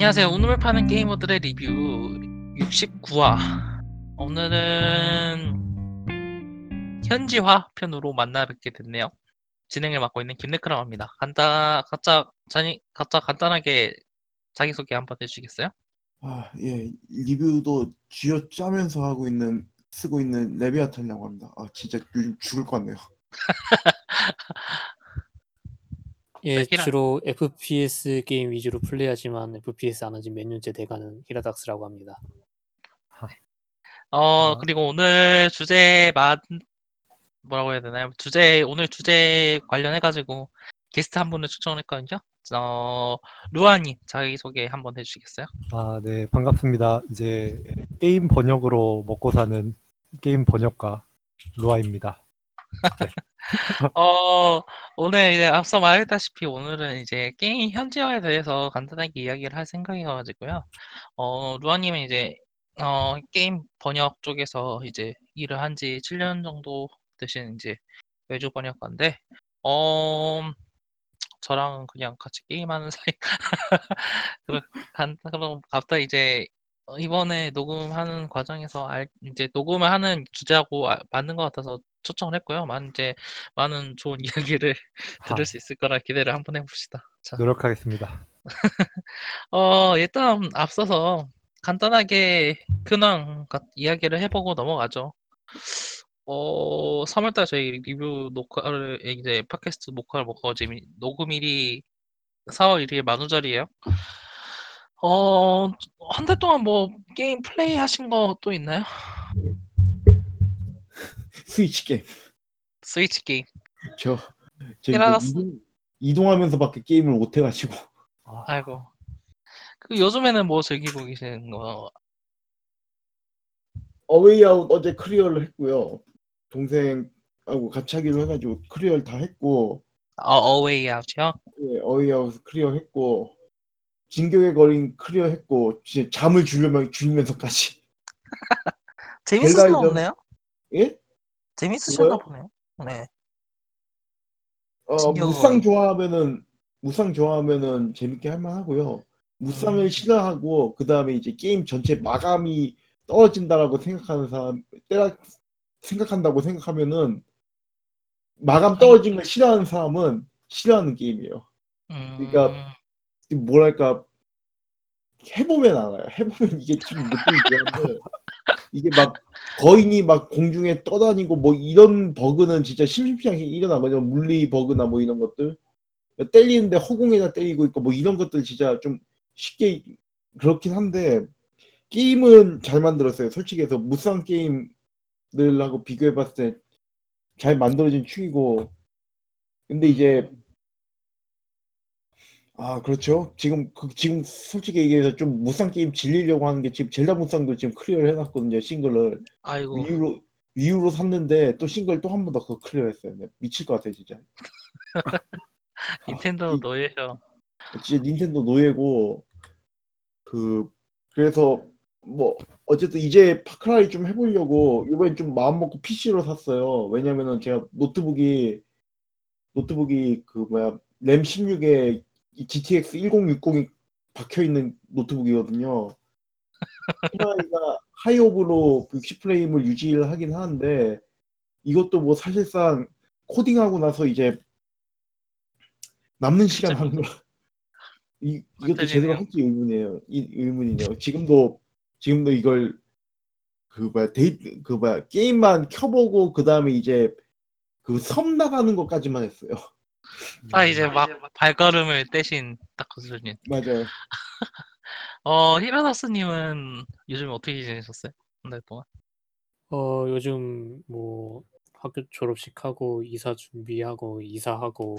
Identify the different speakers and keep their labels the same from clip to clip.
Speaker 1: 안녕하세요. 오늘 파는 게이머들의 리뷰 69화. 오늘은 현지화 편으로 만나 뵙게 됐네요. 진행을 맡고 있는 김네크라고 합니다. 간단, 각자, 자니, 각자 간단하게 자기소개 한번 해주시겠어요?
Speaker 2: 아, 예, 리뷰도 쥐어 짜면서 하고 있는, 쓰고 있는 레비아탄이라고 합니다. 아, 진짜 요즘 죽을 것 같네요.
Speaker 3: 예,
Speaker 1: 히라-
Speaker 3: 주로 FPS 게임 위주로 플레이하지만 FPS 안 한지 몇 년째 돼가는 히라닥스라고 합니다.
Speaker 1: 어,
Speaker 2: 아.
Speaker 1: 그리고 오늘 주제 만, 뭐라고 해야 되나요? 주제, 오늘 주제 관련해가지고 게스트 한 분을 추천했거든요. 어, 루아님 자기 소개 한번 해주시겠어요?
Speaker 4: 아, 네, 반갑습니다. 이제 게임 번역으로 먹고 사는 게임 번역가 루아입니다.
Speaker 1: 어, 오늘 이제 앞서 말했다시피 오늘은 이제 게임 현지화에 대해서 간단하게 이야기를 할 생각이어가지고요. 어, 루아님은 이제 어, 게임 번역 쪽에서 이제 일을 한 지 7년 정도 되신 이제 외주 번역가인데, 어, 저랑은 그냥 같이 게임하는 사이. 그럼 갑자기 이제 어, 이번에 녹음하는 과정에서 알, 이제 녹음을 하는 주제하고 아- 맞는 것 같아서 초청을 했고요. 많은 이제 많은 좋은 이야기를 들을
Speaker 4: 아,
Speaker 1: 수 있을 거라 기대를 한번 해봅시다. 자,
Speaker 4: 노력하겠습니다.
Speaker 1: 어, 일단 앞서서 간단하게 근황 가- 이야기를 해보고 넘어가죠. 어, 3월달 저희 리뷰 녹화를 이제 팟캐스트 녹화를 먹고 미- 녹음일이 4월 1일 만우절이에요. 어, 한 달 동안 뭐 게임 플레이 하신 거 또 있나요?
Speaker 2: 스위치 게임.
Speaker 1: 스위치 게임.
Speaker 2: 저, 저
Speaker 1: 히라다스.
Speaker 2: 이동, 이동 하면서밖에 게임을 못 해가지고.
Speaker 4: 아,
Speaker 1: 아이고. 그 요즘에는 뭐 즐기고 계시는 거?
Speaker 2: 어웨이아웃 어제 클리어를 했고요. 동생하고 같이 하기로 해가지고 클리어를 다 했고,
Speaker 1: 어, 어웨이 아웃이요?
Speaker 2: 예, A Way Out clear 했고, 진격의 거인 clear 했고, 진짜 잠을 주려면 줄이면서까지.
Speaker 1: 재밌으셨나
Speaker 2: 벨라이저.
Speaker 1: 보네요?
Speaker 2: 예?
Speaker 1: 재밌으셨나? 보네요. 네.
Speaker 2: 어,
Speaker 1: 진격의
Speaker 2: 무쌍. 좋아하면은 무쌍 좋아하면은 재밌게 할 만하고요. 무쌍을
Speaker 1: 음.
Speaker 2: 싫어하고 그 다음에 이제 게임 전체 마감이 떨어진다라고 생각하는 사람, 때라 생각한다고 생각하면은 마감 떨어진 걸 싫어하는 사람은 싫어하는 게임이에요. 그러니까
Speaker 1: 음,
Speaker 2: 뭐랄까 해보면 알아요. 해보면 이게 좀 느낌이 좋은데 이게 막 거인이 막 공중에 떠다니고 뭐 이런 버그는 진짜 심심찮게 일어나거든요. 물리 버그나 뭐 이런 것들 때리는데 허공에다 때리고 있고 뭐 이런 것들 진짜 좀 쉽게 그렇긴 한데 게임은 잘 만들었어요. 솔직히 해서 무쌍 게임들하고 비교해봤을 때 잘 만들어진 축이고 근데 이제 아, 그렇죠. 지금, 그, 지금 솔직히 얘기해서 좀 무쌍 게임 질리려고 하는 게 지금 젤다 무쌍도 지금 clear를 해놨거든요, 싱글을.
Speaker 1: 아이고.
Speaker 2: Wii U로, Wii U로 샀는데 또 싱글 또 한 번 더 그거 clear했어요. 네, 미칠 것 같아요, 진짜.
Speaker 1: 닌텐도
Speaker 2: 이-
Speaker 1: 노예셔.
Speaker 2: 진짜 닌텐도 노예고, 그, 그래서 뭐, 어쨌든 이제 Far Cry 좀 해보려고 이번엔 좀 마음 먹고 PC로 샀어요. 왜냐면은 제가 노트북이, 노트북이 그 뭐야, 램 16에 GTX 1060이 박혀 있는 노트북이거든요. Far Cry가 high옵으로 60프레임을 유지를 하긴 하는데, 이것도 뭐 사실상 코딩하고 나서 이제 남는 시간 하는 거 이, 이것도 제대로. 할지 의문이에요. 이, 의문이네요. 지금도 지금도 이걸 그 뭐야 데이 그 뭐야 게임만 켜보고 그 다음에 이제 그 섬 나가는 것까지만 했어요.
Speaker 1: 아, 이제 막 발걸음을 떼신 딱그 수준인.
Speaker 2: 맞아요.
Speaker 1: 어, 히라다스님은 요즘 어떻게 지내셨어요? 한 달 동안?
Speaker 3: 어, 요즘 뭐 학교 졸업식 하고 이사 준비하고 이사하고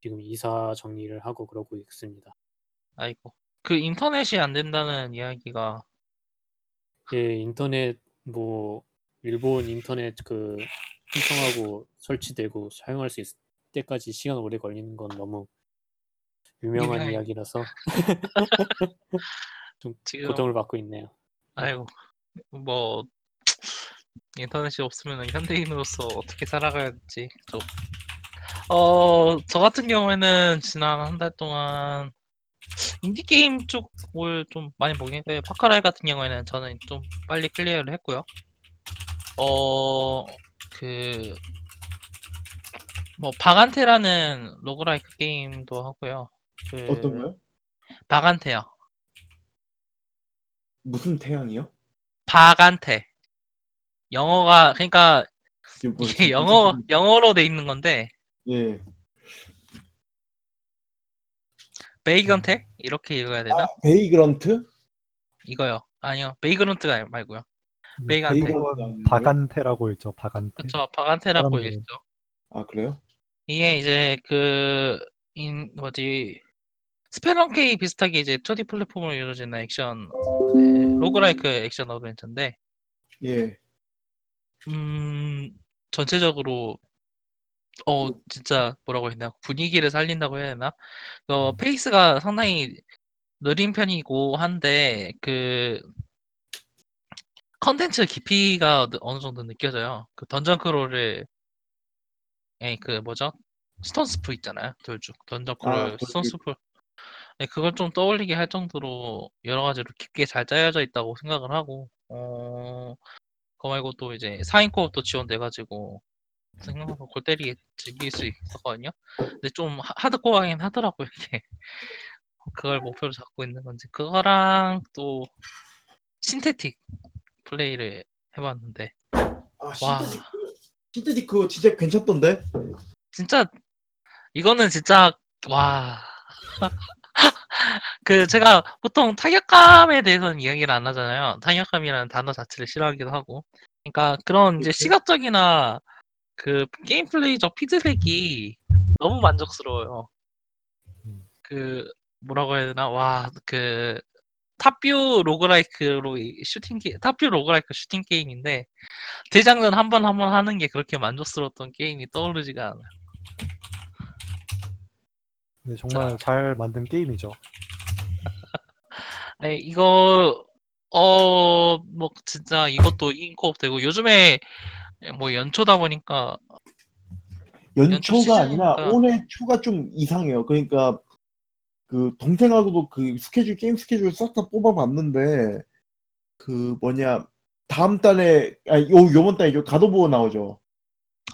Speaker 3: 지금 이사 정리를 하고 그러고 있습니다.
Speaker 1: 아이고. 그 인터넷이 안 된다는 이야기가
Speaker 3: 예, 인터넷 뭐 일본 인터넷 그 신청하고 설치되고 사용할 수 있을 때까지 시간 오래 걸리는 건 너무 유명한
Speaker 1: 유명해.
Speaker 3: 이야기라서 좀
Speaker 1: 지금
Speaker 3: 고통을 받고 있네요.
Speaker 1: 아이고 뭐 인터넷이 없으면 현대인으로서 어떻게 살아가야 될지 좀. 어, 저 같은 경우에는 지난 한 달 동안 인디 게임 쪽을 좀 많이 보긴 했어요. Far Cry 같은 경우에는 저는 좀 빨리 clear를 했고요. 어, 그, 뭐, Vagante라는 roguelike 게임도 하고요. 그,
Speaker 2: 어떤 거요?
Speaker 1: Vagante요.
Speaker 2: 무슨 태양이요?
Speaker 1: Vagante. 영어가, 그러니까
Speaker 2: 이게 뭐
Speaker 1: 이게
Speaker 2: 무슨-
Speaker 1: 영어, 영어로 돼 있는 건데,
Speaker 2: 예.
Speaker 1: 베이건테? 이렇게 읽어야 되나?
Speaker 2: 아, Vagrant?
Speaker 1: 이거요. 아니요. Vagrant가 말고요.
Speaker 4: 음,
Speaker 1: 베이간테.
Speaker 4: Vagrant. Vagante라고 있죠. Vagante.
Speaker 1: 그쵸. Vagante라고
Speaker 4: 사람들.
Speaker 1: 읽죠.
Speaker 2: 아, 그래요?
Speaker 1: 이게 이제 그, 인, 뭐지, Spelunky 비슷하게 이제 2D 플랫폼으로 이루어지는 액션, 네, roguelike 액션 adventure인데,
Speaker 2: 예.
Speaker 1: 음, 전체적으로, 어, 진짜 뭐라고 해야 되나, 분위기를 살린다고 해야 되나? 어, 페이스가 상당히 느린 편이고 한데, 그, 컨텐츠 깊이가 어느- 어느 정도 느껴져요. 그 Dungeon Crawl을, 에, 그 뭐죠? Stone Soup 있잖아요. 돌죽. Dungeon Crawl,
Speaker 2: 아,
Speaker 1: Stone
Speaker 2: 돌죽.
Speaker 1: 스프. 네, 그걸 좀 떠올리게 할 정도로 여러 가지로 깊게 잘 짜여져 있다고 생각을 하고, 어, 그거 말고 또 이제 4인 co-op도 지원돼가지고, 생각보다 골 때리게 즐길 수 있었거든요. 근데 좀 하- 하드코어하긴 하더라고요, 이게. 그걸 목표로 잡고 있는 건지. 그거랑 또, 신테틱 플레이를 해봤는데,
Speaker 2: 아,
Speaker 1: 와.
Speaker 2: 신테디 크. 신테디크 진짜 괜찮던데?
Speaker 1: 진짜, 이거는 진짜, 와. 그, 제가 보통 타격감에 대해서는 이야기를 안 하잖아요. 타격감이라는 단어 자체를 싫어하기도 하고. 그러니까 그런 이제? 시각적이나 그 게임 플레이적 피드백이 너무 만족스러워요.
Speaker 4: 음.
Speaker 1: 그, 뭐라고 해야 되나? 와, 그, top view roguelike로 이 슈팅 게 top view roguelike 슈팅 게임인데, 대장전 한 번 한 번 하는 게 그렇게 만족스러웠던 게임이 떠오르지가 않아요.
Speaker 4: 네, 정말 잘 만든 게임이죠.
Speaker 1: 네, 이거 어, 뭐 진짜 이것도 인 co-op 되고 요즘에 뭐 연초다 보니까 연초
Speaker 2: 연초가 아니라
Speaker 1: 시즌이니까.
Speaker 2: 올해 초가 좀 이상해요. 그러니까 그 동생하고도 그 스케줄 게임 스케줄 싹 다 뽑아봤는데 그 뭐냐 다음 달에 아요 요번 달에 God of War 나오죠.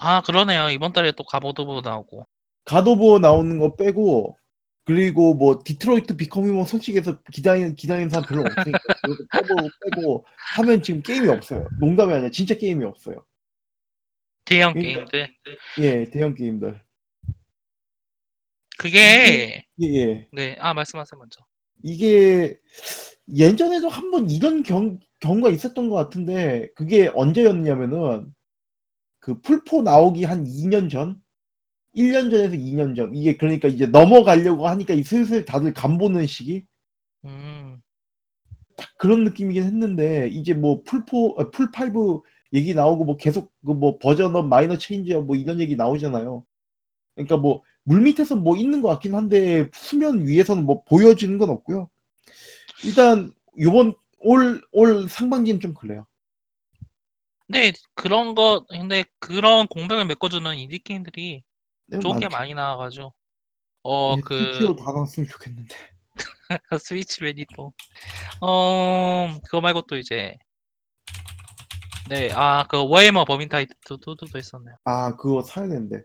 Speaker 1: 아 그러네요. 이번 달에 또 God of War 나오고.
Speaker 2: God of War 나오는 거 빼고 그리고 뭐 Detroit: Become Human 솔직해서 기다리는 기다리는 사람 별로 없으니까 빼고 빼고 하면 지금 게임이 없어요. 농담이 아니라 진짜 게임이 없어요.
Speaker 1: 대형
Speaker 2: 그러니까-
Speaker 1: 게임들.
Speaker 2: 예 대형 게임들.
Speaker 1: 그게
Speaker 2: 예 예.
Speaker 1: 네, 아 말씀하세요 먼저.
Speaker 2: 이게 예전에도 한 번 이런 경, 경우가 있었던 것 같은데 그게 언제였냐면은 그 풀포 나오기 한 2년 전? 1년 전에서 2년 전 이게 그러니까 이제 넘어가려고 하니까 이 슬슬 다들 간 보는 시기
Speaker 1: 음,
Speaker 2: 그런 느낌이긴 했는데 이제 뭐 플포 아, 플5 얘기 나오고 뭐 계속 그 뭐 version up minor change up 뭐 이런 얘기 나오잖아요. 그러니까 뭐 물밑에서 뭐 있는 것 같긴 한데 수면 위에서는 뭐 보여지는 건 없고요. 일단 요번 올 올 상반기는 좀 그래요.
Speaker 1: 근데 그런 거 근데 그런 공백을 메꿔주는 인디 게임들이
Speaker 2: 네,
Speaker 1: 좋은 게
Speaker 2: 많죠.
Speaker 1: 많이 나와가지고 어
Speaker 2: 예,
Speaker 1: 그
Speaker 2: 스위치로 다 나왔으면 좋겠는데.
Speaker 1: 스위치 매니 또 어 그거 말고 또 이제 네 아 그 Warhammer Vermintide도 있었네요.
Speaker 2: 아 그거 사야 되는데.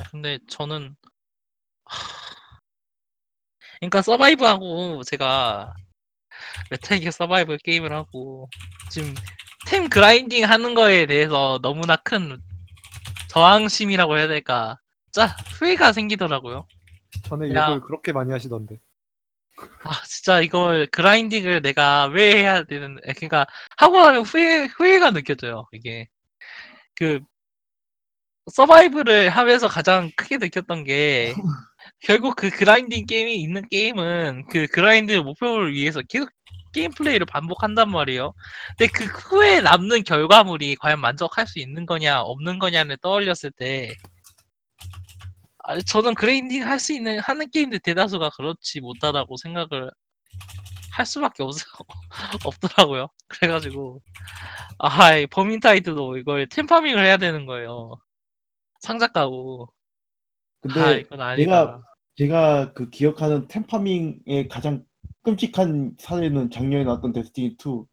Speaker 1: 아, 근데 저는 하... 그러니까 Survive하고 제가 Metal Gear Survive 게임을 하고 지금 템 grinding 하는 거에 대해서 너무나 큰 저항심이라고 해야 될까 짜 후회가 생기더라고요.
Speaker 4: 전에
Speaker 1: 야.
Speaker 4: 욕을 그렇게 많이 하시던데.
Speaker 1: 아 진짜 이걸 grinding을 내가 왜 해야 되는 그러니까 하고 나면 후회 후회가 느껴져요 이게 그 Survive를 하면서 가장 크게 느꼈던 게 결국 그 grinding 게임이 있는 게임은 그 grind 목표를 위해서 계속 게임 플레이를 반복한단 말이에요. 근데 그 후에 남는 결과물이 과연 만족할 수 있는 거냐 없는 거냐를 떠올렸을 때 아, 저는 그라인딩 할 수 있는 하는 게임들 대다수가 그렇지 못하다고 생각을 할 수밖에 없, 없더라고요. 그래가지고 아, 이 버민타이트도 이걸 템파밍을 해야 되는 거예요. 상자 까고 아
Speaker 2: 근데
Speaker 1: 이건 아니다.
Speaker 2: 제가 그 기억하는 템파밍의 가장 끔찍한 사례는 작년에 나왔던 Destiny 2.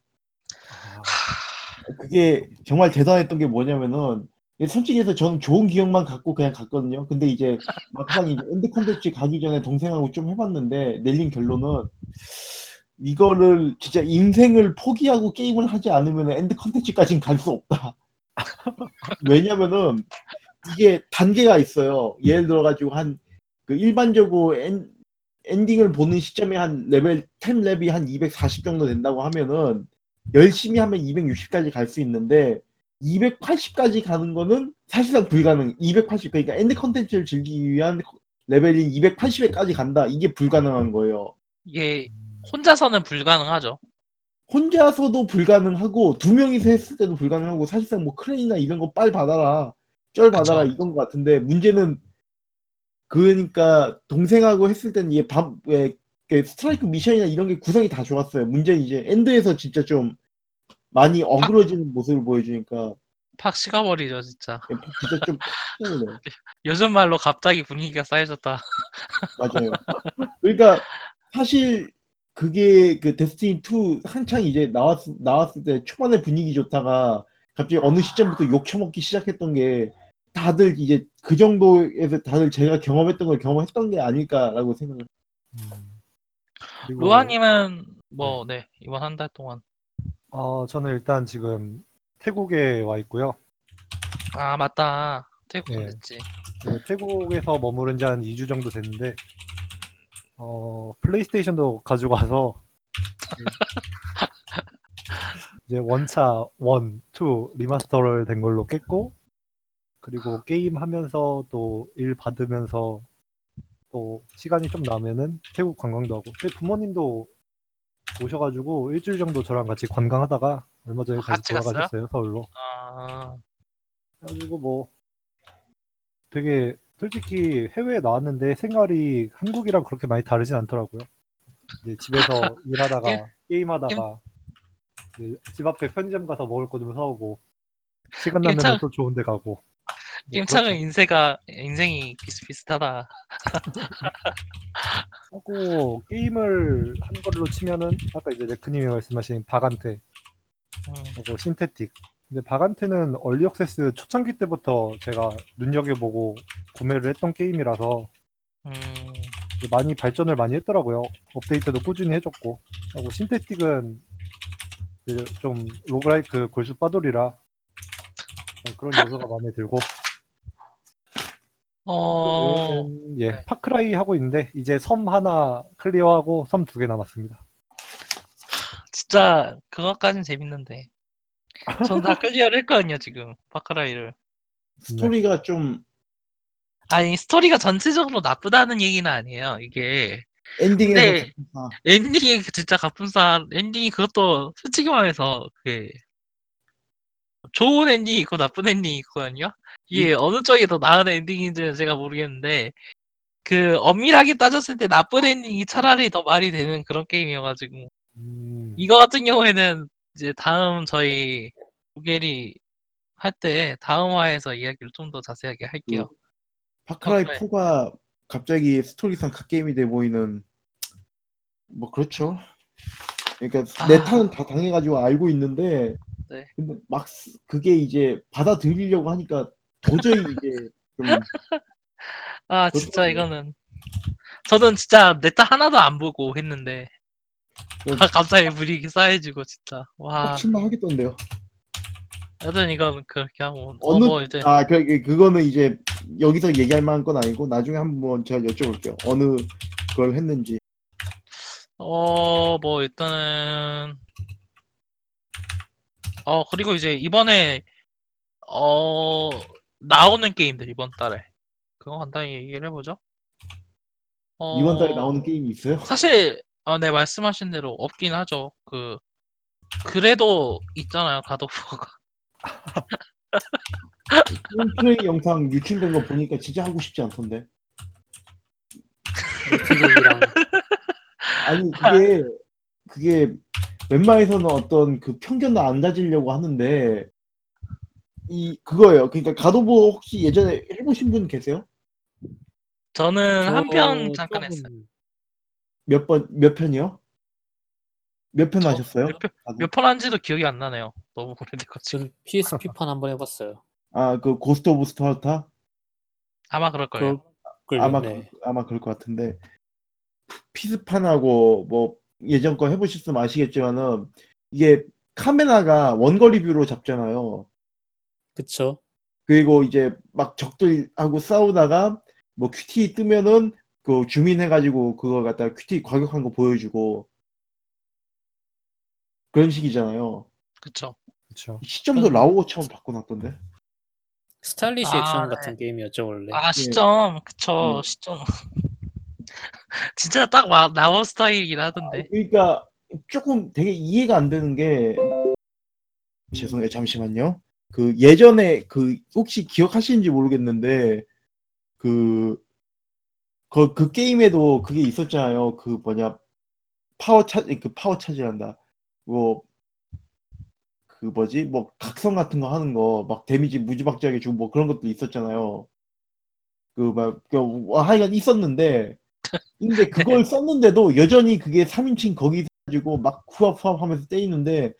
Speaker 2: 그게 정말 대단했던 게 뭐냐면은 솔직히 해서 저는 좋은 기억만 갖고 그냥 갔거든요. 근데 이제 막상 이제 end 컨텐츠 가기 전에 동생하고 좀 해봤는데 내린 결론은 이거를 진짜 인생을 포기하고 게임을 하지 않으면 end 컨텐츠까지는 갈 수 없다. 왜냐면은 이게 단계가 있어요. 예를 들어가지고 한 그 일반적으로 엔, 엔딩을 보는 시점에 한 레벨 10 렙이 한 240 정도 된다고 하면은 열심히 하면 260까지 갈 수 있는데 280까지 가는 거는 사실상 불가능. 280 그러니까 end 컨텐츠를 즐기기 위한 레벨인 280에까지 간다. 이게 불가능한 거예요.
Speaker 1: 이게 혼자서는 불가능하죠.
Speaker 2: 혼자서도 불가능하고 두 명이서 했을 때도 불가능하고 사실상 뭐 clan이나 이런 거 쩔 받아라 쩔 받아라
Speaker 1: 그쵸.
Speaker 2: 이건 것 같은데 문제는 그러니까 동생하고 했을 때는 이게 밤 왜, 그 스트라이크 미션이나 이런 게 구성이 다 좋았어요. 문제는 이제 end에서 진짜 좀 많이 어그러지는 모습을 보여주니까
Speaker 1: 팍 식어버리죠, 진짜.
Speaker 2: 진짜 좀 힘드네요.
Speaker 1: 요즘 말로 갑자기 분위기가 싸해졌다.
Speaker 2: 맞아요. 그러니까 사실 그게 그 Destiny 2 한창 이제 나왔 나왔을 때 초반에 분위기 좋다가 갑자기 어느 시점부터 욕 처먹기 시작했던 게 다들 이제 그 정도에서 다들 제가 경험했던 걸 경험했던 게 아닐까라고 생각을.
Speaker 4: 음. 그리고
Speaker 1: 루아님은 뭐, 네, 이번 한 달 동안.
Speaker 4: 어, 저는 일단 지금 태국에 와 있고요.
Speaker 1: 아, 맞다. 태국
Speaker 4: 네.
Speaker 1: 됐지.
Speaker 4: 네, 태국에서 머무른 지 한 2주 정도 됐는데 어, 플레이스테이션도 가지고 와서 이제 언차 1, 2 remaster를 된 걸로 깼고 그리고 게임 하면서 또 일 받으면서 또 시간이 좀 나면은 태국 관광도 하고. 저희 부모님도 오셔가지고 일주일 정도 저랑 같이 관광하다가 얼마 전에
Speaker 1: 아,
Speaker 4: 다시
Speaker 1: 같이 갔어요?
Speaker 4: 돌아가셨어요 서울로.
Speaker 1: 아,
Speaker 4: 그래가지고 뭐 되게 솔직히 해외에 나왔는데 생활이 한국이랑 그렇게 많이 다르진 않더라고요. 이제 집에서 일하다가 게임하다가 이제 집 앞에 편의점 가서 먹을 거 좀 사오고 시간 나면
Speaker 1: 괜찮-
Speaker 4: 또 좋은 데 가고 뭐
Speaker 1: 김창은
Speaker 4: 그렇죠.
Speaker 1: 인생가, 인생이 비슷비슷하다.
Speaker 4: 하고 게임을 한 걸로 치면은 아까 이제 레크님이 말씀하신 바간테
Speaker 1: 음,
Speaker 4: 하고 신테틱 근데 바간테는 얼리 액세스 초창기 때부터 제가 눈여겨보고 구매를 했던 게임이라서
Speaker 1: 음,
Speaker 4: 많이 발전을 많이 했더라고요. 업데이트도 꾸준히 해줬고. 하고 Synthetik은 좀 roguelike 골수 빠돌이라 그런 요소가 마음에 들고.
Speaker 1: 어,
Speaker 4: 예,
Speaker 1: 네.
Speaker 4: Far Cry 하고 있는데 이제 섬 하나 clear하고 섬 두 개 남았습니다.
Speaker 1: 진짜, 그것까진 재밌는데. 전 다 clear를 했거든요, 지금. Far Cry를.
Speaker 2: 스토리가 좀
Speaker 1: 아니, 스토리가 전체적으로 나쁘다는 얘기는 아니에요. 이게,
Speaker 2: 엔딩에서
Speaker 1: 네.
Speaker 2: 아,
Speaker 1: 엔딩이 진짜 갑분싸, 엔딩이 그것도 솔직히 말해서, 그게, 좋은 엔딩이 있고 나쁜 엔딩이 있거든요? 이게 어느 쪽이 더 나은 엔딩인지는 제가 모르겠는데, 그, 엄밀하게 따졌을 때 나쁜 엔딩이 차라리 더 말이 되는 그런 게임이어가지고,
Speaker 4: 음,
Speaker 1: 이거 같은 경우에는 이제 다음 저희 무게리 할때 다음 화에서 이야기를 좀 더 자세하게 할게요.
Speaker 2: 파크라이
Speaker 1: 파크라이.
Speaker 2: 4가 갑자기 스토리상 갓게임이 돼 보이는 뭐 그렇죠. 그러니까
Speaker 1: 아.
Speaker 2: 내 탓은 다 당해가지고 알고 있는데
Speaker 1: 네.
Speaker 2: 근데 막 쓰- 그게 이제 받아들이려고 하니까 도저히 이제 좀
Speaker 1: 아 진짜. 이거는 저는 진짜 내딸 하나도 안 보고 했는데
Speaker 2: 네.
Speaker 1: 아, 갑자기 분위기 쌓여지고 진짜 와
Speaker 2: 빡칠만 하겠던데요.
Speaker 1: 여튼 이건 그렇게 하고
Speaker 2: 어느
Speaker 1: 어뭐 이제
Speaker 2: 아 그, 그- 그거는 이제 여기서 얘기할 만한 건 아니고 나중에 한번 제가 여쭤볼게요. 어느 걸 했는지.
Speaker 1: 어 뭐 일단은 어 그리고 이제 이번에 어 나오는 게임들 이번 달에 그거 간단히 얘기를 해보죠. 어,
Speaker 2: 이번 달에 나오는 게임이 있어요?
Speaker 1: 사실 어, 네 말씀하신 대로 없긴 하죠. 그 그래도 있잖아요 가도프가.
Speaker 2: 플레이 영상 유출된 거 보니까 진짜 하고 싶지 않던데. 아니 그게 그게 웬만해서는 어떤 그 편견을 안 가지려고 하는데 이 그거예요. 그러니까 God of War 혹시 예전에 해보신 분 계세요?
Speaker 1: 저는
Speaker 3: 한편저
Speaker 1: 잠깐
Speaker 3: 조금
Speaker 1: 했어요.
Speaker 2: 몇 번 몇 편이요? 몇 편
Speaker 1: 저
Speaker 2: 하셨어요?
Speaker 1: 몇 편-
Speaker 2: 다들?
Speaker 1: 몇편 한지도 기억이 안 나네요. 너무 오래돼가지고.
Speaker 3: PSP판 한번 해봤어요.
Speaker 2: 아, 그 Ghost of Sparta?
Speaker 1: 아마 그럴 거예요.
Speaker 3: 그걸
Speaker 2: 아마
Speaker 3: 네.
Speaker 2: 그- 아마 그럴 것 같은데 PSP판하고 뭐 예전 거 해보셨으면 아시겠지만은 이게 카메라가 원거리 뷰로 잡잖아요.
Speaker 3: 그쵸.
Speaker 2: 그리고 이제 막 적들하고 싸우다가 뭐 QT 뜨면은 그 주민 해가지고 그걸 갖다가 QT 과격한 거 보여주고 그런 식이잖아요.
Speaker 1: 그쵸.
Speaker 4: 그렇죠.
Speaker 2: 시점도
Speaker 3: 음.
Speaker 2: 라오어처럼 바꿔놨던데.
Speaker 3: 스타일리시
Speaker 1: 아,
Speaker 3: 액션
Speaker 1: 네.
Speaker 3: 같은 게임이었죠 원래.
Speaker 1: 아 시점 그쵸
Speaker 2: 음.
Speaker 1: 시점. 진짜 딱 와, 나온 스타일이긴 하던데.
Speaker 2: 그러니까 조금 되게 이해가 안 되는 게 죄송해요 잠시만요. 그 예전에 그 혹시 기억하시는지 모르겠는데 그 그, 그 게임에도 그게 있었잖아요. 그 뭐냐 power charge 그 파워 차지한다. 뭐 그 뭐지? 뭐 각성 같은 거 하는 거 막 데미지 무지막지하게 주고 뭐 그런 것도 있었잖아요. 그막 그, 하여간 있었는데 근데 그걸 썼는데도 여전히 그게 3인칭 거기 가지고 막 후합후합 하면서 때리는데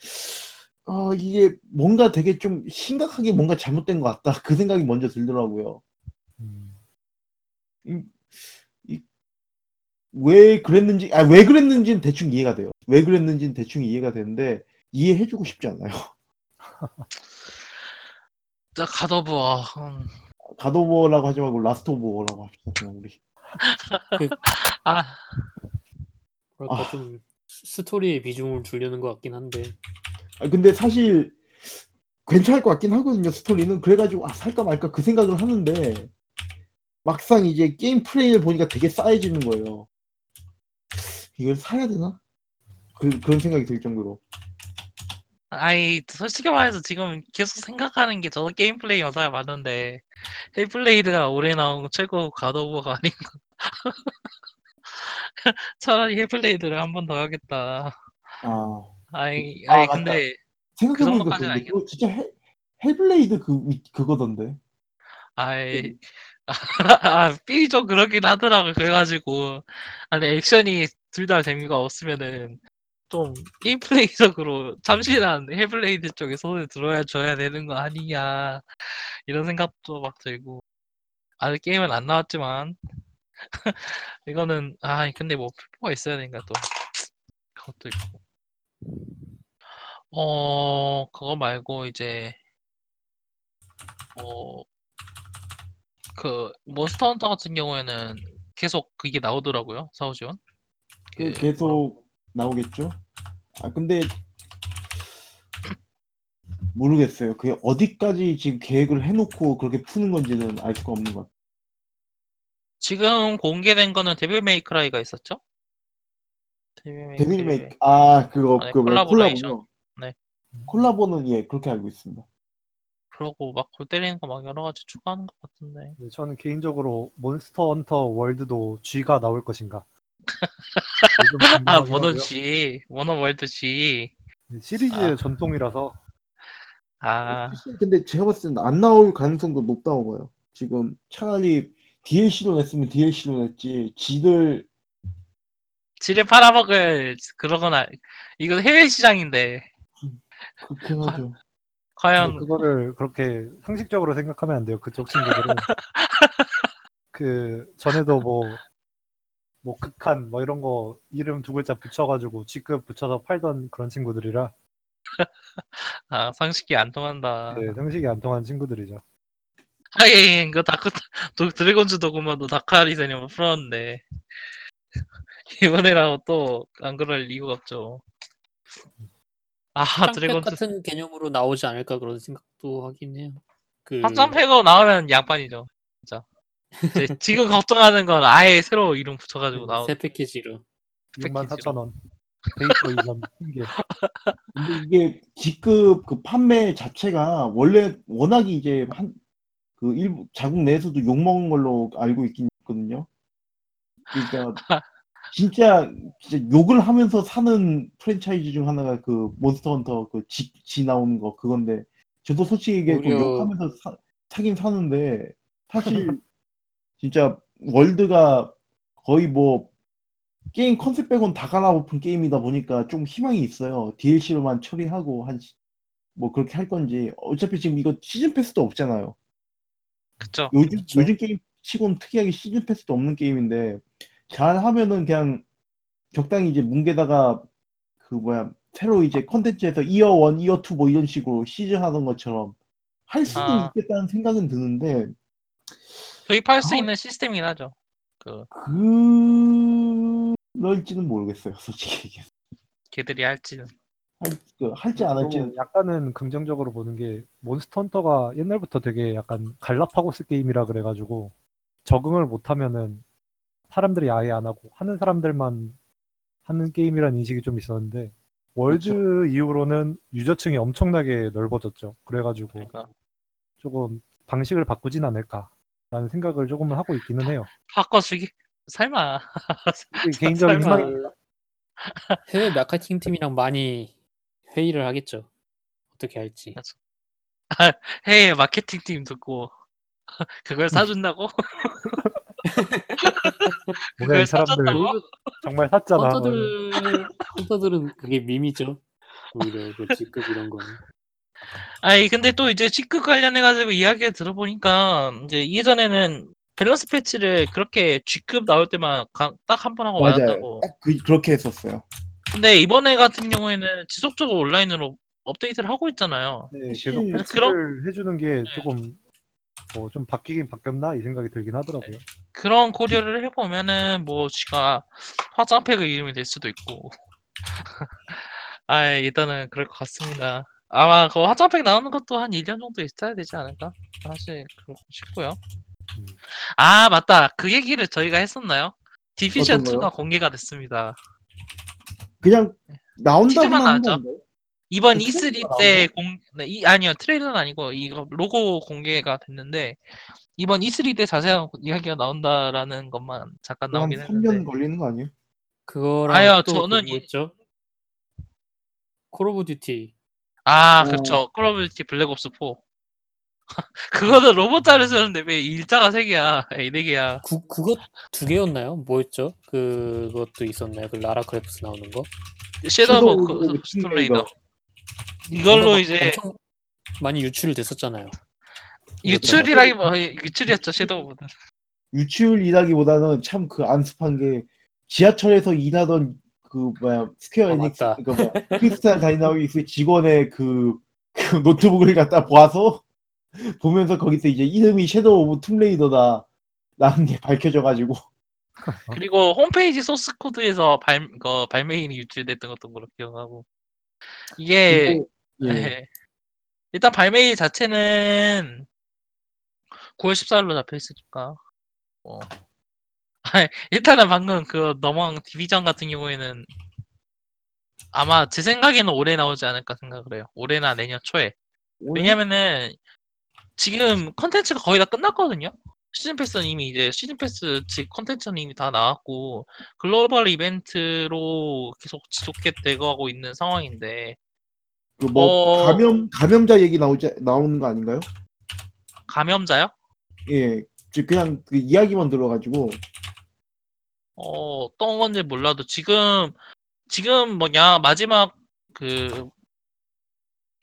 Speaker 2: 어 이게 뭔가 되게 좀 심각하게 뭔가 잘못된 것 같다. 그 생각이 먼저 들더라고요.
Speaker 4: 음,
Speaker 2: 왜 그랬는지 아 왜 그랬는지는 대충 이해가 돼요. 왜 그랬는지는 대충 이해가 되는데 이해해주고 싶지 않아요.
Speaker 1: 자 God of War. 음.
Speaker 2: God of War라고 하지 말고 Last of War라고 합시다 그냥 우리
Speaker 1: 아
Speaker 3: 그러니까
Speaker 2: 아.
Speaker 3: 좀 스토리에 비중을 두려는 것 같긴 한데
Speaker 2: 아, 근데 사실 괜찮을 것 같긴 하거든요 스토리는 그래가지고 아 살까 말까 그 생각을 하는데 막상 이제 게임 플레이를 보니까 되게 싸해지는 거예요 이걸 사야 되나? 그, 그런 생각이 들 정도로
Speaker 1: 아이 솔직히 말해서 지금 계속 생각하는 게 저도 게임 플레이 영상을 봤는데 헬플레이드가 올해 나온 최고 가더부어가 아닌가. 차라리 헬플레이드를 한 번 더 하겠다.
Speaker 2: 아
Speaker 1: 아이
Speaker 2: 아,
Speaker 1: 아이
Speaker 2: 맞다.
Speaker 1: 근데
Speaker 2: 생각해보니까
Speaker 1: 정도까지는
Speaker 2: 그런데
Speaker 1: 아니겠-
Speaker 2: 그거 진짜 헬, 헬블레이드 그, 위- 그거던데.
Speaker 1: 아이 아삐좀 그러긴 하더라고. 그래가지고. 아니 액션이 둘 다 재미가 없으면은 좀 게임 플레이적으로 참신한 Hellblade 쪽에 손을 들어야 줘야 되는 거 아니냐. 이런 생각도 막 들고. 아직 게임은 안 나왔지만 이거는 아 근데 뭐 풀포가 있어야 되니까 또. 그것도 있고. 어 그거 말고 이제 어그 Monster Hunter 같은 경우에는 계속 그게 나오더라고요 사후지원? 그그
Speaker 2: 계속 나오겠죠? 아 근데 모르겠어요. 그게 어디까지 지금 계획을 해놓고 그렇게 푸는 건지는 알 수가 없는 것 같아요
Speaker 1: 지금 공개된 거는 Devil May Cry가 있었죠? 데빌
Speaker 2: 데빌
Speaker 1: 메이크라이.
Speaker 2: 메이크 아 그거
Speaker 1: 아, 네,
Speaker 2: 그 뭐야,
Speaker 1: 콜라보레이션.
Speaker 2: 콜라보요
Speaker 1: 네.
Speaker 2: 콜라보는 예 그렇게 알고 있습니다
Speaker 1: 그러고 막 골 때리는 거 막 여러 가지 추가하는 것 같은데.
Speaker 4: 네, 저는 개인적으로 Monster Hunter World도 G가 나올 것인가.
Speaker 1: 아,
Speaker 4: 몬헌.
Speaker 1: G, 몬헌 World G.
Speaker 4: 네, 시리즈의
Speaker 1: 아.
Speaker 4: 전통이라서
Speaker 1: 아,
Speaker 2: 근데 제가 봤을 때는 안 나올 가능성도 높다고 봐요 지금 차라리 DLC로 냈으면 DLC로 냈지 지들
Speaker 1: G를 팔아먹을 그러거나 이거 해외 시장인데
Speaker 2: 그렇긴 하죠
Speaker 1: 과연
Speaker 4: 그거를 그렇게 상식적으로 생각하면 안 돼요. 그쪽 친구들은 그 전에도 뭐 뭐 극한 뭐 이런 거 이름 두 글자 붙여가지고 G급 붙여서 팔던 그런 친구들이라
Speaker 1: 아, 상식이 안 통한다.
Speaker 4: 네, 상식이 안 통한 친구들이죠.
Speaker 1: 하긴 그 다크 도, Dragon's Dogma도 Dark Arisen이 뭐 풀었는데 이번에라고 또 안 그럴 이유가 없죠. 아, 드래곤즈
Speaker 3: 같은 개념으로 나오지 않을까 그런 생각도 하긴 해요. 그
Speaker 1: 합산팩으로 나오면 양반이죠. 진짜. 지금 걱정하는 건 아예 새로 이름 붙여가지고 나오.
Speaker 3: 새 패키지로
Speaker 4: 6만 4천 원 데이터 이전 핑계.
Speaker 2: 근데 이게 G급 그 판매 자체가 원래 워낙에 이제 한 그 일부 자국 내에서도 욕 먹은 걸로 알고 있긴 있거든요. 그러니까 진짜 진짜 욕을 하면서 사는 프랜차이즈 중 하나가 그 Monster Hunter 그 G 나오는 거 그건데 저도 솔직히 얘기해 그
Speaker 3: 오히려-
Speaker 2: 욕하면서 사, 사긴 사는데 사실 진짜 World가 거의 뭐 게임 컨셉 빼곤 다 갈아엎은 게임이다 보니까 좀 희망이 있어요. DLC로만 처리하고 한 뭐 그렇게 할 건지 어차피 지금 이거 시즌 패스도 없잖아요.
Speaker 1: 그쵸?
Speaker 2: 요즘
Speaker 3: 그쵸.
Speaker 2: 요즘 게임 치곤 특이하게 시즌 패스도 없는 게임인데 잘 하면은 그냥 적당히 이제 뭉개다가 그 뭐야 새로 이제 컨텐츠에서 이어 1, 이어 2뭐 이런 식으로 시즌 하던 것처럼 할 수도
Speaker 1: 아.
Speaker 2: 있겠다는 생각은 드는데
Speaker 1: 도입할 수
Speaker 2: 아.
Speaker 1: 있는 시스템이긴 하죠. 그
Speaker 2: 그럴지는 모르겠어요, 솔직히 얘기해서.
Speaker 1: 걔들이 할지는.
Speaker 2: 할, 그, 할지 안 할지
Speaker 4: 약간은 긍정적으로 보는 게 몬스터 헌터가 옛날부터 되게 약간 갈라파고스 게임이라 그래가지고 적응을 못하면은 사람들이 아예 안 하고 하는 사람들만 하는 게임이라는 인식이 좀 있었는데 월드
Speaker 2: 그렇죠.
Speaker 4: 이후로는 유저층이 엄청나게 넓어졌죠. 그래가지고
Speaker 1: 그러니까
Speaker 4: 조금 방식을 바꾸진 않을까라는 생각을 조금은 하고 있기는 해요.
Speaker 1: 바꿔주기 설마.
Speaker 4: 이게 개인적인
Speaker 1: 설마.
Speaker 4: 희망이
Speaker 3: 해외 마케팅 팀이랑 많이 회의를 하겠죠. 어떻게 할지.
Speaker 1: 해외 마케팅 팀 듣고 그걸 사준다고?
Speaker 4: 뭐야 이 사람들
Speaker 1: 사줬다고?
Speaker 4: 정말 샀잖아. 뭐
Speaker 3: 헌터들 헌터들은 그게 밈이죠. 오히려 그 직급 이런 거는.
Speaker 1: 아니 근데 또 이제 C급 관련해가지고 이야기 들어보니까 이제 예전에는 밸런스 패치를 그렇게 G급 나올 때만 딱 한 번 하고
Speaker 2: 맞아요.
Speaker 1: 말았다고.
Speaker 2: 딱 그, 그렇게 했었어요.
Speaker 1: 근데 이번에 같은 경우에는 지속적으로 온라인으로 업데이트를 하고 있잖아요.
Speaker 4: 네, 계속 패치를 해주는 게
Speaker 1: 네.
Speaker 4: 조금 뭐 좀 바뀌긴 바뀌었나 이 생각이 들긴 하더라고요.
Speaker 1: 그런 고려를 해보면은 뭐 지가 화장팩의 이름이 될 수도 있고. 아 일단은 그럴 것 같습니다. 아마 그 화장팩 나오는 것도 한 1년 정도 있어야 되지 않을까? 사실 그렇고 싶고요.
Speaker 4: 음.
Speaker 1: 아 맞다 그 얘기를 저희가 했었나요? 디비전
Speaker 2: 어떤 거요?
Speaker 1: 2가 공개가 됐습니다.
Speaker 2: 그냥 나온다고만 한
Speaker 1: 나왔죠.
Speaker 2: 건데.
Speaker 1: 이번
Speaker 2: 어,
Speaker 1: E3
Speaker 2: 트레일러가
Speaker 1: 때 공, 네, 이, 아니요 트레일러는 아니고 이거 로고 공개가 됐는데 이번 E3 때 자세한 이야기가 나온다라는 것만 잠깐
Speaker 2: 그럼
Speaker 1: 나오긴
Speaker 2: 3년
Speaker 1: 했는데
Speaker 2: 걸리는 거 아니에요?
Speaker 3: 그거랑
Speaker 1: 아유,
Speaker 3: 또
Speaker 1: 저는
Speaker 3: 그
Speaker 1: 이-
Speaker 3: 뭐였죠? Call of Duty
Speaker 1: 아
Speaker 2: 어.
Speaker 1: 그쵸 Call of Duty Black Ops 4 그거는 로마 자를 쓰는데 왜 일자가 3개야 에이 4개야
Speaker 3: 그 그것 두 개였나요? 뭐였죠? 그것도 있었나요? 그 Lara Croft 나오는 거?
Speaker 2: Shadow of
Speaker 1: of Tomb Raider. 이걸로 이제
Speaker 3: 엄청 많이 유출이 됐었잖아요.
Speaker 1: 유출이라기 뭐 유출이었죠 Shadow of
Speaker 2: 유출이라기보다는 참 그 안습한 게 지하철에서 일하던 그 뭐야 Square
Speaker 3: 아,
Speaker 2: Enix
Speaker 3: 맞다.
Speaker 2: 그 뭐야 Crystal Dynamics 직원의 그, 그 노트북을 갖다 보아서 보면서 거기서 이제 이름이 Shadow of the Tomb Raider다 라는 게 밝혀져가지고
Speaker 1: 그리고 홈페이지 소스 코드에서 발, 그 발매일이 유출됐던 것도 그렇게 기억하고 이게
Speaker 2: 그리고, 예.
Speaker 1: 예. 일단 발매일 자체는 9월 14일로 잡혀 있으니까 뭐 일단은 방금 그 넘어간 Division 같은 경우에는 아마 제 생각에는 올해 나오지 않을까 생각을 해요. 올해나 내년 초에. 왜냐면은 지금 컨텐츠가 거의 다 끝났거든요. 시즌 패스는 이미 이제 시즌 패스 즉 컨텐츠는 이미 다 나왔고 글로벌 이벤트로 계속 지속해 되고 있는 상황인데
Speaker 2: 그뭐
Speaker 1: 어.
Speaker 2: 감염 감염자 얘기 나오지 나오는 거 아닌가요?
Speaker 1: 감염자요?
Speaker 2: 예, 즉 그냥 그 이야기만 들어가지고
Speaker 1: 어, 어떤 건지 몰라도 지금 지금 뭐냐 마지막 그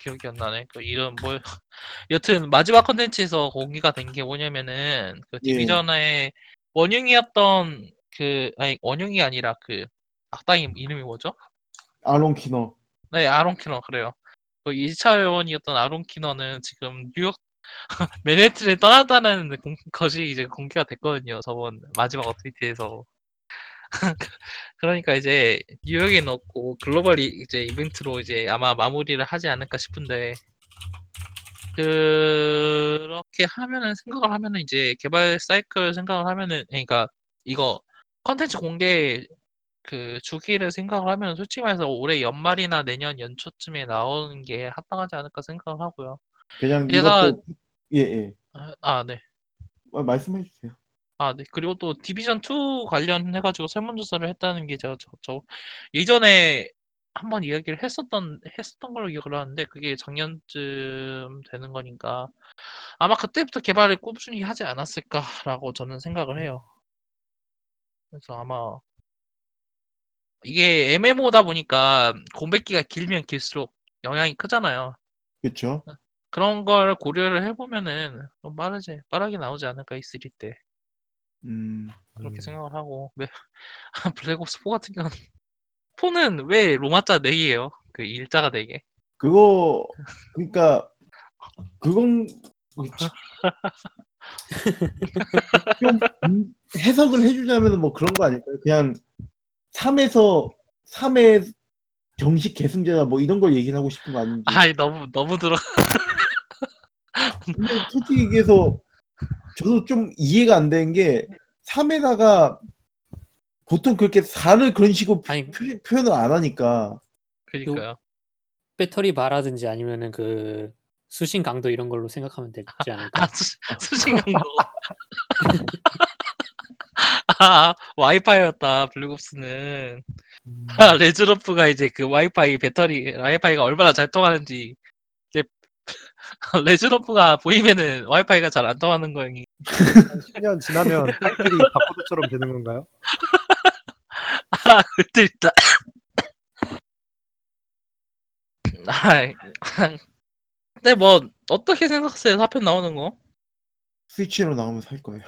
Speaker 1: 기억이 안 나네. 그 이름 뭐 여튼 마지막 컨텐츠에서 공개가 된 게 뭐냐면은 그
Speaker 2: 예.
Speaker 1: 디비전의 원흉이었던 그 아니 원흉이 아니라 그 악당이 이름이 뭐죠?
Speaker 2: 아론 키너
Speaker 1: 네, 아론 키너 그래요. 그 2차 회원이었던 아론 키너는 지금 뉴욕 맨해튼에 떠났다는 공- 것이 이제 공개가 됐거든요. 저번 마지막 어트위트에서. 그러니까 이제 뉴욕에 넣고 글로벌 이- 이제 이벤트로 이제 아마 마무리를 하지 않을까 싶은데 그렇게 하면은 생각을 하면은 이제 개발 사이클 생각을 하면은 그러니까 이거 컨텐츠 공개 그 주기를 생각을 하면 솔직히 말해서 올해 연말이나 내년 연초쯤에 나오는 게 합당하지 않을까 생각을 하고요.
Speaker 2: 그냥
Speaker 1: 게다가-
Speaker 2: 이것도 예 예
Speaker 1: 아, 아, 네.
Speaker 2: 말씀해 주세요.
Speaker 1: 아, 네. 그리고 또 디비전 2 관련해 가지고 설문조사를 했다는 게 제가 저, 저 예전에 한번 이야기를 했었던 했었던 걸로 기억을 하는데 그게 작년쯤 되는 거니까 아마 그때부터 개발을 꾸준히 하지 않았을까라고 저는 생각을 해요. 그래서 아마 이게 MMO다 보니까 공백기가 길면 길수록 영향이 크잖아요.
Speaker 2: 그렇죠.
Speaker 1: 그런 걸 고려를 해보면은 좀 빠르지, 빠르게 나오지 않을까 이3 때.
Speaker 2: 음.
Speaker 1: 그렇게
Speaker 4: 음.
Speaker 1: 생각을 하고 왜 블랙옵스 4 같은 경우는 4는 왜 로마자 4개예요? 그 일자가 4개.
Speaker 2: 그거 그러니까 그건 좀 음, 해석을 해주자면 뭐 그런 거 아닐까요? 그냥 3에서 3의 정식 계승제다 뭐 이런 걸 얘기를 하고 싶은 거 아닌지.
Speaker 1: 아이 너무 너무 들어.
Speaker 2: 근데 솔직히 얘기해서 저도 좀 이해가 안 되는 게 3에다가 보통 그렇게 4를 그런 식으로
Speaker 3: 아니
Speaker 2: 표, 표현을 안 하니까
Speaker 1: 그러니까요.
Speaker 3: 배터리 바라든지 아니면은 그 수신 강도 이런 걸로 생각하면 되지 않을까?
Speaker 1: 아 수, 수신 강도. 아 와이파이였다 블랙옵스는.
Speaker 4: 음,
Speaker 1: 아, 레즈로프가 이제 그 와이파이 배터리 와이파이가 얼마나 잘 통하는지 레즈로프가 보이면은 와이파이가 잘 안 통하는 거예요.
Speaker 4: 한 10년 지나면 타이틀이 바코드처럼 되는 건가요?
Speaker 1: 아, 그때 있다. 아이, 근데 뭐 어떻게 생각하세요? 4편 나오는 거?
Speaker 2: 스위치로 나오면 살 거예요.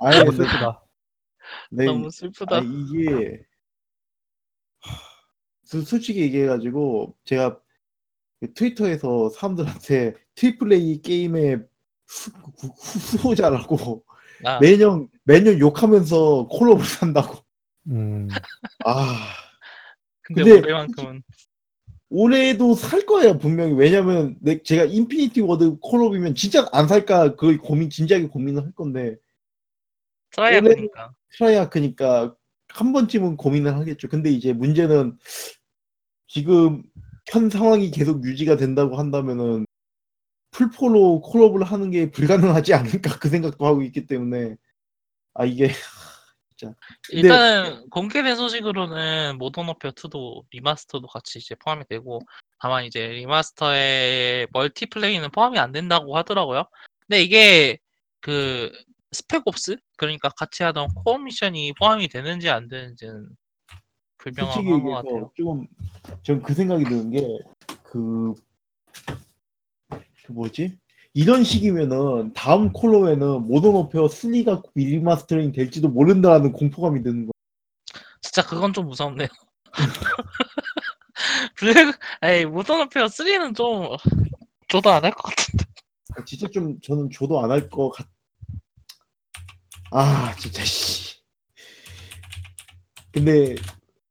Speaker 2: 아니
Speaker 4: 너무 슬프다.
Speaker 2: 네,
Speaker 1: 너무 슬프다.
Speaker 2: 아 이게 하, 소- 솔직히 얘기해가지고 제가 그 트위터에서 사람들한테 triple A 게임의 후, 후- 후보자라고
Speaker 1: 아,
Speaker 2: 매년 매년 욕하면서 콜옵을 산다고.
Speaker 4: 음,
Speaker 2: 아.
Speaker 1: 근데,
Speaker 2: 근데
Speaker 1: 올해만큼은
Speaker 2: 올해도 살 거예요 분명히. 왜냐면 내, 제가 Infinity Ward 콜옵이면 진짜 안 살까 그걸 고민 진지하게 고민을 할 건데.
Speaker 1: Treyar
Speaker 2: 올해-
Speaker 1: 보니까.
Speaker 2: Treyarch니까 한 번쯤은 고민을 하겠죠. 근데 이제 문제는 지금 현 상황이 계속 유지가 된다고 한다면은 플포로 콜옵을 하는 게 불가능하지 않을까 그 생각도 하고 있기 때문에. 아 이게 진짜.
Speaker 1: 일단은 공개된 소식으로는 Modern Warfare 2도 remaster도 같이 이제 포함이 되고 다만 이제 remaster의 multiplay는 포함이 안 된다고 하더라고요. 근데 이게 그 Spec Ops? 그러니까 같이 하던 co-op 미션이 포함이 되는지 안 되는지는 불명확한
Speaker 2: 솔직히
Speaker 1: 것
Speaker 2: 얘기해서
Speaker 1: 같아요.
Speaker 2: 조금 전 그 생각이 드는 게그 그 뭐지 이런 식이면은 다음 콜옵에는 Modern Warfare 3가 리마스터링 될지도 모른다라는 공포감이 드는 거예요.
Speaker 1: 진짜 그건 좀 무섭네요. Black 에이 Modern Warfare 3는 좀 줘도 안 할 것 같은데.
Speaker 2: 아, 진짜 좀 저는 줘도 안 할 것 같. 아 진짜 씨. 근데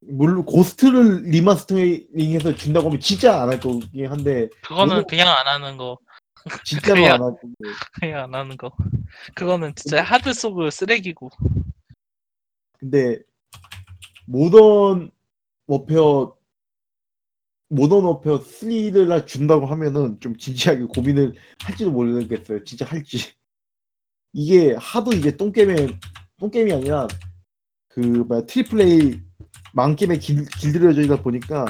Speaker 2: 물론 Ghosts를 remastering해서 준다고 하면 진짜 안 할 거긴 한데
Speaker 1: 그거는
Speaker 2: 너무-
Speaker 1: 그냥 안 하는 거.
Speaker 2: 진짜로
Speaker 1: 그래야-
Speaker 2: 안할 거고.
Speaker 1: 그냥 안 하는 거. 그거는 진짜 하드 소그 쓰레기고.
Speaker 2: 근데 Modern Warfare Modern Warfare 3를 준다고 하면은 좀 진지하게 고민을 할지도 모르겠어요. 진짜 할지. 이게 하도 이제 똥게임에 똥게임이 아니라 그 뭐야 triple A 망게임에 길, 길들여져다 보니까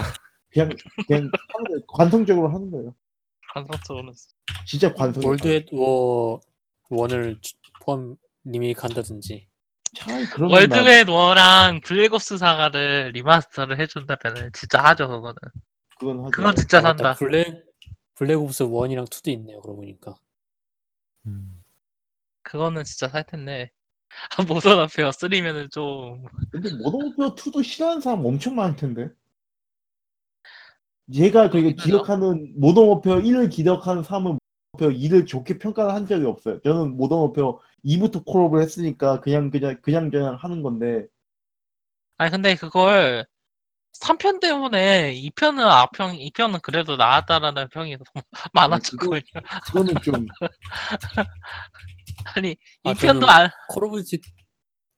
Speaker 2: 그냥 그냥 하는 거예요. 관성적으로 하는 거예요.
Speaker 1: 관성적으로는.
Speaker 2: 진짜 관성.
Speaker 3: 월드 앳 워 원을 주- 포함 리메이크 한다든지
Speaker 2: 차라리 그러면 나-
Speaker 1: 월드 앳 워랑 블랙옵스 사가를 remaster를 해준다면은 진짜 하죠 그거는.
Speaker 2: 그건 하죠.
Speaker 1: 그건 진짜
Speaker 3: 아.
Speaker 1: 산다.
Speaker 3: 블랙 블랙옵스 1이랑 2도 있네요. 그러고 보니까
Speaker 4: 음.
Speaker 1: 그거는 진짜 살 텐데. 모던 워페어 3면은 좀
Speaker 2: 근데 모던 워페어 2도 싫어하는 사람 엄청 많을 텐데. 얘가 그게
Speaker 1: 그러니까요.
Speaker 2: 기억하는 모던 워페어 1을 기억하는 사람은 모던 워페어 2를 좋게 평가를 한 적이 없어요. 저는 모던 워페어 2부터 콜옵을 했으니까 그냥 그냥 그냥 그냥 하는 건데
Speaker 1: 아니 근데 그걸 3편 때문에 2편은 악평 2편은 그래도 나았다라는 평이 너무 많았거든요.
Speaker 2: 그거는 좀
Speaker 1: 아니
Speaker 3: 아,
Speaker 1: 2편도
Speaker 3: 저는-
Speaker 1: 안
Speaker 3: 콜 오브 듀티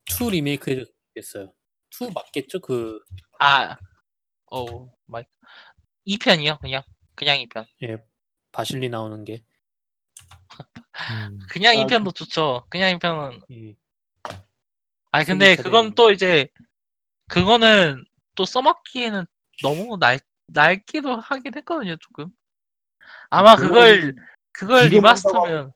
Speaker 3: 2 리메이크 해줬겠어요. 2 맞겠죠? 그
Speaker 1: 아, 어, 마이 2편이요, 그냥 그냥 2편.
Speaker 3: 예, 바실리 나오는 게
Speaker 4: 음.
Speaker 1: 그냥
Speaker 2: 아,
Speaker 1: 2편도 좋죠. 그냥 2편은
Speaker 3: 이
Speaker 1: 아니 근데. 그건 또 이제 그거는 또 써먹기에는 너무 날 낡기도 하긴 했거든요, 조금. 아마 그걸 그걸
Speaker 2: 지금
Speaker 1: remaster면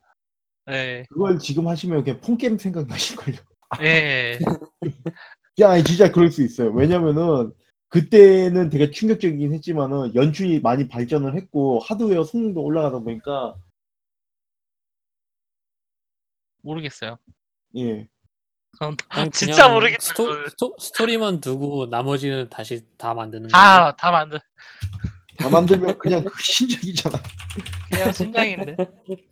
Speaker 1: 예.
Speaker 2: 그걸 지금 하시면 그냥 폰게임 생각나실걸요.
Speaker 1: 예.
Speaker 2: 야, 아니, 진짜 그럴 수 있어요. 왜냐면은 그때는 되게 충격적이긴 했지만은 연출이 많이 발전을 했고 하드웨어 성능도 올라가다 보니까
Speaker 1: 모르겠어요.
Speaker 2: 예.
Speaker 1: 그건
Speaker 3: 그냥
Speaker 1: 진짜 모르겠다.
Speaker 3: 스토. 스토, 스토리만 두고 나머지는 다시 다 만드는 거예요.
Speaker 1: 다, 다 만들,
Speaker 2: 다 만들면 그냥 그 신작이잖아.
Speaker 1: 그냥 심장인데.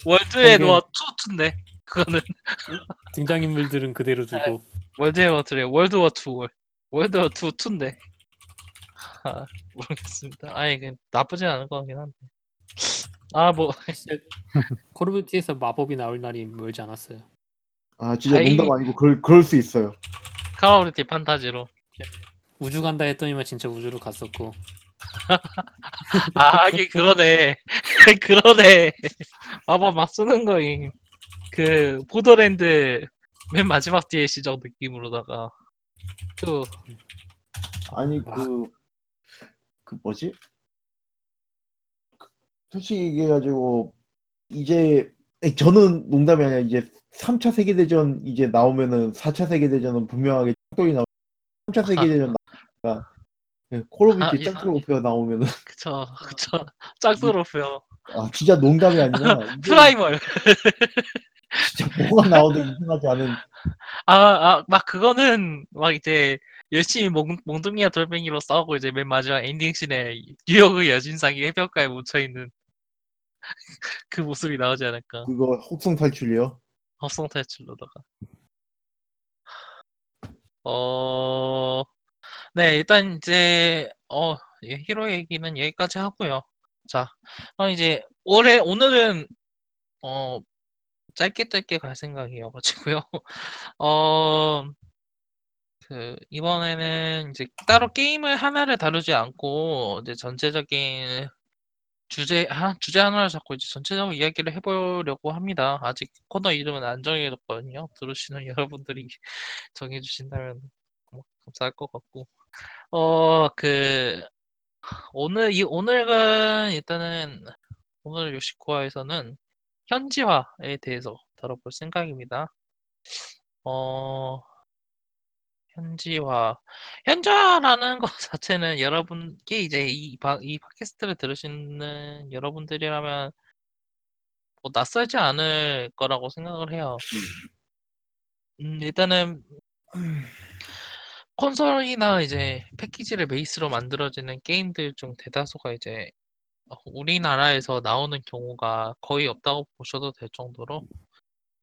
Speaker 1: 월드에
Speaker 3: 그게-
Speaker 1: 뭐, 투, 투인데. 그거는.
Speaker 3: 등장인물들은 그대로 두고
Speaker 1: 월드에 워트래. 월드 워 투, 월. 월드 워 투, 투인데. 아, 모르겠습니다. 아니, 그, 나쁘진 않은 것 같긴 한데. 아, 뭐,
Speaker 3: 콜 오브 듀티에서 마법이 나올 날이 멀지 않았어요.
Speaker 2: 아, 진짜
Speaker 1: 다행히-
Speaker 2: 농담 아니고 그럴, 그럴 수 있어요.
Speaker 1: 카오브티 판타지로.
Speaker 3: 우주 간다 했더니만 진짜 우주로 갔었고
Speaker 1: 아, 하긴 그러네. 그러네. 마법 막 쓰는 거임. 그, 보더랜드 맨 마지막 뒤에 시적 느낌으로다가. 또,
Speaker 2: 아니
Speaker 3: 와.
Speaker 2: 그, 그 뭐지? 그 솔직히 얘기해가지고 이제 아니, 저는 농담이 아니라 이제 3차 세계대전 이제 나오면은 4차 세계대전은 분명하게 짱돌이 나오 3차 세계대전 나오니까 콜 오브
Speaker 1: 아,
Speaker 2: 듀티
Speaker 1: 이상-
Speaker 2: 짱돌 나오면은
Speaker 1: 그쵸, 그쵸. 짝스럽고요.
Speaker 2: 아 진짜 농담이 아니라 이게
Speaker 1: 프라이멀.
Speaker 2: 진짜 뭐가 나와도 이상하지 않은
Speaker 1: 아, 아, 막 그거는 막 이제 열심히 몽, 몽둥이와 돌멩이로 싸우고 이제 맨 마지막 엔딩씬에 뉴욕의 여신상이 해변가에 묻혀있는 그 모습이 나오지 않을까.
Speaker 2: 그거 혹성 탈출이요.
Speaker 1: 합성 탈출로다가. 어, 네, 일단 이제, 어, 예, 히로 얘기는 여기까지 하고요. 자, 그럼 이제 올해, 오늘은, 어, 짧게 짧게 갈 생각이어가지고요. 어, 그, 이번에는 이제 따로 게임을 하나를 다루지 않고, 이제 전체적인 주제, 하, 주제 하나를 잡고 이제 전체적인 이야기를 해보려고 합니다. 아직 코너 이름은 안 정해졌거든요. 들으시는 여러분들이 정해주신다면 뭐 감사할 것 같고. 어, 그, 오늘, 이, 오늘은 일단은, 오늘 요시코아에서는 현지화에 대해서 다뤄볼 생각입니다. 어, 현지화. 현지화라는 것 자체는 여러분께 이제 이, 바- 이 팟캐스트를 들으시는 여러분들이라면 뭐 낯설지 않을 거라고 생각을 해요. 음, 일단은 콘솔이나 이제 패키지를 베이스로 만들어지는 게임들 중 대다수가 이제 어, 우리나라에서 나오는 경우가 거의 없다고 보셔도 될 정도로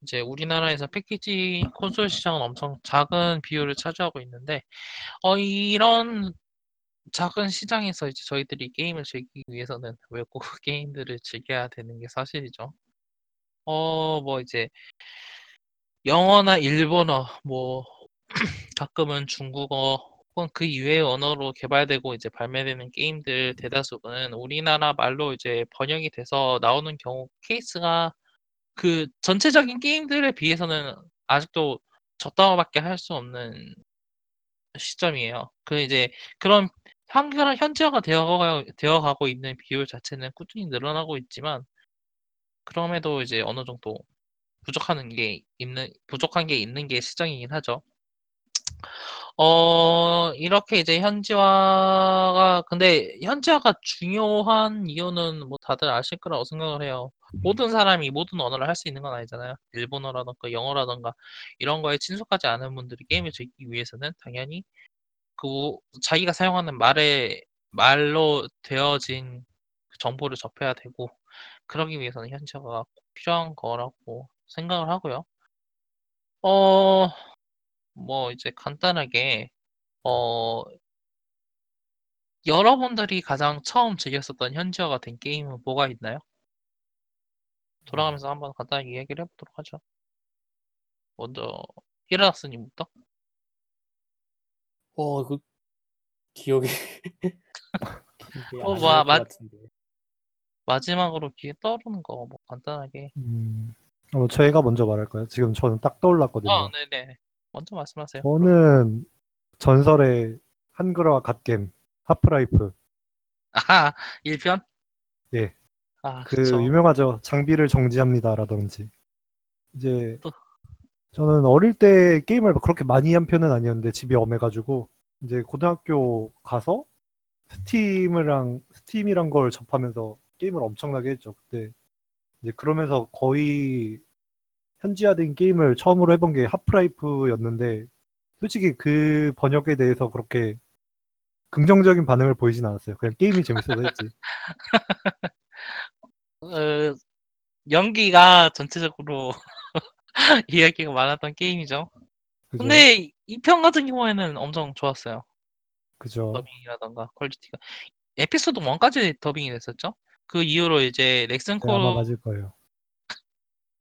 Speaker 1: 이제 우리나라에서 패키지 콘솔 시장은 엄청 작은 비율을 차지하고 있는데 어 이런 작은 시장에서 이제 저희들이 게임을 즐기기 위해서는 외국 게임들을 즐겨야 되는 게 사실이죠. 어 뭐 이제 영어나 일본어 뭐 가끔은 중국어 혹은 그 이외의 언어로 개발되고 이제 발매되는 게임들 대다수는 우리나라 말로 이제 번역이 돼서 나오는 경우 케이스가 그 전체적인 게임들에 비해서는 아직도 적다고밖에 할 수 없는 시점이에요. 그 이제 그런 한글 현지화가 되어 되어가고 있는 비율 자체는 꾸준히 늘어나고 있지만 그럼에도 이제 어느 정도 부족한 게 있는 부족한 게 있는 게 시정이긴 하죠. 어, 이렇게 이제 현지화가, 근데 현지화가 중요한 이유는 뭐 다들 아실 거라고 생각을 해요. 모든 사람이 모든 언어를 할 수 있는 건 아니잖아요. 일본어라던가 영어라던가 이런 거에 친숙하지 않은 분들이 게임을 즐기기 위해서는 당연히 그 자기가 사용하는 말에 말로 되어진 그 정보를 접해야 되고 그러기 위해서는 현지화가 꼭 필요한 거라고 생각을 하고요. 어, 뭐 이제 간단하게 어 여러분들이 가장 처음 즐겼었던 현지화가 된 게임은 뭐가 있나요? 돌아가면서 한번 간단하게 이야기를 해보도록 하죠. 먼저 히라스님부터.
Speaker 3: 어, 그 기억이 기억이
Speaker 1: 어,
Speaker 3: 안
Speaker 1: 뭐,
Speaker 3: 날것
Speaker 1: 맞-
Speaker 3: 같은데.
Speaker 1: 마지막으로 귀에 떠오르는 거 뭐 간단하게.
Speaker 4: 음, 어, 저희가 먼저 말할까요? 지금 저는 딱 떠올랐거든요.
Speaker 1: 아, 네네. 먼저 말씀하세요.
Speaker 4: 저는 전설의 한글화 갓겜 하프라이프
Speaker 1: 아하, 1편?
Speaker 4: 예.
Speaker 1: 아,
Speaker 4: 그
Speaker 1: 그쵸.
Speaker 4: 유명하죠. 장비를 정지합니다라든지 이제
Speaker 1: 또.
Speaker 4: 저는 어릴 때 게임을 그렇게 많이 한 편은 아니었는데 집이 엄해가지고 이제 고등학교 가서 스팀이랑 스팀이란 걸 접하면서 게임을 엄청나게 했죠. 그때 이제 그러면서 거의 현지화된 게임을 처음으로 해본 게 하프라이프였는데 솔직히 그 번역에 대해서 그렇게 긍정적인 반응을 보이진 않았어요. 그냥 게임이 재밌어서 했지.
Speaker 1: 어, 연기가 전체적으로 이야기가 많았던 게임이죠.
Speaker 4: 그죠?
Speaker 1: 근데 이 편 같은 경우에는 엄청 좋았어요.
Speaker 4: 그죠.
Speaker 1: 더빙이라던가 퀄리티가. 에피소드 1까지 더빙이 됐었죠. 그 이후로 이제 넥슨
Speaker 4: 네, 아마
Speaker 1: 코
Speaker 4: 맞을 거예요.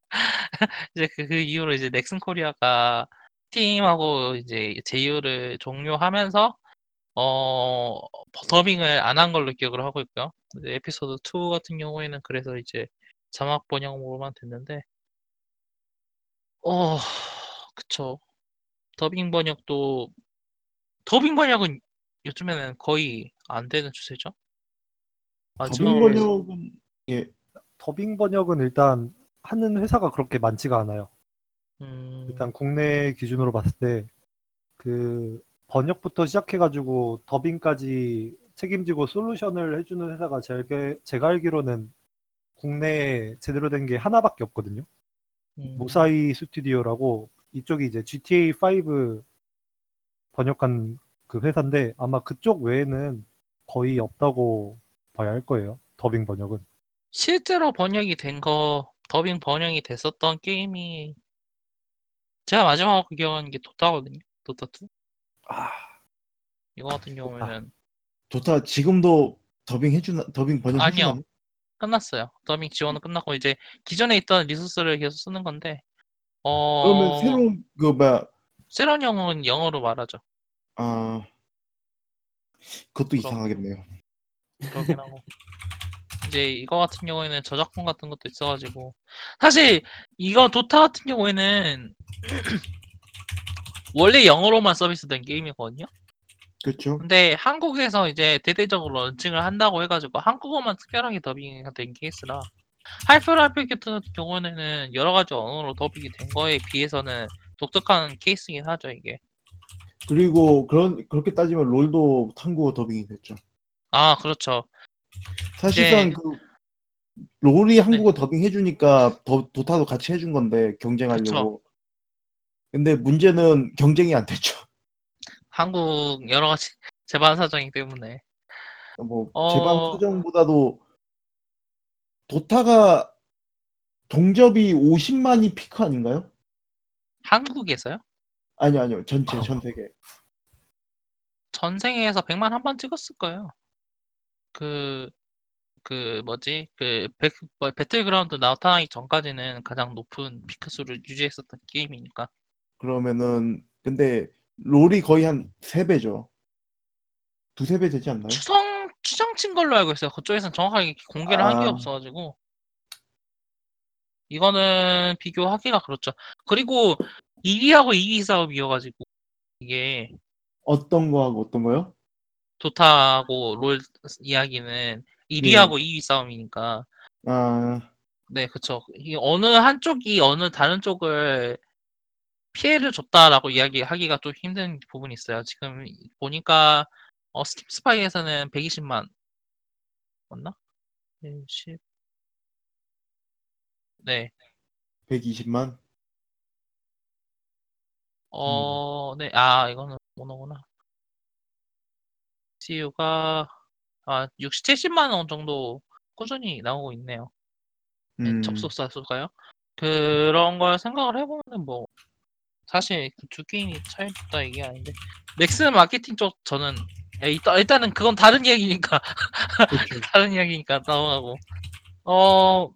Speaker 1: 이제 그, 그 이후로 이제 넥슨 코리아가 팀하고 이제 제휴를 종료하면서 어 더빙을 안 한 걸로 기억을 하고 있고요. 이제 에피소드 2 같은 경우에는 그래서 이제 자막 번역으로만 됐는데 어 그쵸. 더빙 번역도 더빙 번역은 요즘에는 거의 안 되는 추세죠.
Speaker 2: 더빙
Speaker 1: 마지막으로
Speaker 2: 번역은 예
Speaker 4: 더빙 번역은 일단 하는 회사가 그렇게 많지가 않아요.
Speaker 1: 음,
Speaker 4: 일단 국내 기준으로 봤을 때 그 번역부터 시작해가지고 더빙까지 책임지고 솔루션을 해주는 회사가 제게, 제가 알기로는 국내에 제대로 된 게 하나밖에 없거든요.
Speaker 1: 음,
Speaker 4: 무사히 스튜디오라고 이쪽이 이제 GTA 5 번역한 그 회사인데 아마 그쪽 외에는 거의 없다고 봐야 할 거예요. 더빙 번역은.
Speaker 1: 실제로 번역이 된 거, 더빙 번역이 됐었던 게임이 제가 마지막으로 기억하는 게 도타거든요. 도타 2.
Speaker 2: 아,
Speaker 1: 이거 같은 경우에는
Speaker 2: 도타 지금도 더빙 해주나 더빙 번역
Speaker 1: 아니요.
Speaker 2: 해주나?
Speaker 1: 끝났어요. 더빙 지원은 끝났고 이제 기존에 있던 리소스를 계속 쓰는 건데
Speaker 2: 그러면
Speaker 1: 어
Speaker 2: 새로운 그 뭐야
Speaker 1: 세런 영어는 영어로 말하죠.
Speaker 2: 아 그것도
Speaker 1: 그럼.
Speaker 2: 이상하겠네요.
Speaker 1: 그러긴 하고 이제 이거 같은 경우에는 저작권 같은 것도 있어가지고 사실 이거 도타 같은 경우에는 원래 영어로만 서비스된 게임이거든요.
Speaker 2: 그렇죠.
Speaker 1: 근데 한국에서 이제 대대적으로 런칭을 한다고 해가지고 한국어만 특별하게 더빙이 된 케이스라 하프라이프 같은 경우에는 여러 가지 언어로 더빙이 된 거에 비해서는 독특한 케이스긴 하죠 이게.
Speaker 2: 그리고 그런 그렇게 따지면 롤도 한국어 더빙이 됐죠.
Speaker 1: 아 그렇죠.
Speaker 2: 사실상
Speaker 1: 네.
Speaker 2: 그 롤이 한국어 더빙 해주니까 더 도타도 같이 해준 건데 경쟁하려고. 근데 문제는 경쟁이 안 됐죠.
Speaker 1: 한국 여러 가지 재반 사정이기 때문에
Speaker 2: 뭐
Speaker 1: 어.
Speaker 2: 제방 수정보다도 도타가 동접이 50만이 피크 아닌가요?
Speaker 1: 한국에서요?
Speaker 2: 아니요 아니요 전체 전 세계.
Speaker 1: 전생에서 100만 한 번 찍었을 거예요. 그, 그, 뭐지? 그, 백, 뭐, 배틀그라운드 나타나기 전까지는 가장 높은 피크 수를 유지했었던 게임이니까.
Speaker 2: 그러면은 근데 롤이 거의 한 3배죠. 두세 배 되지 않나요?
Speaker 1: 추성, 추정치인 걸로 알고 있어요. 그쪽에서는 정확하게 공개를 한 게
Speaker 2: 아.
Speaker 1: 없어가지고. 이거는 비교하기가 그렇죠. 그리고 1위하고 2위 싸움이어가지고, 이게,
Speaker 2: 어떤 거하고 어떤 거요?
Speaker 1: 도타하고 롤 이야기는 1위하고 2위 싸움이니까.
Speaker 2: 아
Speaker 1: 네, 그쵸. 이 어느 한쪽이 어느 다른 쪽을 피해를 줬다라고 이야기하기가 좀 힘든 부분이 있어요. 지금 보니까 어, 스팀 스파이에서는 120만 맞나? 110. 네.
Speaker 2: 120만.
Speaker 1: 어, 네. 아, 이거는 모노구나. CU가 아, 60, 70만 원 정도 꾸준히 나오고 있네요. 네,
Speaker 2: 음,
Speaker 1: 접속사 수가요. 그런 걸 생각을 해보면 뭐 사실 그두 게임이 차이다 이게 아닌데 넥스 마케팅 쪽 저는 야, 일단, 일단은 그건 다른 이야기니까
Speaker 2: 그렇죠.
Speaker 1: 다른 이야기니까 넘어가고 어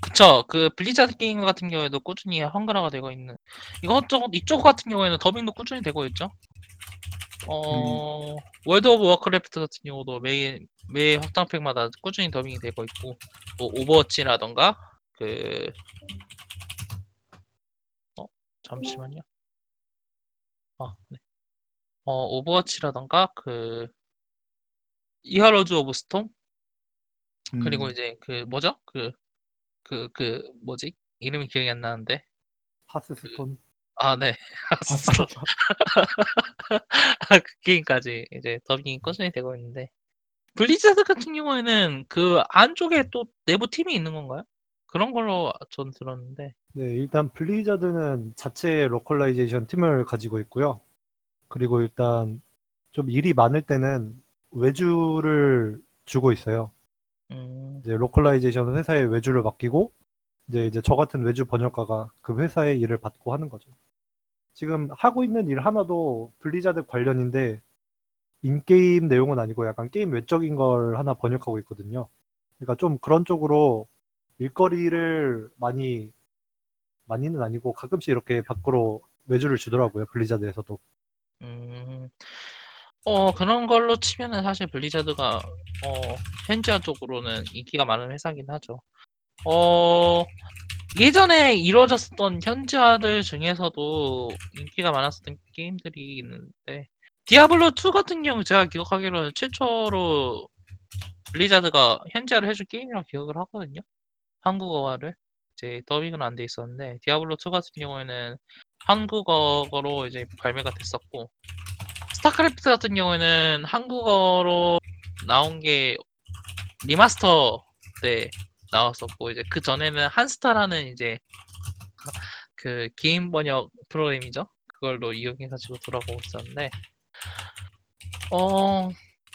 Speaker 1: 그쵸 그 블리자드 게임 같은 경우에도 꾸준히 한글화가 되고 있는 이것저것 이쪽 같은 경우에는 더빙도 꾸준히 되고 있죠 어 월드 오브 워크래프트 같은 경우도 매, 매 확장팩마다 꾸준히 더빙이 되고 있고 뭐 오버워치라던가 그 어, 잠시만요 아, 네. 어, 오버워치라던가 그 히어로즈 오브 스톰 그리고
Speaker 2: 음,
Speaker 1: 이제 그 뭐죠? 그 그 그 뭐지? 이름이 기억이 안 나는데.
Speaker 4: 하스스톤.
Speaker 1: 아, 네. 그 게임까지 이제 더빙이 꾸준히 되고 있는데. 블리자드 같은 경우에는 그 안쪽에 또 내부 팀이 있는 건가요? 그런 걸로 전 들었는데.
Speaker 4: 네, 일단 블리자드는 자체 localization 팀을 가지고 있고요. 그리고 일단 좀 일이 많을 때는 외주를 주고 있어요.
Speaker 1: 음,
Speaker 4: 이제 localization 회사에 외주를 맡기고 이제 이제 저 같은 외주 번역가가 그 회사의 일을 받고 하는 거죠. 지금 하고 있는 일 하나도 블리자드 관련인데 in-game 내용은 아니고 약간 게임 외적인 걸 하나 번역하고 있거든요. 그러니까 좀 그런 쪽으로 일거리를 많이 많이는 아니고 가끔씩 이렇게 밖으로 외주를 주더라고요. 블리자드에서도.
Speaker 1: 음, 어, 그런 걸로 치면은 사실 블리자드가, 어, 현지화 쪽으로는 인기가 많은 회사긴 하죠. 어, 예전에 이루어졌었던 현지화들 중에서도 인기가 많았었던 게임들이 있는데, 디아블로 2 같은 경우 제가 기억하기로는 최초로 블리자드가 현지화를 해준 게임이라고 기억을 하거든요. 한국어화를. 이제 더빙은 안 돼 있었는데, 디아블로 2 같은 경우에는 한국어로 이제 발매가 됐었고, 스타크래프트 같은 경우에는 한국어로 나온 게 remaster 때 나왔었고 이제 그 전에는 한스타라는 이제 그 게임 번역 프로그램이죠. 그걸로 이용해가지고 돌아보고 있었는데 어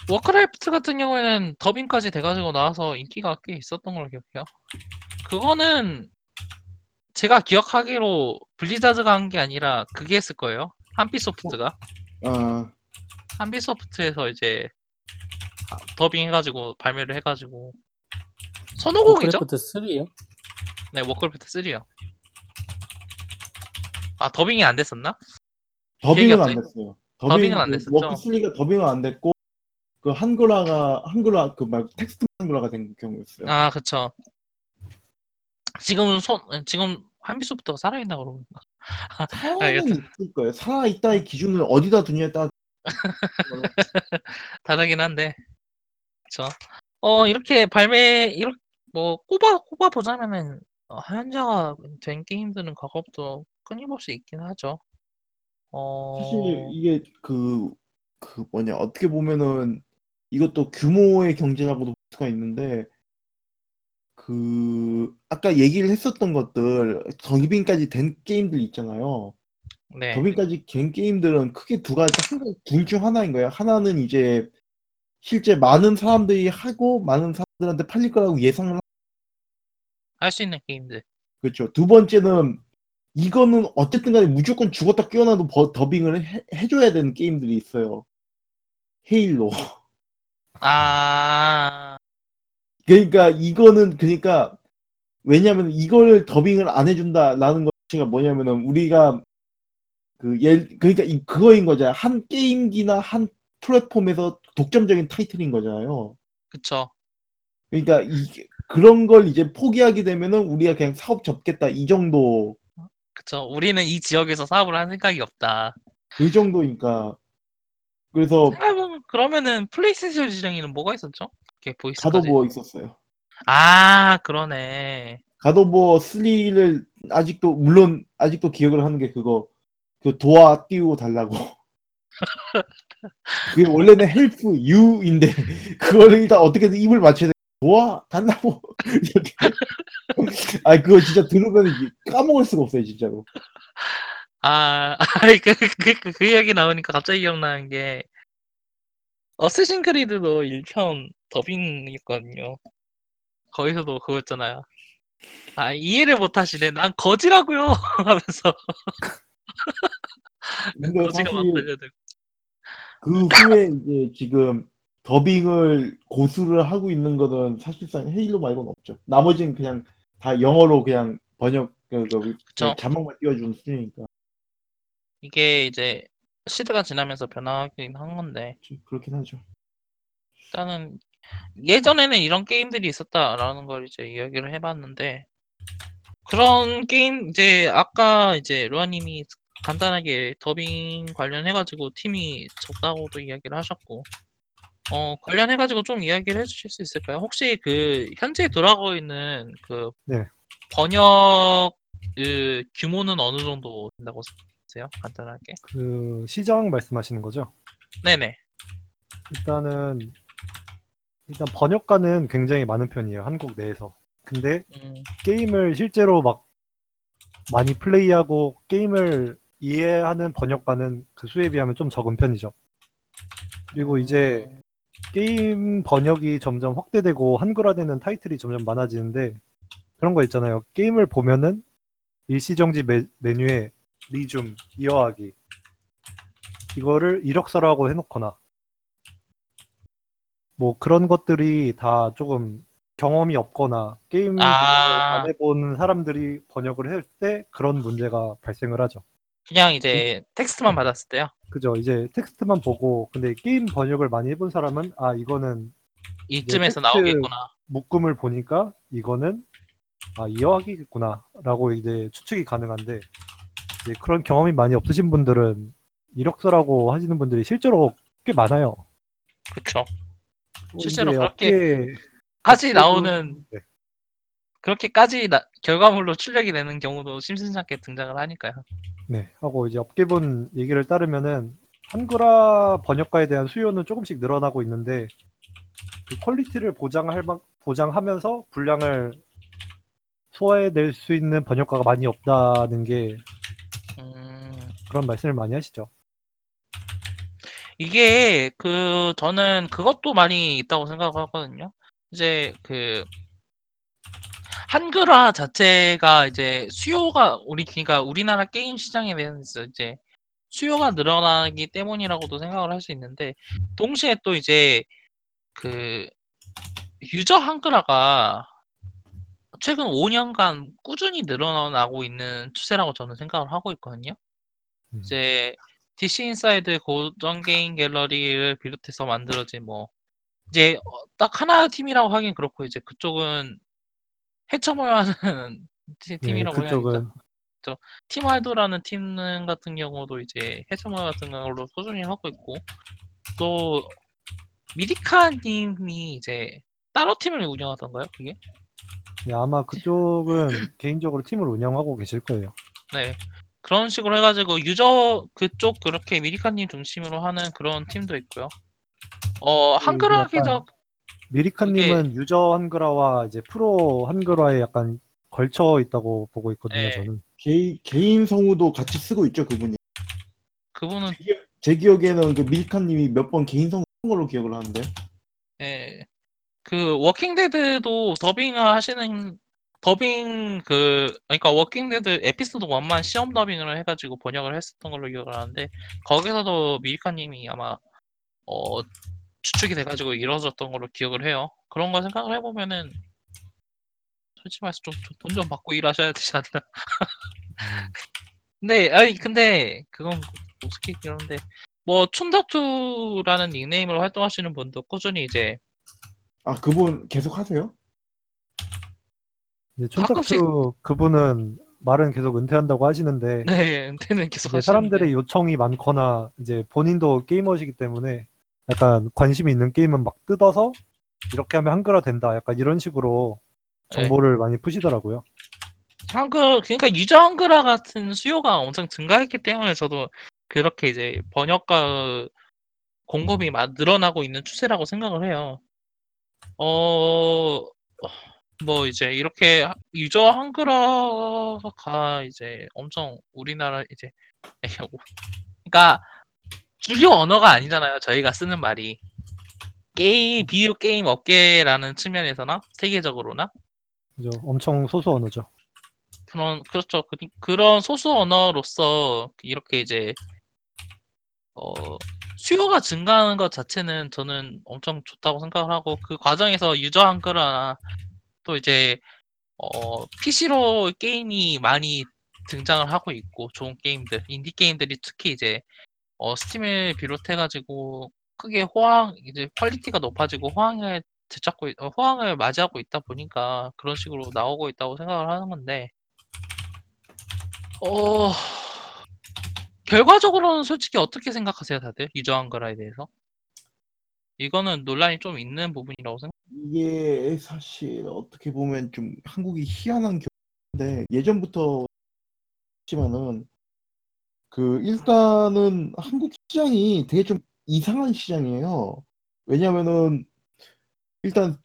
Speaker 1: 워크래프트 같은 경우에는 더빙까지 돼가지고 나와서 인기가 꽤 있었던 걸로 기억해요. 그거는 제가 기억하기로 블리자드가 한 게 아니라 그게 했을 거예요. 한빛소프트가.
Speaker 2: 아,
Speaker 1: 한빛소프트에서 이제 아, 더빙 해가지고 발매를 해가지고 손오공이죠?
Speaker 3: 크래프트 3요?
Speaker 1: 네, 워크래프트 3요. 아 더빙이 안 됐었나?
Speaker 2: 더빙은 안 됐어요.
Speaker 1: 더빙 은 안 됐었죠?
Speaker 2: 워크 3가 더빙은 안 됐고 그 한글화가 한글화 그 말 텍스트 한글화가 된 경우였어요.
Speaker 1: 아 그쵸. 지금은 손 지금 한비소프트가 살아있나 그러고
Speaker 2: 살아는
Speaker 1: 아.
Speaker 2: 있을 거예요. 살아 있다의 기준을 어디다 두냐에 따라
Speaker 1: 다르긴 한데 그쵸. 어 이렇게 발매 이렇게 뭐 꼽아 꼽아 보자면은 어, 현자가 된 게임들은 과거부터 끊임없이 있긴 하죠. 어
Speaker 2: 사실 이게 그, 그 뭐냐, 어떻게 보면은 이것도 규모의 경제라고도 볼 수가 있는데, 그, 아까 얘기를 했었던 것들, 더빙까지 된 게임들 있잖아요.
Speaker 1: 네.
Speaker 2: 더빙까지 된 게임들은 크게 두 가지, 둘중 하나인 거예요. 하나는 이제 실제 많은 사람들이 하고 많은 사람들한테 팔릴 거라고 예상을 하-
Speaker 1: 할 수 있는 게임들.
Speaker 2: 그렇죠. 두 번째는 이거는 어쨌든 간에 무조건 죽었다 깨어나도 버- 더빙을 해, 해줘야 되는 게임들이 있어요. 헤일로.
Speaker 1: 아,
Speaker 2: 그러니까 이거는 그러니까 왜냐하면 이걸 더빙을 안 해준다라는 것 자체가 뭐냐면은 우리가 그 예, 그러니까 이 그거인 거잖아요. 한 게임기나 한 플랫폼에서 독점적인 타이틀인 거잖아요.
Speaker 1: 그쵸.
Speaker 2: 그러니까 이게 그런 걸 이제 포기하게 되면은 우리가 그냥 사업 접겠다 이 정도
Speaker 1: 그쵸. 우리는 이 지역에서 사업을 할 생각이 없다.
Speaker 2: 그 정도니까 그래서
Speaker 1: 생각해보면 그러면은 플레이스테이션 시장에는 뭐가 있었죠? 이렇게 보이스까지.
Speaker 2: 가도버 있었어요.
Speaker 1: 아, 그러네.
Speaker 2: 가도버 3를 아직도 물론 아직도 기억을 하는 게 그거 그 도화 띄우고 달라고. 그게 원래는 help you인데 그거를 일단 어떻게든 입을 맞춰야 돼. 도와 달라고 이렇게. 아 그거 진짜 들으면 까먹을 수가 없어요 진짜로.
Speaker 1: 아, 아이, 그, 그, 그, 그 이야기 나오니까 갑자기 기억나는 게, 어쌔신 크리드도 1편 더빙이었거든요. 거기서도 그거였잖아요. 아, 이해를 못 하시네. 난 거지라고요! 하면서,
Speaker 2: 근데
Speaker 1: 거지가 막
Speaker 2: 사실
Speaker 1: 달려들고.
Speaker 2: 그 후에 이제 지금 더빙을 고수를 하고 있는 거는 사실상 헤일로 말고는 없죠. 나머지는 그냥 다 영어로 그냥 번역 그, 그, 그
Speaker 1: 그쵸.
Speaker 2: 자막만 띄워주는 수준이니까
Speaker 1: 이게 이제, 시대가 지나면서 변화하긴 한 건데,
Speaker 2: 그렇긴 하죠.
Speaker 1: 일단은, 예전에는 이런 게임들이 있었다라는 걸 이제 이야기를 해봤는데, 그런 게임, 이제, 아까 이제, 루아님이 간단하게 더빙 관련해가지고 팀이 적다고도 이야기를 하셨고, 어, 관련해가지고 좀 이야기를 해주실 수 있을까요? 혹시 그, 현재 돌아가고 있는 그,
Speaker 4: 네.
Speaker 1: 번역 그 규모는 어느 정도 된다고 생각하세요? 간단하게.
Speaker 4: 그 시장 말씀하시는 거죠?
Speaker 1: 네네.
Speaker 4: 일단은 일단 번역가는 굉장히 많은 편이에요. 한국 내에서. 근데
Speaker 1: 음,
Speaker 4: 게임을 실제로 막 많이 플레이하고 게임을 이해하는 번역가는 그 수에 비하면 좀 적은 편이죠. 그리고 이제 게임 번역이 점점 확대되고 한글화되는 타이틀이 점점 많아지는데 그런 거 있잖아요. 게임을 보면은 일시정지 메, 메뉴에 리줌, 이어하기 이거를 이력서라고 해놓거나 뭐 그런 것들이 다 조금 경험이 없거나 게임
Speaker 1: 아.
Speaker 4: 안 해본 사람들이 번역을 할 때 그런 문제가 발생을 하죠.
Speaker 1: 그냥 이제 텍스트만 받았을 때요.
Speaker 4: 그죠? 이제 텍스트만 보고 근데 게임 번역을 많이 해본 사람은 아 이거는
Speaker 1: 이쯤에서 나오겠구나.
Speaker 4: 묶음을 보니까 이거는 아 이어하기겠구나라고 이제 추측이 가능한데 이제 그런 경험이 많이 없으신 분들은 이력서라고 하시는 분들이 실제로 꽤 많아요.
Speaker 1: 그쵸.
Speaker 4: 뭐
Speaker 1: 실제로
Speaker 4: 이제
Speaker 1: 그렇게
Speaker 4: 업계-
Speaker 1: 까지
Speaker 4: 업계도-
Speaker 1: 나오는
Speaker 4: 네.
Speaker 1: 그렇게까지 나- 결과물로 출력이 되는 경우도 심심찮게 등장을 하니까요.
Speaker 4: 네, 하고 이제 업계분 얘기를 따르면은 한글화 번역가에 대한 수요는 조금씩 늘어나고 있는데 그 quality를 보장할 만 보장하면서 분량을 소화해낼 수 있는 번역가가 많이 없다는 게
Speaker 1: 음,
Speaker 4: 그런 말씀을 많이 하시죠.
Speaker 1: 이게 그 저는 그것도 많이 있다고 생각하거든요. 이제 그 한글화 자체가 이제 수요가 우리 그러니까 우리나라 게임 시장에 대해서 이제 수요가 늘어나기 때문이라고도 생각을 할 수 있는데 동시에 또 이제 그 유저 한글화가 최근 5년간 꾸준히 늘어나고 있는 추세라고 저는 생각을 하고 있거든요.
Speaker 4: 음.
Speaker 1: 이제 DC 인사이드 고전 게임 갤러리를 비롯해서 만들어진 뭐 이제 어, 딱 하나 팀이라고 하긴 그렇고 이제 그쪽은 해처모여하는
Speaker 4: 네,
Speaker 1: 팀이라고 해야겠죠.
Speaker 4: 그쪽은
Speaker 1: 팀알도라는 팀 같은 경우도 이제 해처모 같은 걸로 소중히 하고 있고 또 미리카님이 이제 따로 팀을 운영하던가요? 그게?
Speaker 4: 네, 아마 그쪽은 개인적으로 팀을 운영하고 계실 거예요.
Speaker 1: 네. 그런 식으로 해가지고 유저 그쪽 그렇게 미리카님 중심으로 하는 그런 팀도 있고요. 어 한글화
Speaker 4: 약간
Speaker 1: 기적
Speaker 4: 미리카님은 유저 한글화와 이제 프로 한글화에 약간 걸쳐 있다고 보고 있거든요.
Speaker 1: 네.
Speaker 4: 저는.
Speaker 2: 개, 개인 성우도 같이 쓰고 있죠 그분이.
Speaker 1: 그분은
Speaker 2: 제 기억에는 그 밀카님이 몇 번 개인 성우 쓴 걸로 기억을 하는데.
Speaker 1: 예. 그 워킹데드도 더빙을 하시는 더빙 그 그러니까 워킹데드 에피소드 1만 시험 더빙을 해가지고 번역을 했었던 걸로 기억을 하는데 거기서도 미리카님이 아마 어 주축이 돼가지고 이루어졌던 걸로 기억을 해요. 그런 거 생각을 해보면은 솔직히 말해서 좀돈좀 받고 일하셔야 되지 않나.
Speaker 4: 음,
Speaker 1: 근데 아니 근데 그건 솔직히 그런데 뭐 춘다투라는 닉네임으로 활동하시는 분도 꾸준히 이제
Speaker 2: 아 그분 계속 하세요?
Speaker 1: 가끔씩-
Speaker 4: 촌탁수 그분은 말은 계속 은퇴한다고 하시는데
Speaker 1: 네 은퇴는 계속
Speaker 4: 이제
Speaker 1: 하시는데
Speaker 4: 사람들의 요청이 많거나 이제 본인도 게이머시기 때문에 약간 관심 이 있는 게임은 막 뜯어서 이렇게 하면 한글화 된다 약간 이런 식으로
Speaker 1: 네.
Speaker 4: 정보를 많이 푸시더라고요.
Speaker 1: 한글 그러니까 유저 한글화 같은 수요가 엄청 증가했기 때문에 저도 그렇게 이제 번역가 공급이 막 늘어나고 있는 추세라고 생각을 해요. 어, 뭐 이제 이렇게 하- 유저 한글화가 이제 엄청 우리나라 이제 그러니까 주요 언어가 아니잖아요. 저희가 쓰는 말이 게임 비디오 게임 업계라는 측면에서나 세계적으로나
Speaker 4: 그죠? 엄청 소수 언어죠.
Speaker 1: 그런 그렇죠. 그, 그런 소수 언어로서 이렇게 이제 어 수요가 증가하는 것 자체는 저는 엄청 좋다고 생각을 하고 그 과정에서 유저 한글화나 또 이제 어 PC로 게임이 많이 등장을 하고 있고 좋은 게임들 인디 게임들이 특히 이제 어 스팀을 비롯해가지고 크게 호황 이제 quality가 높아지고 호황을 되찾고 있- 어, 호황을 맞이하고 있다 보니까 그런 식으로 나오고 있다고 생각을 하는 건데 어 결과적으로는 솔직히 어떻게 생각하세요 다들 user 한글화에 대해서 이거는 논란이 좀 있는 부분이라고 생각.
Speaker 2: 이게 사실 어떻게 보면 좀 한국이 희한한 네, 예전부터 했지만은 그 일단은 한국 시장이 되게 좀 이상한 시장이에요. 왜냐면은 일단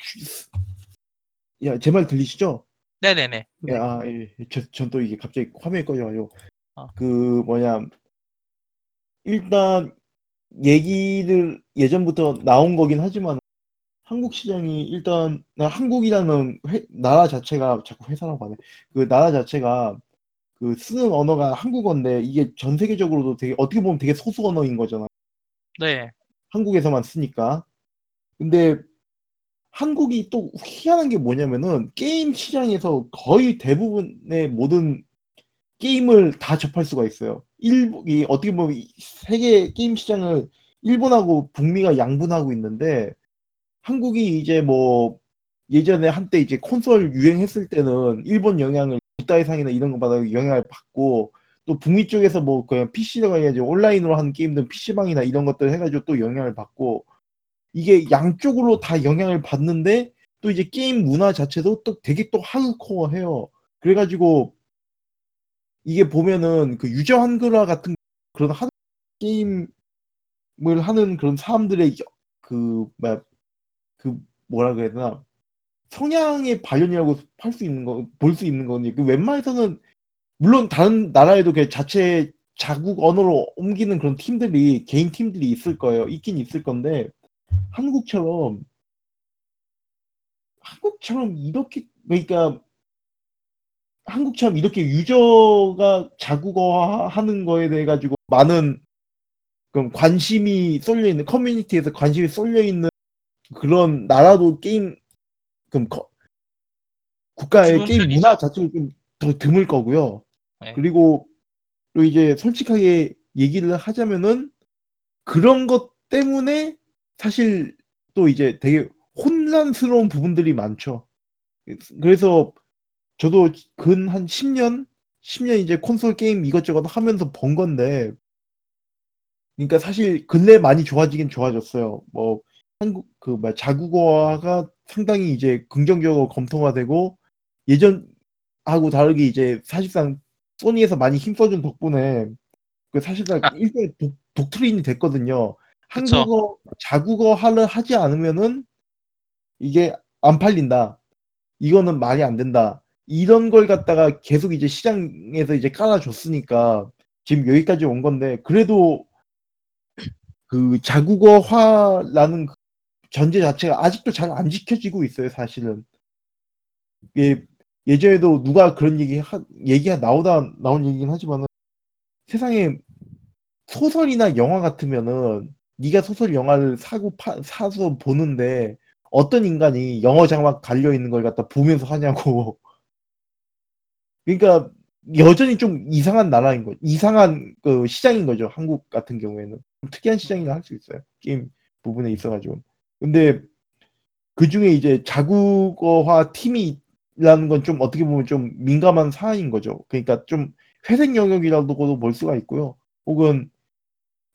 Speaker 2: 야, 제 말 들리시죠?
Speaker 1: 네네네.
Speaker 2: 예, 아, 예. 전 또 이게 갑자기 화면이 꺼져가지고
Speaker 1: 어.
Speaker 2: 그 뭐냐 일단 얘기를 예전부터 나온 거긴 하지만 한국 시장이 일단 나 한국이라는 회- 나라 자체가 자꾸 회사라고 하네. 그 나라 자체가 그 쓰는 언어가 한국어인데 이게 전 세계적으로도 되게 어떻게 보면 되게 소수 언어인 거잖아.
Speaker 1: 네.
Speaker 2: 한국에서만 쓰니까. 근데 한국이 또 희한한 게 뭐냐면은 게임 시장에서 거의 대부분의 모든 게임을 다 접할 수가 있어요. 일이 어떻게 보면 이 세계 게임 시장을 일본하고 북미가 양분하고 있는데 한국이 이제 뭐 예전에 한때 이제 콘솔 유행했을 때는 일본 영향을 국다해상이나 이런 거 받아 영향을 받고 또 북미 쪽에서 뭐 그냥 PC가 해야지 온라인으로 하는 게임들 PC방이나 이런 것들 해가지고 또 영향을 받고 이게 양쪽으로 다 영향을 받는데 또 이제 게임 문화 자체도 또 되게 또 하드코어해요. 그래가지고 이게 보면은 그 유저 한글화 같은 그런 하드 게임을 하는 그런 사람들의 여- 그 뭐야 그 뭐라 그래야 되나 성향의 발현이라고 할 수 있는 거 볼 수 있는 거니 그 웬만해서는 물론 다른 나라에도 그 자체 자국 언어로 옮기는 그런 팀들이 개인 팀들이 있을 거예요. 있긴 있을 건데 한국처럼 한국처럼 이렇게 그러니까 한국처럼 이렇게 유저가 자국어 하는 거에 대해 가지고 많은 그럼 관심이 쏠려 있는 커뮤니티에서 관심이 쏠려 있는 그런 나라도 게임 그럼 거- 국가의 게임
Speaker 1: 편이죠.
Speaker 2: 문화 자체가 좀 더 드물 거고요.
Speaker 1: 네.
Speaker 2: 그리고 또 이제 솔직하게 얘기를 하자면은 그런 것 때문에 사실 또 이제 되게 혼란스러운 부분들이 많죠. 그래서 저도 근 한 10년, 10년 이제 콘솔 게임 이것저것 하면서 본 건데, 그러니까 사실 근래 많이 좋아지긴 좋아졌어요. 뭐 한국 그뭐 자국어가 상당히 이제 긍정적으로 검토가 되고 예전하고 다르게 이제 사실상 소니에서 많이 힘써준 덕분에 그 사실상 일종의 독, 독트린이 됐거든요.
Speaker 1: 그쵸.
Speaker 2: 한국어 자국어를 하지 않으면은 이게 안 팔린다. 이거는 말이 안 된다. 이런 걸 갖다가 계속 이제 시장에서 이제 깔아줬으니까 지금 여기까지 온 건데 그래도 그 자국어화라는 그 전제 자체가 아직도 잘 안 지켜지고 있어요, 사실은. 예, 예전에도 누가 그런 얘기 하, 얘기가 나오다 나온 얘기긴 하지만은 세상에 소설이나 영화 같으면은 네가 소설 영화를 사고 파, 사서 보는데 어떤 인간이 영어 자막 갈려 있는 걸 갖다 보면서 하냐고. 그러니까 여전히 좀 이상한 나라인 거, 이상한 그 시장인 거죠. 한국 같은 경우에는 좀 특이한 시장이라 할 수 있어요. 게임 부분에 있어가지고. 근데 그 중에 이제 자국어화 팀이라는 건 좀 어떻게 보면 좀 민감한 사안인 거죠. 그러니까 좀 회색 영역이라고도 볼 수가 있고요. 혹은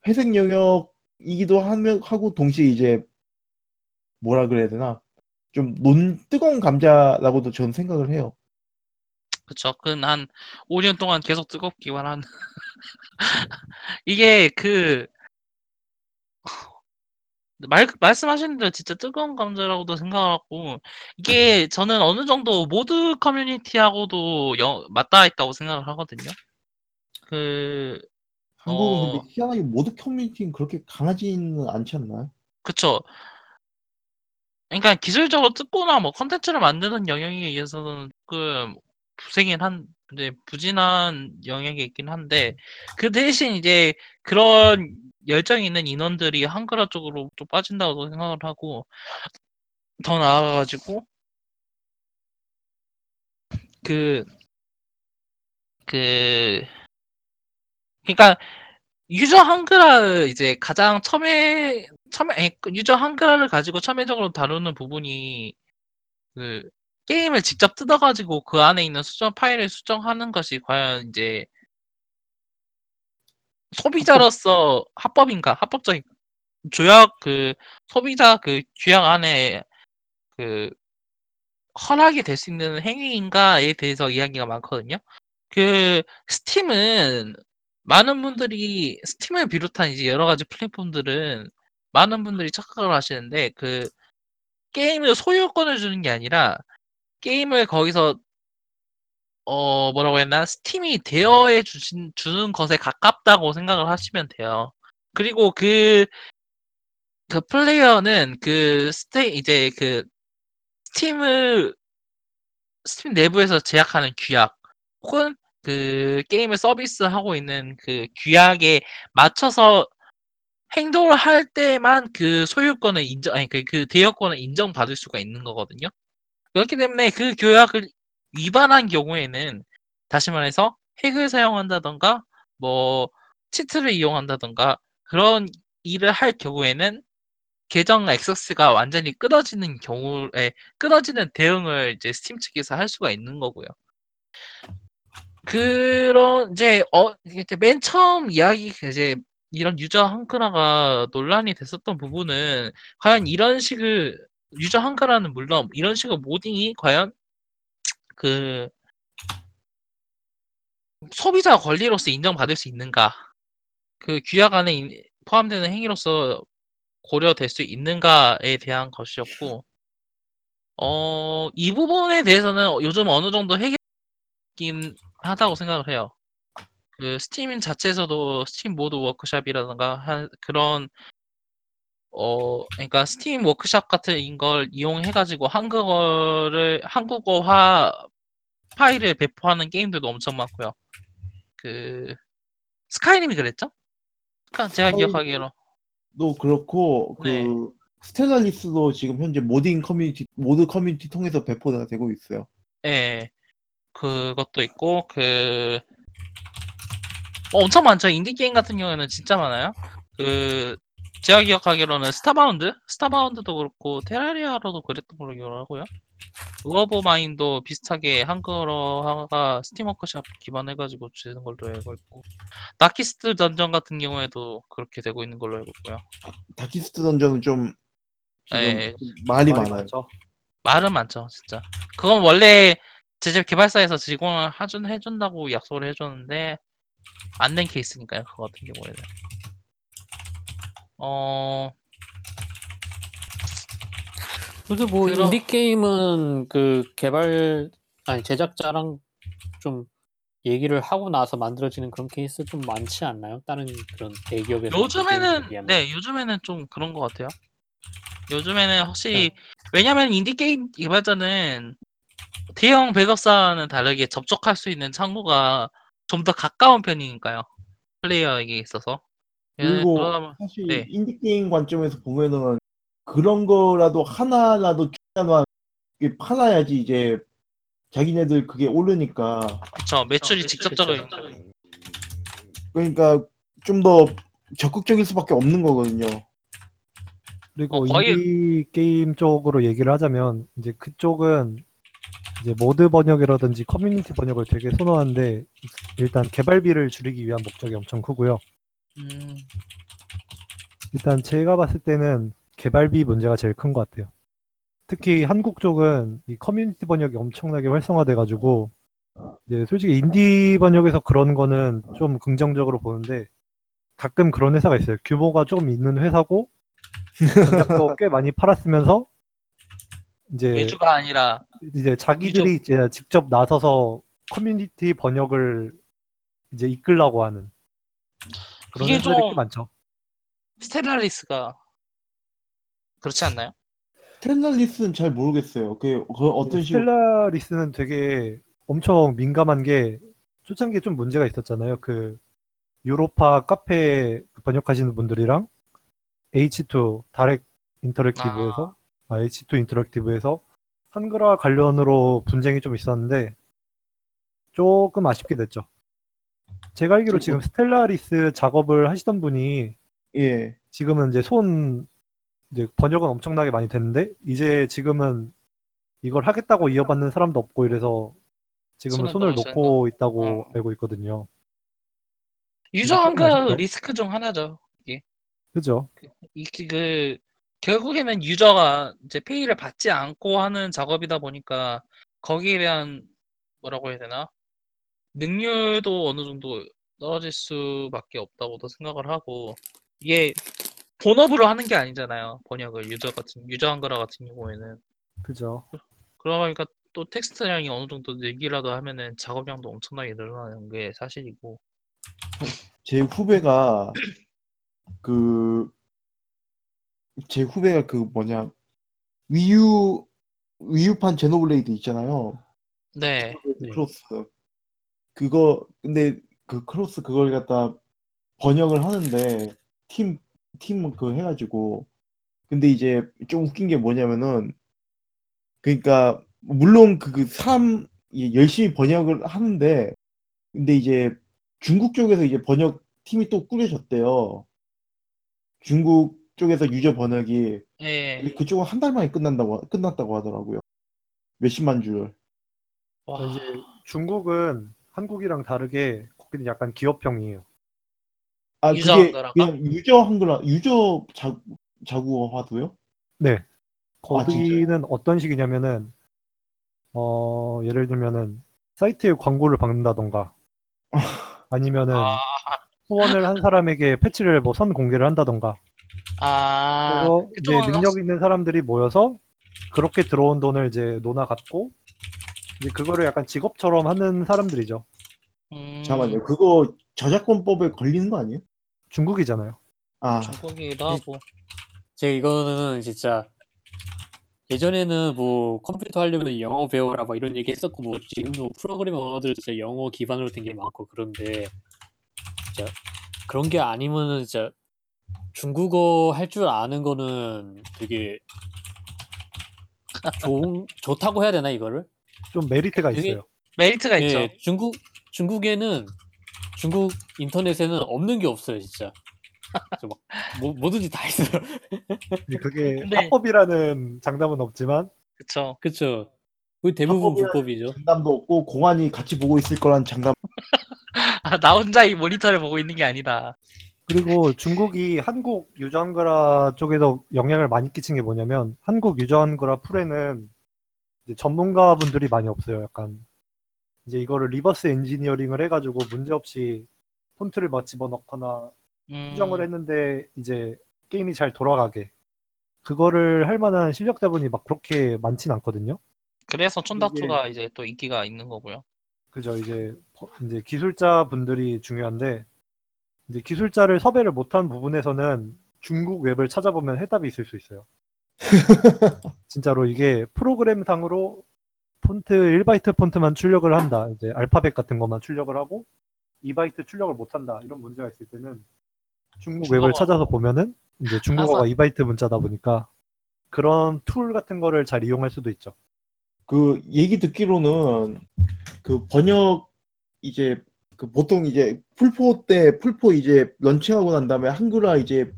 Speaker 2: 회색 영역이기도 하면 하고 동시에 이제 뭐라 그래야 되나 좀 논 뜨거운 감자라고도 저는 생각을 해요.
Speaker 1: 그쵸. 근한 5년 동안 계속 뜨겁기만 한. 이게 그, 말, 말씀하신 대로 진짜 뜨거운 감자라고도 생각하고, 이게 저는 어느 정도 모드 커뮤니티하고도 여, 맞닿아 있다고 생각을 하거든요. 그,
Speaker 2: 한국은
Speaker 1: 어,
Speaker 2: 근데 희한하게 모드 커뮤니티는 그렇게 강하지는 않지 않나요?
Speaker 1: 그쵸. 그러니까 기술적으로 뜯거나 뭐 컨텐츠를 만드는 영역에 의해서는 조금 부생긴 한, 이제 부진한 영역이 있긴 한데, 그 대신 이제 그런 열정이 있는 인원들이 한글화 쪽으로 좀 빠진다고 생각을 하고, 더 나아가가지고, 그, 그, 그러니까 유저 한글화를 이제 가장 첨예, 첨예, 아니, 그 유저 한글화를 가지고 첨예적으로 다루는 부분이 그 게임을 직접 뜯어가지고 그 안에 있는 수정 파일을 수정하는 것이 과연 이제 소비자로서 합법인가? 합법적인 조약 그 소비자 그 규약 안에 그 허락이 될 수 있는 행위인가에 대해서 이야기가 많거든요. 그 스팀은 많은 분들이 스팀을 비롯한 이제 여러 가지 플랫폼들은 많은 분들이 착각을 하시는데 그 게임을 소유권을 주는 게 아니라 게임을 거기서 어 뭐라고 했나 스팀이 대여해 주신 주는 것에 가깝다고 생각을 하시면 돼요. 그리고 그 그 플레이어는 그 스테 이제 그 스팀을 스팀 내부에서 제약하는 규약 혹은 그 게임을 서비스하고 있는 그 규약에 맞춰서 행동을 할 때만 그 소유권을 인정 아니 그, 그 대여권을 인정받을 수가 있는 거거든요. 그렇기 때문에 그 규약을 위반한 경우에는 다시 말해서 핵을 사용한다던가 뭐 치트를 이용한다던가 그런 일을 할 경우에는 계정 액세스가 완전히 끊어지는 경우에 끊어지는 대응을 이제 스팀 측에서 할 수가 있는 거고요. 그런 이제 어 이제 맨 처음 이야기 이제 이런 유저 한글화가 논란이 됐었던 부분은 과연 이런 식의 유저 한글화는 물론 이런 식의 모딩이 과연 그 소비자 권리로서 인정받을 수 있는가? 그 규약 안에 인- 포함되는 행위로서 고려될 수 있는가에 대한 것이었고, 어, 이 부분에 대해서는 요즘 어느 정도 해결되긴 하다고 생각을 해요. 그 스팀 자체에서도 스팀 mod workshop이라든가 한 그런 어 그러니까 스팀 workshop 같은 걸 이용해가지고 한국어를 한국어화 파일을 배포하는 게임들도 엄청 많고요. 그 스카이림이 그랬죠? 그러니까 제가
Speaker 2: 스카이-
Speaker 1: 기억하기로
Speaker 2: 도 그렇고 그
Speaker 1: 네.
Speaker 2: 스텔라리스도 지금 현재 modding 커뮤니티 mod 커뮤니티 통해서 배포가 되고 있어요.
Speaker 1: 예 그것도 있고 그 어, 엄청 많죠. 인디 게임 같은 경우에는 진짜 많아요. 그 제가 기억하기로는 스타바운드, 스타바운드도 그렇고 테라리아도 그랬던 걸로 기억하고요. 우어버 마인도 비슷하게 한글화가 스팀 workshop 기반해가지고 주는 걸로 알고 있고 다키스트 던전 같은 경우에도 그렇게 되고 있는 걸로 알고 있고요.
Speaker 2: 다키스트 던전은 좀
Speaker 1: 예.
Speaker 2: 좀 말이 많아요.
Speaker 4: 많죠.
Speaker 1: 말은 많죠, 진짜. 그건 원래 제작 개발사에서 제공을 해준, 해준다고 약속을 해줬는데 안 된 케이스니까요, 그거 같은 경우에는. 어,
Speaker 3: 그래도 뭐
Speaker 1: 그럼-
Speaker 3: 인디 게임은 그 개발 아니 제작자랑 좀 얘기를 하고 나서 만들어지는 그런 케이스 좀 많지 않나요? 다른 그런 대기업에서
Speaker 1: 요즘에는 네 요즘에는 좀 그런 것 같아요. 요즘에는 확실히 왜냐면 인디 게임 개발자는 대형 백업사와는 다르게 접촉할 수 있는 창구가 좀 더 가까운 편이니까요. 플레이어에게 있어서. 예,
Speaker 2: 그리고
Speaker 1: 보면-
Speaker 2: 사실
Speaker 1: 네.
Speaker 2: 인디 게임 관점에서 보면은 그런 거라도 하나라도 이게 팔아야지 이제 자기네들 그게 오르니까
Speaker 1: 그쵸 매출이 직접적으로
Speaker 2: 그러니까 좀 더 적극적일 수밖에 없는 거거든요.
Speaker 4: 그리고
Speaker 1: 어, 거의-
Speaker 4: 인디 게임 쪽으로 얘기를 하자면 이제 그쪽은 이제 mod 번역이라든지 커뮤니티 번역을 되게 선호하는데 일단 개발비를 줄이기 위한 목적이 엄청 크고요.
Speaker 1: 음,
Speaker 4: 일단 제가 봤을 때는 개발비 문제가 제일 큰 것 같아요. 특히 한국 쪽은 이 커뮤니티 번역이 엄청나게 활성화돼가지고 이제 솔직히 인디 번역에서 그런 거는 좀 긍정적으로 보는데 가끔 그런 회사가 있어요. 규모가 좀 있는 회사고 전작도 꽤 많이 팔았으면서 이제
Speaker 1: 외주가 아니라
Speaker 4: 이제 자기들이 이제 직접 나서서 커뮤니티 번역을 이제 이끌라고 하는 그런
Speaker 1: 이게 좀-
Speaker 4: 꽤 많죠.
Speaker 1: 스텔라리스가 그렇지 않나요?
Speaker 2: 스텔라리스는 잘 모르겠어요. 그, 그 어떤 식으로
Speaker 4: 스텔라리스는 되게 엄청 민감한 게 초창기에 좀 문제가 있었잖아요. 그 유로파 카페 번역하시는 분들이랑 H2 다렉 인터랙티브에서 아, H2 인터랙티브에서 한글화 관련으로 분쟁이 좀 있었는데 조금 아쉽게 됐죠. 제가 알기로 지금 스텔라리스 작업을 하시던 분이
Speaker 2: 예
Speaker 4: 지금은 이제 손 이제 번역은 엄청나게 많이 됐는데 이제 지금은 이걸 하겠다고 이어받는 사람도 없고 이래서 지금은
Speaker 1: 손을
Speaker 4: 놓고 있다고
Speaker 1: 어.
Speaker 4: 알고 있거든요.
Speaker 1: 유저한 그
Speaker 4: 아쉽죠?
Speaker 1: 리스크 중 하나죠.
Speaker 4: 그죠?
Speaker 1: 이그 결국에는 유저가 이제 페이를 받지 않고 하는 작업이다 보니까 거기에 대한 뭐라고 해야 되나? 능률도 어느 정도 떨어질 수밖에 없다고도 생각을 하고 이게 본업으로 하는 게 아니잖아요. 번역을 유저 같은 유저 한글화 같은 경우에는
Speaker 4: 그죠.
Speaker 1: 그러다 보니까 또 텍스트량이 어느 정도 늘기라도 하면은 작업량도 엄청나게 늘어나는 게 사실이고
Speaker 2: 제 후배가 그 제 후배가 그 뭐냐 Wii U Wii U판 Xenoblade 있잖아요.
Speaker 1: 네.
Speaker 3: 네.
Speaker 2: Cross 그거 근데 그 Cross 그걸 갖다 번역을 하는데 팀 팀 그 해가지고 근데 이제 좀 웃긴 게 뭐냐면은 그러니까 물론 그, 그 사람 이 열심히 번역을 하는데 근데 이제 중국 쪽에서 이제 번역 팀이 또 꾸려졌대요. 중국 쪽에서 유저 번역이
Speaker 1: 예.
Speaker 2: 근데 그쪽은 한 달 만에 끝난다고 끝났다고 하더라고요. 몇십만 줄.
Speaker 1: 와.
Speaker 4: 이제 중국은 한국이랑 다르게 거기는 약간 기업형이에요.
Speaker 2: 아
Speaker 1: 유저
Speaker 2: 그게
Speaker 1: 한글화가?
Speaker 2: 그냥 유저 한글화 유저 자, 자국어화도요?
Speaker 4: 네.
Speaker 2: 아,
Speaker 4: 거기는 어떤 식이냐면은 어 예를 들면은 사이트에 광고를 박는다던가 아니면은
Speaker 1: 아,
Speaker 4: 후원을 한 사람에게 패치를 뭐 선 공개를 한다던가
Speaker 1: 아,
Speaker 4: 그래서 이제 능력 있는 사람들이 모여서 그렇게 들어온 돈을 이제 논아 갖고 이제 그거를 약간 직업처럼 하는 사람들이죠.
Speaker 1: 음,
Speaker 2: 잠깐만요. 그거 저작권법에 걸리는 거 아니에요?
Speaker 4: 중국이잖아요.
Speaker 2: 아
Speaker 1: 중국이기도 하고
Speaker 3: 제가 이거는 진짜 예전에는 뭐 컴퓨터 하려면 영어 배워라 막 이런 얘기 했었고 뭐 지금도 프로그래머 언어들 진짜 영어 기반으로 된 게 많고 그런데 진짜 그런 게 아니면은 진짜 중국어 할 줄 아는 거는 되게 좋은 좋다고 해야 되나 이거를?
Speaker 4: 좀 메리트가
Speaker 3: 되게-
Speaker 4: 있어요.
Speaker 1: 메리트가 있죠.
Speaker 3: 예, 중국 중국에는 중국 인터넷에는 없는 게 없어요 진짜. 막, 뭐, 뭐든지 다 있어요.
Speaker 4: 근데 그게
Speaker 1: 근데-
Speaker 4: 합법이라는 장담은 없지만
Speaker 1: 그쵸.
Speaker 3: 그쵸? 거의 대부분 불법이죠.
Speaker 2: 장담도 없고 공안이 같이 보고 있을 거란 장담.
Speaker 1: 아, 나 혼자 이 모니터를 보고 있는 게 아니다.
Speaker 4: 그리고 중국이 한국 유저 한글화 쪽에서 영향을 많이 끼친 게 뭐냐면 한국 유저 한글화 풀에는 전문가분들이 많이 없어요. 약간 이제 이거를 reverse engineering을 해가지고 문제없이 폰트를 막 집어넣거나
Speaker 1: 음,
Speaker 4: 수정을 했는데 이제 게임이 잘 돌아가게 그거를 할 만한 실력자분이 막 그렇게 많진 않거든요.
Speaker 1: 그래서 촌다투가 이제 또 인기가 있는 거고요.
Speaker 4: 그죠 이제 퍼- 이제 기술자 분들이 중요한데 이제 기술자를 섭외를 못한 부분에서는 중국 웹을 찾아보면 해답이 있을 수 있어요. 진짜로 이게 프로그램상으로 폰트 1바이트 폰트만 출력을 한다. 이제 알파벳 같은 것만 출력을 하고 2바이트 출력을 못 한다. 이런 문제가 있을 때는 중국 웹을. 찾아서 보면은 이제 중국어가
Speaker 1: 항상-
Speaker 4: 2바이트 문자다 보니까 그런 툴 같은 거를 잘 이용할 수도 있죠.
Speaker 2: 그 얘기 듣기로는 그 번역 이제 그 보통 이제 플포 때 플포 이제 launching하고 난 다음에 한글화 이제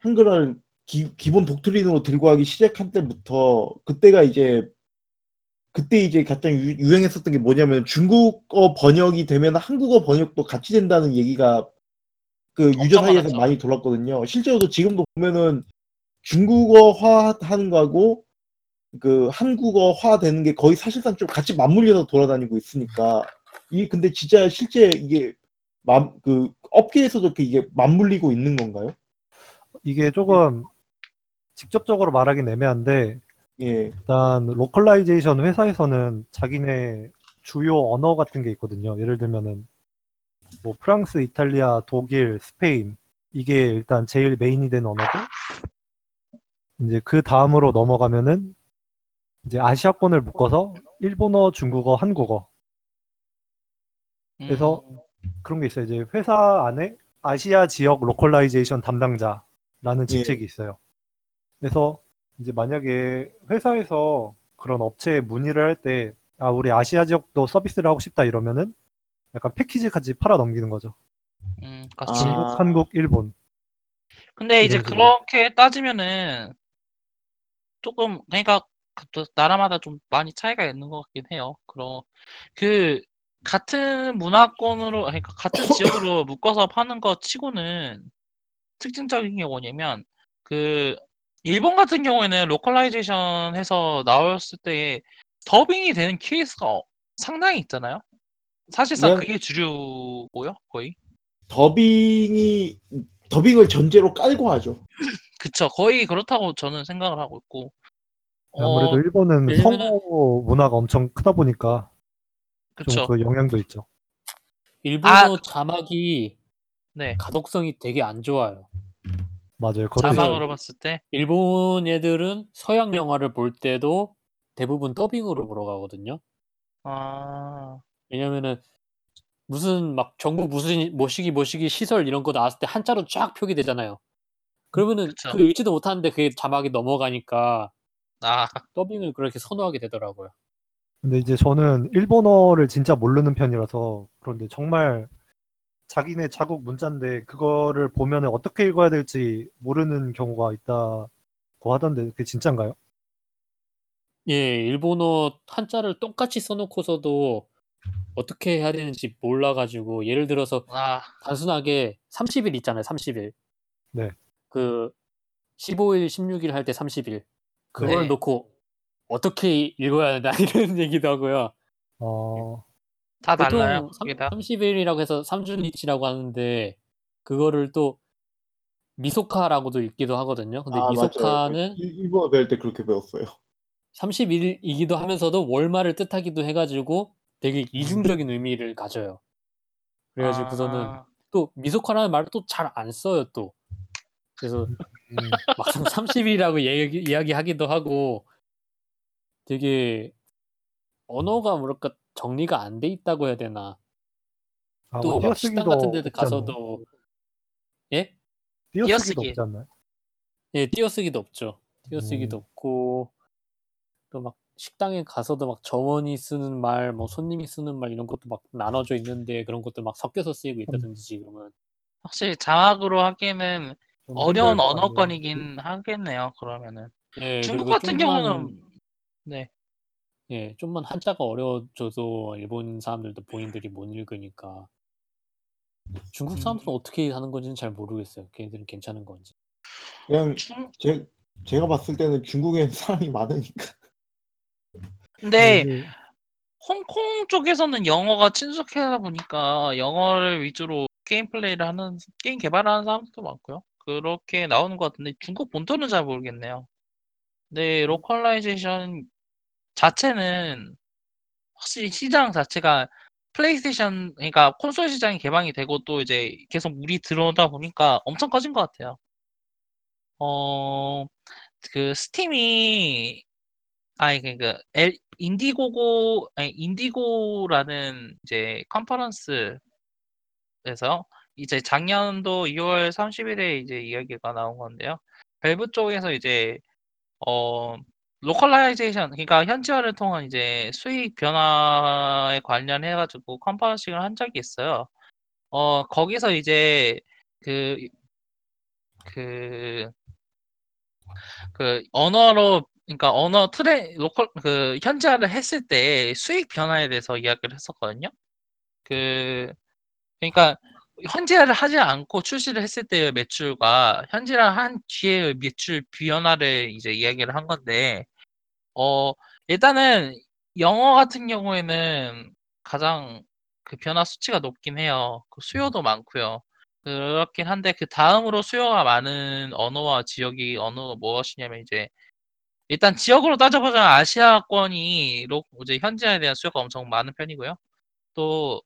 Speaker 2: 한글화를 기, 기본 독트린으로 들고 하기 시작한 때부터 그때가 이제 그때 이제 가장 유, 유행했었던 게 뭐냐면 중국어 번역이 되면 한국어 번역도 같이 된다는 얘기가 그 유저 사이에서
Speaker 1: 많았죠.
Speaker 2: 많이 돌았거든요. 실제로도 지금도 보면은 중국어화 하는 거하고 그 한국어화 되는 게 거의 사실상 좀 같이 맞물려서 돌아다니고 있으니까 이 근데 진짜 실제 이게 맘, 그 업계에서도 이게 맞물리고 있는 건가요?
Speaker 4: 이게 조금 직접적으로 말하긴 애매한데
Speaker 2: 예.
Speaker 4: 일단 localization 회사에서는 자기네 주요 언어 같은 게 있거든요. 예를 들면은 뭐 프랑스, 이탈리아, 독일, 스페인 이게 일단 제일 메인이 된 언어고 이제 그 다음으로 넘어가면은 이제 아시아권을 묶어서 일본어, 중국어, 한국어 그래서
Speaker 1: 음,
Speaker 4: 그런 게 있어요. 이제 회사 안에 아시아 지역 localization 담당자라는 직책이 있어요. 그래서 이제 만약에 회사에서 그런 업체에 문의를 할 때, 아, 우리 아시아 지역도 서비스를 하고 싶다 이러면은 약간 패키지까지 팔아 넘기는 거죠.
Speaker 1: 음,
Speaker 2: 아.
Speaker 1: 그렇지.
Speaker 4: 중국, 한국, 일본.
Speaker 1: 근데 이제
Speaker 4: 이런 식으로.
Speaker 1: 그렇게 따지면은 조금 그러니까 그 나라마다 좀 많이 차이가 있는 것 같긴 해요. 그럼 그 같은 문화권으로 그러니까 같은 지역으로 묶어서 파는 것 치고는 특징적인 게 뭐냐면 그 일본 같은 경우에는 localization 해서 나왔을 때 더빙이 되는 케이스가 어- 상당히 있잖아요. 사실상
Speaker 2: 네.
Speaker 1: 그게 주류고요, 거의.
Speaker 2: 더빙이 더빙을 전제로 깔고 하죠.
Speaker 1: 그쵸, 거의 그렇다고 저는 생각을 하고 있고.
Speaker 4: 아무래도
Speaker 1: 어,
Speaker 4: 일본은
Speaker 3: 왜냐면은-
Speaker 4: 성우 문화가 엄청 크다 보니까
Speaker 1: 그쵸.
Speaker 4: 좀그 영향도 있죠.
Speaker 3: 일본어
Speaker 1: 아,
Speaker 3: 자막이
Speaker 1: 네.
Speaker 3: 가독성이 되게 안 좋아요.
Speaker 4: 맞아요. 그래서
Speaker 1: 자막으로 봤을 때.
Speaker 3: 일본 애들은 서양 영화를 볼 때도 대부분 더빙으로 보러 가거든요.
Speaker 1: 아,
Speaker 3: 왜냐면은 무슨 막 정부 무슨 모시기 모시기 시설 이런 거 나왔을 때 한자로 쫙 표기되잖아요. 그러면은
Speaker 1: 그쵸.
Speaker 3: 그 읽지도 못하는데 그게 자막이 넘어가니까
Speaker 1: 아,
Speaker 3: 더빙을 그렇게 선호하게 되더라고요.
Speaker 4: 근데 이제 저는 일본어를 진짜 모르는 편이라서 그런데 정말 자기네 자국 문자인데 그거를 보면 어떻게 읽어야 될지 모르는 경우가 있다고 하던데 그게 진짠가요?
Speaker 3: 예, 일본어 한자를 똑같이 써놓고서도 어떻게 해야 되는지 몰라가지고 예를 들어서
Speaker 1: 아,
Speaker 3: 단순하게 30일 있잖아요. 30일.
Speaker 4: 네.
Speaker 3: 그 15일, 16일 할 때 30일. 그걸
Speaker 1: 네.
Speaker 3: 놓고 어떻게 읽어야 되나 이런 얘기도 하고요.
Speaker 4: 어,
Speaker 1: 다 달라요.
Speaker 3: 보통
Speaker 1: 그게 다.
Speaker 3: 30일이라고 해서 3주니치라고 하는데 그거를 또 미소카라고도 읽기도 하거든요. 근데
Speaker 2: 아.
Speaker 3: 미소카는
Speaker 2: 일- 일본어 배울 때 그렇게 배웠어요.
Speaker 3: 30일이기도 하면서도 월말을 뜻하기도 해가지고 되게 이중적인 의미를 가져요. 그래가지고서는
Speaker 1: 아,
Speaker 3: 또 미소카라는 말을 또 잘 안 써요 또. 그래서
Speaker 4: 음,
Speaker 3: 막상 30일이라고 얘기, 이야기하기도 하고 되게 언어가 뭐랄까 정리가 안 돼 있다고 해야 되나.
Speaker 4: 아,
Speaker 3: 또뭐막 식당 같은 데 가서도 예?
Speaker 4: 띄어쓰기도
Speaker 1: 띄어쓰기.
Speaker 4: 없지 않나요?
Speaker 3: 예, 띄어쓰기도 없죠. 띄어쓰기도
Speaker 4: 음.
Speaker 3: 없고 또 막 식당에 가서도 막 점원이 쓰는 말, 뭐 손님이 쓰는 말 이런 것도 막 나눠져 있는데 그런 것도 막 섞여서 쓰이고 있다든지 지금은.
Speaker 1: 확실히 자막으로 하기에는
Speaker 4: 좀
Speaker 1: 어려운. 언어권이긴 하겠네요, 그러면은.
Speaker 3: 예,
Speaker 1: 중국 같은 경우는, 네.
Speaker 3: 예, 좀만 한자가 어려워져도 일본 사람들도 본인들이 못 읽으니까 중국 사람들은 어떻게 하는 건지는 잘 모르겠어요. 걔네들은 괜찮은 건지.
Speaker 2: 그냥
Speaker 1: 중-
Speaker 2: 제, 제가 봤을 때는 중국엔 사람이 많으니까.
Speaker 1: 근데
Speaker 4: 이게
Speaker 1: 홍콩 쪽에서는 영어가 친숙하다 보니까 영어를 위주로 게임 플레이를 하는 게임 개발을 하는 사람들도 많고요. 그렇게 나오는 것 같은데 중국 본토는 잘 모르겠네요. 근데 localization 자체는 확실히 시장 자체가 플레이스테이션 그러니까 콘솔 시장이 개방이 되고 또 이제 계속 물이 들어오다 보니까 엄청 커진 것 같아요. 어, 그 Steam이 아니 그 엘, Indiegogo 아니 인디고라는 이제 컨퍼런스에서 이제 작년도 2월 30일에 이제 이야기가 나온 건데요. 밸브 쪽에서 이제 어 localization 그러니까 현지화를 통한 이제 수익 변화에 관련해 가지고 conferencing을 한 적이 있어요. 어 거기서 이제 그 그, 그 언어로 그러니까 언어 트레 로컬 그 현지화를 했을 때 수익 변화에 대해서 이야기를 했었거든요. 그 그러니까 현지화를 하지 않고 출시를 했을 때의 매출과 현지화 한 뒤의 매출 변화를 이제 이야기를 한 건데 어 일단은 영어 같은 경우에는 가장 그 변화 수치가 높긴 해요. 그 수요도 많고요. 그렇긴 한데 그 다음으로 수요가 많은 언어와 지역이 언어가 무엇이냐면 이제 일단 지역으로 따져보자면 아시아권이 로 이제 현지화에 대한 수요가 엄청 많은 편이고요. 또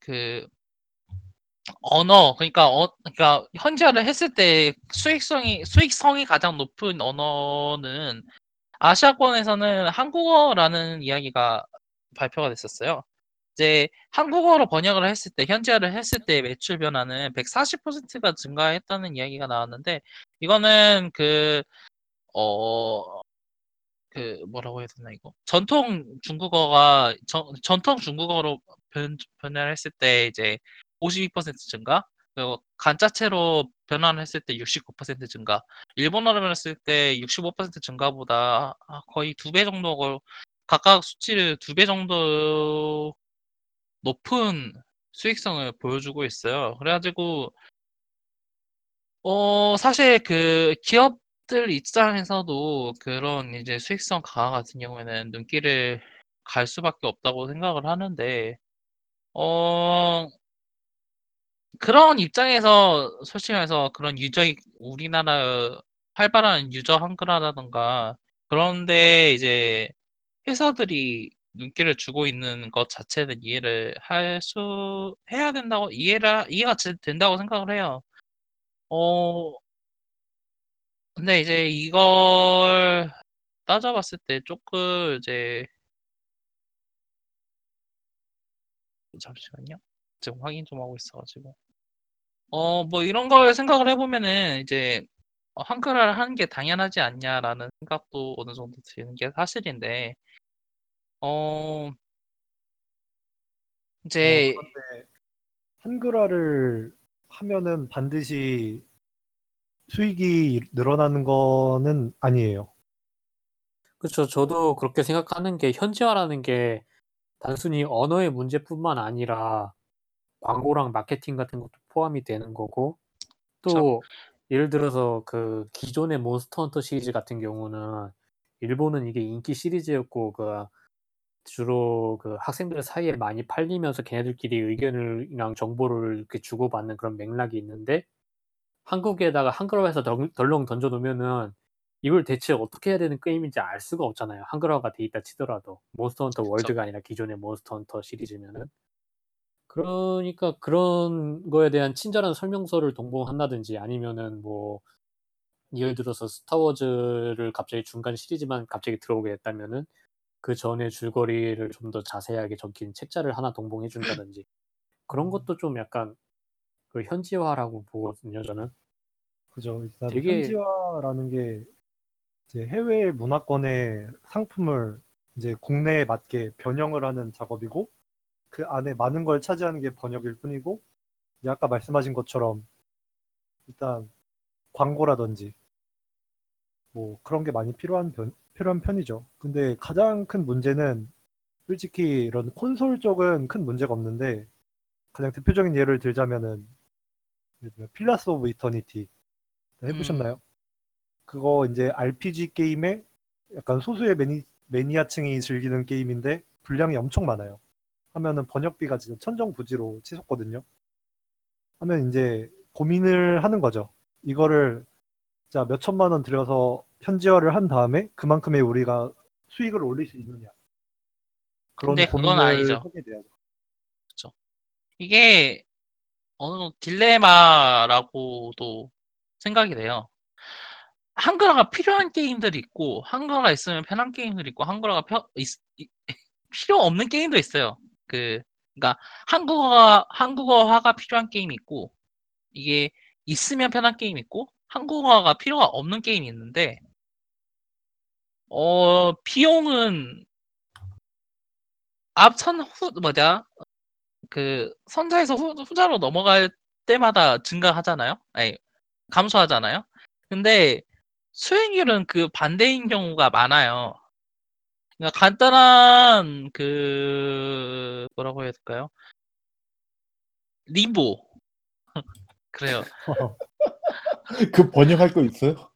Speaker 1: 그 언어 그러니까 어 그러니까 현지화를 했을 때 수익성이 수익성이 가장 높은 언어는 아시아권에서는 한국어라는 이야기가 발표가 됐었어요. 이제 한국어로 번역을 했을 때 현지화를 했을 때 매출 변화는 140%가 증가했다는 이야기가 나왔는데 이거는 그 어 그 뭐라고 해야 되나 이거 전통 중국어가 전, 전통 중국어로 변, 변화를 했을 때 이제 52% 증가 그리고 간자체로 변환을 했을 때 69% 증가 일본어로 변했을 때 65% 증가보다 아, 거의 두 배 정도 각각 수치를 두 배 정도 높은 수익성을 보여주고 있어요. 그래가지고 어 사실 그 기업 들 입장에서도 그런 이제 수익성 강화 같은 경우에는 눈길을 갈 수밖에 없다고 생각을 하는데, 어, 그런 입장에서 솔직히 말해서 그런 유저, 우리나라 활발한 유저 한글화라던가 그런데 이제 회사들이 눈길을 주고 있는 것 자체는 이해를 할 수, 해야 된다고, 이해를, 이해가 제- 된다고 생각을 해요. 어, 근데 이제 이걸 따져봤을 때 조금 이제, 잠시만요. 지금 확인 좀 하고 있어가지고. 어, 뭐 이런 걸 생각을 해보면은 이제 어, 한글화를 하는 게 당연하지 않냐라는 생각도 어느 정도 드는 게 사실인데, 어,
Speaker 4: 어,
Speaker 1: 이제,
Speaker 4: 그런데 한글화를 하면은 반드시 수익이 늘어나는 거는 아니에요.
Speaker 3: 그렇죠. 저도 그렇게 생각하는 게 현지화라는 게 단순히 언어의 문제뿐만 아니라 광고랑 마케팅 같은 것도 포함이 되는 거고 또 예를 들어서 그 기존의 몬스터 헌터 시리즈 같은 경우는 일본은 이게 인기 시리즈였고 그 주로 그 학생들 사이에 많이 팔리면서 걔네들끼리 의견을랑 정보를 이렇게 주고받는 그런 맥락이 있는데 한국에다가 한글화해서 덜 덜렁 던져 놓으면은 이걸 대체 어떻게 해야 되는 게임인지 알 수가 없잖아요, 한글화가 돼 있다 치더라도.
Speaker 1: Monster
Speaker 3: Hunter. World가 아니라 기존의 Monster Hunter 시리즈면은. 그러니까 그런 거에 대한 친절한 설명서를 동봉한다든지 아니면은 뭐 예를 들어서 Star Wars를 갑자기 중간 시리즈만 갑자기 들어오게 됐다면은 그 전의 줄거리를 좀 더 자세하게 적힌 책자를 하나 동봉해 준다든지 그런
Speaker 4: 음.
Speaker 3: 것도 좀 약간 그 현지화라고 보거든요, 저는.
Speaker 4: 그죠. 일단
Speaker 3: 되게
Speaker 4: 현지화라는 게 이제 해외 문화권의 상품을 이제 국내에 맞게 변형을 하는 작업이고 그 안에 많은 걸 차지하는 게 번역일 뿐이고 아까 말씀하신 것처럼 일단 광고라든지 뭐 그런 게 많이 필요한 편, 필요한 편이죠. 근데 가장 큰 문제는 솔직히 이런 콘솔 쪽은 큰 문제가 없는데 가장 대표적인 예를 들자면은 Pillars of Eternity 해보셨나요? 그거 이제 RPG 게임에 약간 소수의 매니, 매니아층이 즐기는 게임인데 분량이 엄청 많아요. 하면은 번역비가 지금 천정부지로 치솟거든요. 하면 이제 고민을 하는 거죠. 이거를 자 몇 천만 원 들여서 현지화를 한 다음에 그만큼의 우리가 수익을 올릴 수 있느냐. 그런
Speaker 1: 근데 그건 아니죠.
Speaker 4: 하게 돼야죠.
Speaker 1: 이게 어느 정도 딜레마라고도 생각이 돼요. 한글화가 필요한 게임들이 있고, 한글화가 있으면 편한 게임들이 있고, 한글화가 펴- 있- 이- 필요 없는 게임도 있어요. 그, 그러니까 한국어가 한국어화가 필요한 게임이 있고, 이게 있으면 편한 게임이 있고, 한국어가 필요가 없는 게임이 있는데, 어, 비용은 앞선 후 뭐냐 그 선자에서 후, 후자로 넘어갈 때마다 증가하잖아요. 아니 감소하잖아요. 근데 수익률은 그 반대인 경우가 많아요. 그러니까 간단한 그 뭐라고 해야 될까요? 림보 그래요.
Speaker 2: 그 번역할 거 있어요?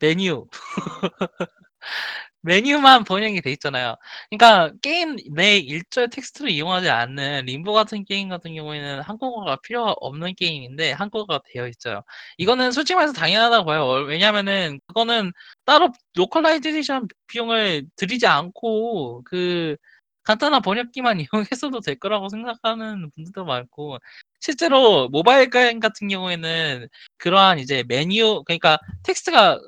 Speaker 1: 메뉴 메뉴만 번역이 돼 있잖아요. 그러니까 게임 내 일절 텍스트를 이용하지 않는 림보 같은 게임 같은 경우에는 한국어가 필요가 없는 게임인데 한국어가 되어 있어요. 이거는 솔직히 말해서 당연하다고 봐요. 어, 왜냐면은 그거는 따로 localization 비용을 들이지 않고 그 간단한 번역기만 이용했어도 될 거라고 생각하는 분들도 많고 실제로 모바일 게임 같은 경우에는 그러한 이제 메뉴 그러니까 텍스트가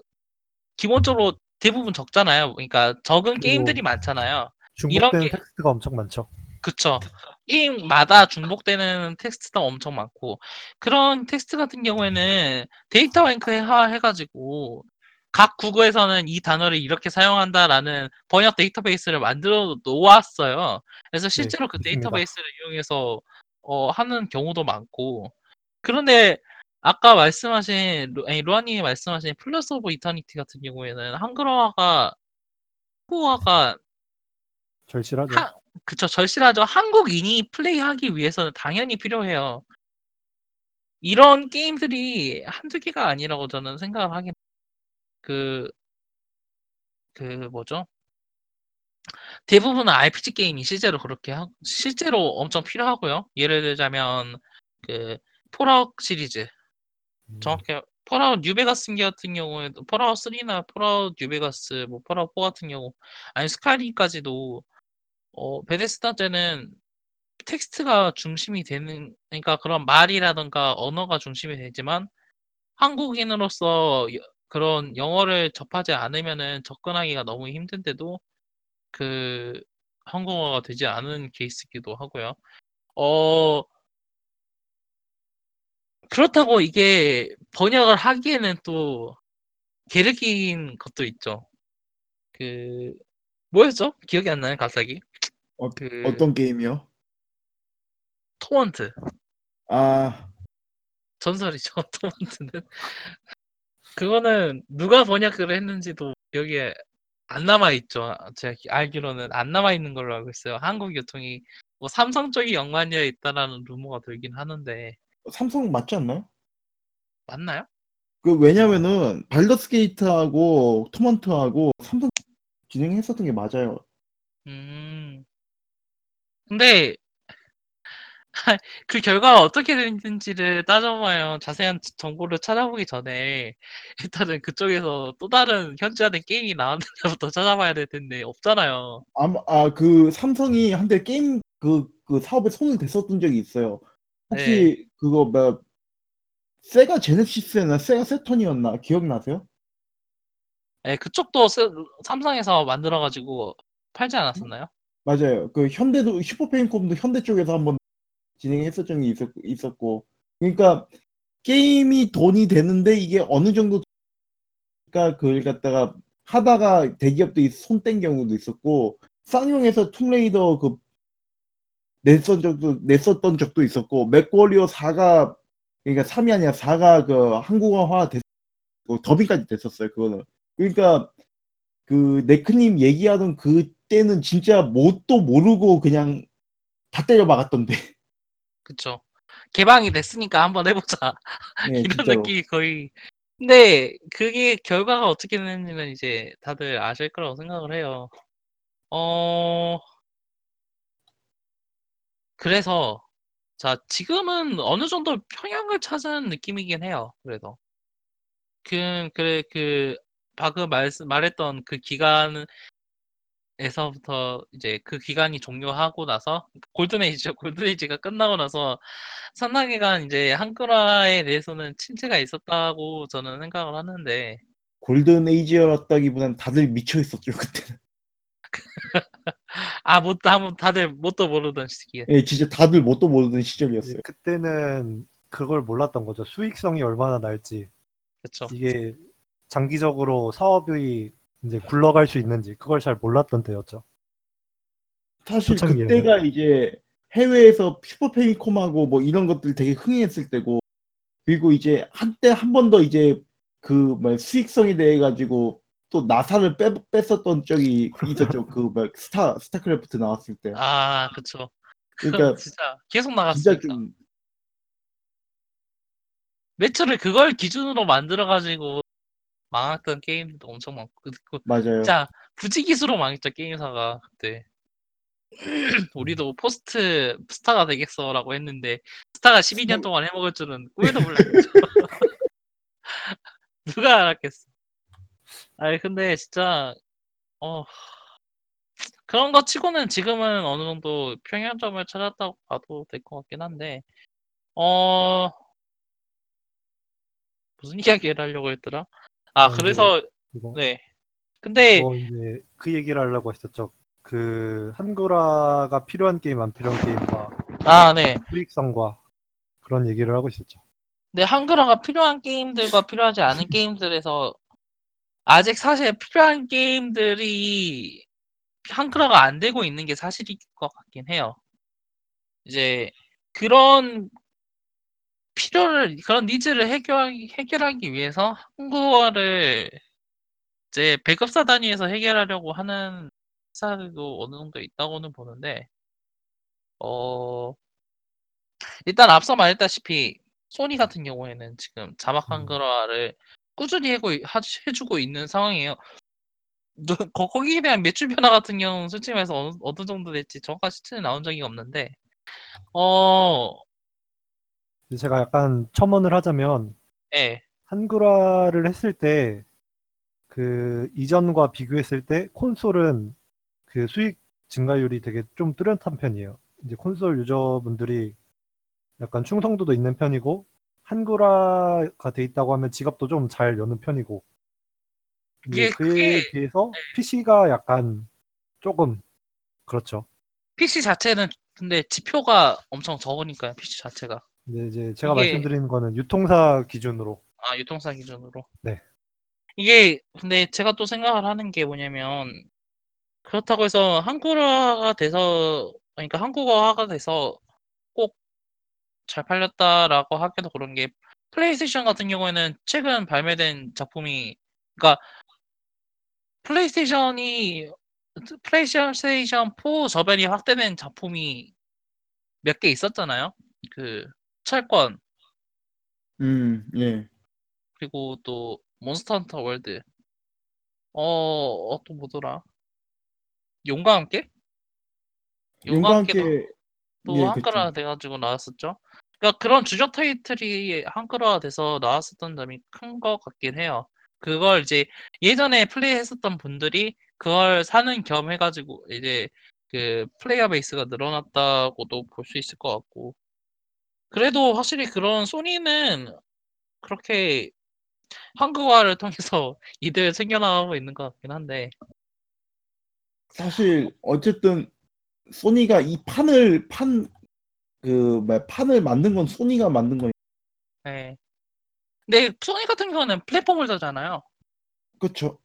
Speaker 1: 기본적으로 대부분 적잖아요. 그러니까 적은 게임들이 많잖아요.
Speaker 4: 중복되는
Speaker 1: 게-
Speaker 4: 텍스트가 엄청 많죠.
Speaker 1: 그쵸. 게임마다 중복되는 텍스트가 엄청 많고 그런 텍스트 같은 경우에는 데이터 뱅크화 해가지고 각 국어에서는 이 단어를 이렇게 사용한다라는 번역 데이터베이스를 만들어 놓았어요. 그래서 실제로 그
Speaker 4: 있습니다.
Speaker 1: 데이터베이스를 이용해서 어, 하는 경우도 많고 그런데 아까 말씀하신 루- 아니, 루아님이 말씀하신 Pillars of Eternity 같은 경우에는 한글화가 한국어가
Speaker 4: 절실하죠.
Speaker 1: 하, 그쵸 절실하죠. 한국인이 플레이하기 위해서는 당연히 필요해요. 이런 게임들이 한두 개가 아니라고 저는 생각을 하긴 그, 그 뭐죠? 대부분은 RPG 게임이 실제로 그렇게 하, 실제로 엄청 필요하고요. 예를 들자면 그 폴아웃 시리즈
Speaker 4: 음,
Speaker 1: 정확히 폴아웃 뉴베가스 같은 경우에도 폴아웃 3나 폴아웃 뉴베가스 뭐 폴아웃 4 같은 경우 아니 스카이림까지도 어 베데스다 때는 텍스트가 중심이 되는 그러니까 그런 말이라든가 언어가 중심이 되지만 한국인으로서 여- 그런 영어를 접하지 않으면은 접근하기가 너무 힘든데도 그 한국어가 되지 않은 케이스이기도 하고요. 어 그렇다고 이게 번역을 하기에는 또 게르긴 것도 있죠. 그 뭐였죠? 기억이 안 나요, 갑자기.
Speaker 2: 어,
Speaker 1: 그
Speaker 2: 어떤 게임이요?
Speaker 1: 토먼트
Speaker 2: 아
Speaker 1: 전설이죠, 토먼트는. 그거는 누가 번역을 했는지도 기억에 안 남아 있죠. 제가 기- 알기로는 안 남아 있는 걸로 알고 있어요. 한국 유통이 뭐 삼성 쪽이 연관되어 있다라는 루머가 돌긴 하는데
Speaker 2: 삼성 맞지 않나요?
Speaker 1: 맞나요?
Speaker 2: 그 왜냐면은 발더스 게이트하고 토먼트하고 삼성 진행했었던 게 맞아요.
Speaker 1: 음. 근데 그 결과가 어떻게 됐는지를 따져봐야 자세한 지- 정보를 찾아보기 전에 일단은 그쪽에서 또 다른 현지화된 게임이 나왔는지부터 찾아봐야 될 텐데 없잖아요.
Speaker 2: 아마 아 그 삼성이 한때 게임 그 그 사업에 손을 댔었던 적이 있어요. 혹시 그거 뭐 세가 제네시스나 세가 세턴이었나 기억나세요?
Speaker 1: 예, 그쪽도 스- 삼성에서 만들어가지고 팔지 않았었나요?
Speaker 2: 맞아요. 그 현대도 슈퍼페인콤도 현대 쪽에서 한번 진행했었던 게 있었, 있었고 그러니까 게임이 돈이 되는데 이게 어느 정도 그러니까 그걸 갖다가 하다가 대기업들이 손뗀 경우도 있었고 쌍용에서 툼레이더 그 냈던 적도 냈었던 적도 있었고 맥워리어 4가 그러니까 3이 아니라 4가 그 한국어화 됐 더빙까지 됐었어요 그거는 그러니까 그 네크님 얘기하던 그때는 진짜 뭣도 모르고 그냥 다 때려 막았던데
Speaker 1: 그쵸. 개방이 됐으니까 한번 해보자.
Speaker 2: 네,
Speaker 1: 이런
Speaker 2: 진짜로
Speaker 1: 느낌이 거의. 근데 그게 결과가 어떻게 되는지는 이제 다들 아실 거라고 생각을 해요. 어, 그래서, 자, 지금은 어느 정도 평양을 찾은 느낌이긴 해요. 그래도. 그, 그래, 그, 방금 말, 말했던 그 기간에서부터 이제 그 기간이 종료하고 나서, 골든에이지죠. 골든에이지가 끝나고 나서 상당히간 이제 한글화에 대해서는 침체가 있었다고 저는 생각을 하는데,
Speaker 2: 골든 에이지였다기보단 다들 미쳐 있었죠 그때는
Speaker 1: 아, 못, 한번 다들 뭣도 모르던 시기에.
Speaker 2: 예, 진짜 다들 뭣도 모르던 시절이었어요
Speaker 4: 그때는 그걸 몰랐던 거죠. 수익성이 얼마나 날지.
Speaker 1: 그쵸.
Speaker 4: 이게 장기적으로 사업이 이제 굴러갈 수 있는지 그걸 잘 몰랐던 때였죠.
Speaker 2: 사실
Speaker 4: 초창기에는.
Speaker 2: 그때가 이제 해외에서 슈퍼페미콤하고 뭐 이런 것들 되게 흥행했을 때고 그리고 이제 한때 한 번 더 이제 그뭐 수익성에 대해 가지고 또 나사를 빼, 뺐었던 적이 있었죠 그뭐 스타 스타크래프트 나왔을 때
Speaker 1: 아, 그쵸.
Speaker 2: 그러니까
Speaker 1: 진짜 계속
Speaker 2: 진짜
Speaker 1: 나갔으니까.
Speaker 2: 좀
Speaker 1: 매출을 그걸 기준으로 만들어가지고 망했던 게임도 엄청 많고, 그- 그-
Speaker 2: 맞아요
Speaker 1: 진짜 부지기수로 망했죠, 게임사가 그때. 우리도 포스트 스타가 되겠어라고 했는데 스타가 12년 동안 해먹을 줄은 꿈에도 몰랐죠. 누가 알았겠어. 아니 근데 진짜 어 그런 거 치고는 지금은 어느 정도 평행점을 찾았다고 봐도 될 것 같긴 한데 어 무슨 이야기를 하려고 했더라? 아
Speaker 4: 아, 이제
Speaker 1: 그래서
Speaker 4: 이거
Speaker 1: 네 근데
Speaker 4: 뭐 이제 그 얘기를 하려고 했었죠. 그 한글화가 필요한 게임 안 필요한 게임과
Speaker 1: 아 네.
Speaker 4: 수익성과 그런 얘기를 하고 있었죠.
Speaker 1: 근데 한글화가 필요한 게임들과 필요하지 않은 게임들에서 아직 사실 필요한 게임들이 한글화가 안 되고 있는 게 사실일 것 같긴 해요. 이제 그런 필요를 그런 needs를 해결하기, 해결하기 위해서 한국어를 이제 배급사 단위에서 해결하려고 하는 회사들도 어느 정도 있다고는 보는데 어 일단 앞서 말했다시피 소니 같은 경우에는 지금 자막
Speaker 4: 음.
Speaker 1: 한글화를 꾸준히 해고 하 해주고 있는 상황이에요. 너 거 거기에 대한 매출 변화 같은 경우는 솔직히 말해서 어느 어느 정도 될지 정확한 시트는 나온 적이 없는데 어
Speaker 4: 제가 약간 첨언을 하자면
Speaker 1: 예.
Speaker 4: 한글화를 했을 때 그 이전과 비교했을 때 콘솔은 그 수익 증가율이 되게 좀 뚜렷한 편이에요. 이제 콘솔 유저분들이 약간 충성도도 있는 편이고 한글화가 돼 있다고 하면 지갑도 좀 잘 여는 편이고
Speaker 1: 이게
Speaker 4: 그에
Speaker 1: 그게
Speaker 4: 비해서 PC가 약간 조금 그렇죠.
Speaker 1: PC 자체는 근데 지표가 엄청 적으니까요. PC 자체가.
Speaker 4: 근데 이제 제가
Speaker 1: 이게-
Speaker 4: 말씀드리는 거는 유통사 기준으로
Speaker 1: 아 유통사 기준으로.
Speaker 4: 네.
Speaker 1: 이게 근데 제가 또 생각을 하는 게 뭐냐면 그렇다고 해서 한국어가 돼서 그러니까 한국어화가 돼서 꼭 잘 팔렸다라고 하기도 그런 게 플레이스테이션 같은 경우에는 최근 발매된 작품이 그러니까 플레이스테이션이 플레이스테이션 4 저변이 확대된 작품이 몇 개 있었잖아요. 그 철권
Speaker 2: 음, 예.
Speaker 1: 그리고 또 몬스터 헌터 월드. 어, 어, 또 뭐더라? 용과 함께? 용과 함께 또
Speaker 2: 예, 그쵸.
Speaker 1: 돼가지고 나왔었죠. 그러니까 그런 주력 타이틀이 한글화 돼서 나왔었던 점이 큰 것 같긴 해요. 그걸 이제 예전에 플레이했었던 분들이 그걸 사는 겸 해가지고 이제 그 플레이어 베이스가 늘어났다고도 볼 수 있을 것 같고. 그래도 확실히 그런 소니는 그렇게 한국화를 통해서 이득을 챙겨나가고 있는 것 같긴 한데.
Speaker 2: 사실 어쨌든 소니가 이 판을 판 그 뭐야 판을 만든 건 소니가 만든 거예요.
Speaker 1: 예. 근데 소니 같은 경우는 플랫폼 holder잖아요.
Speaker 2: 그렇죠.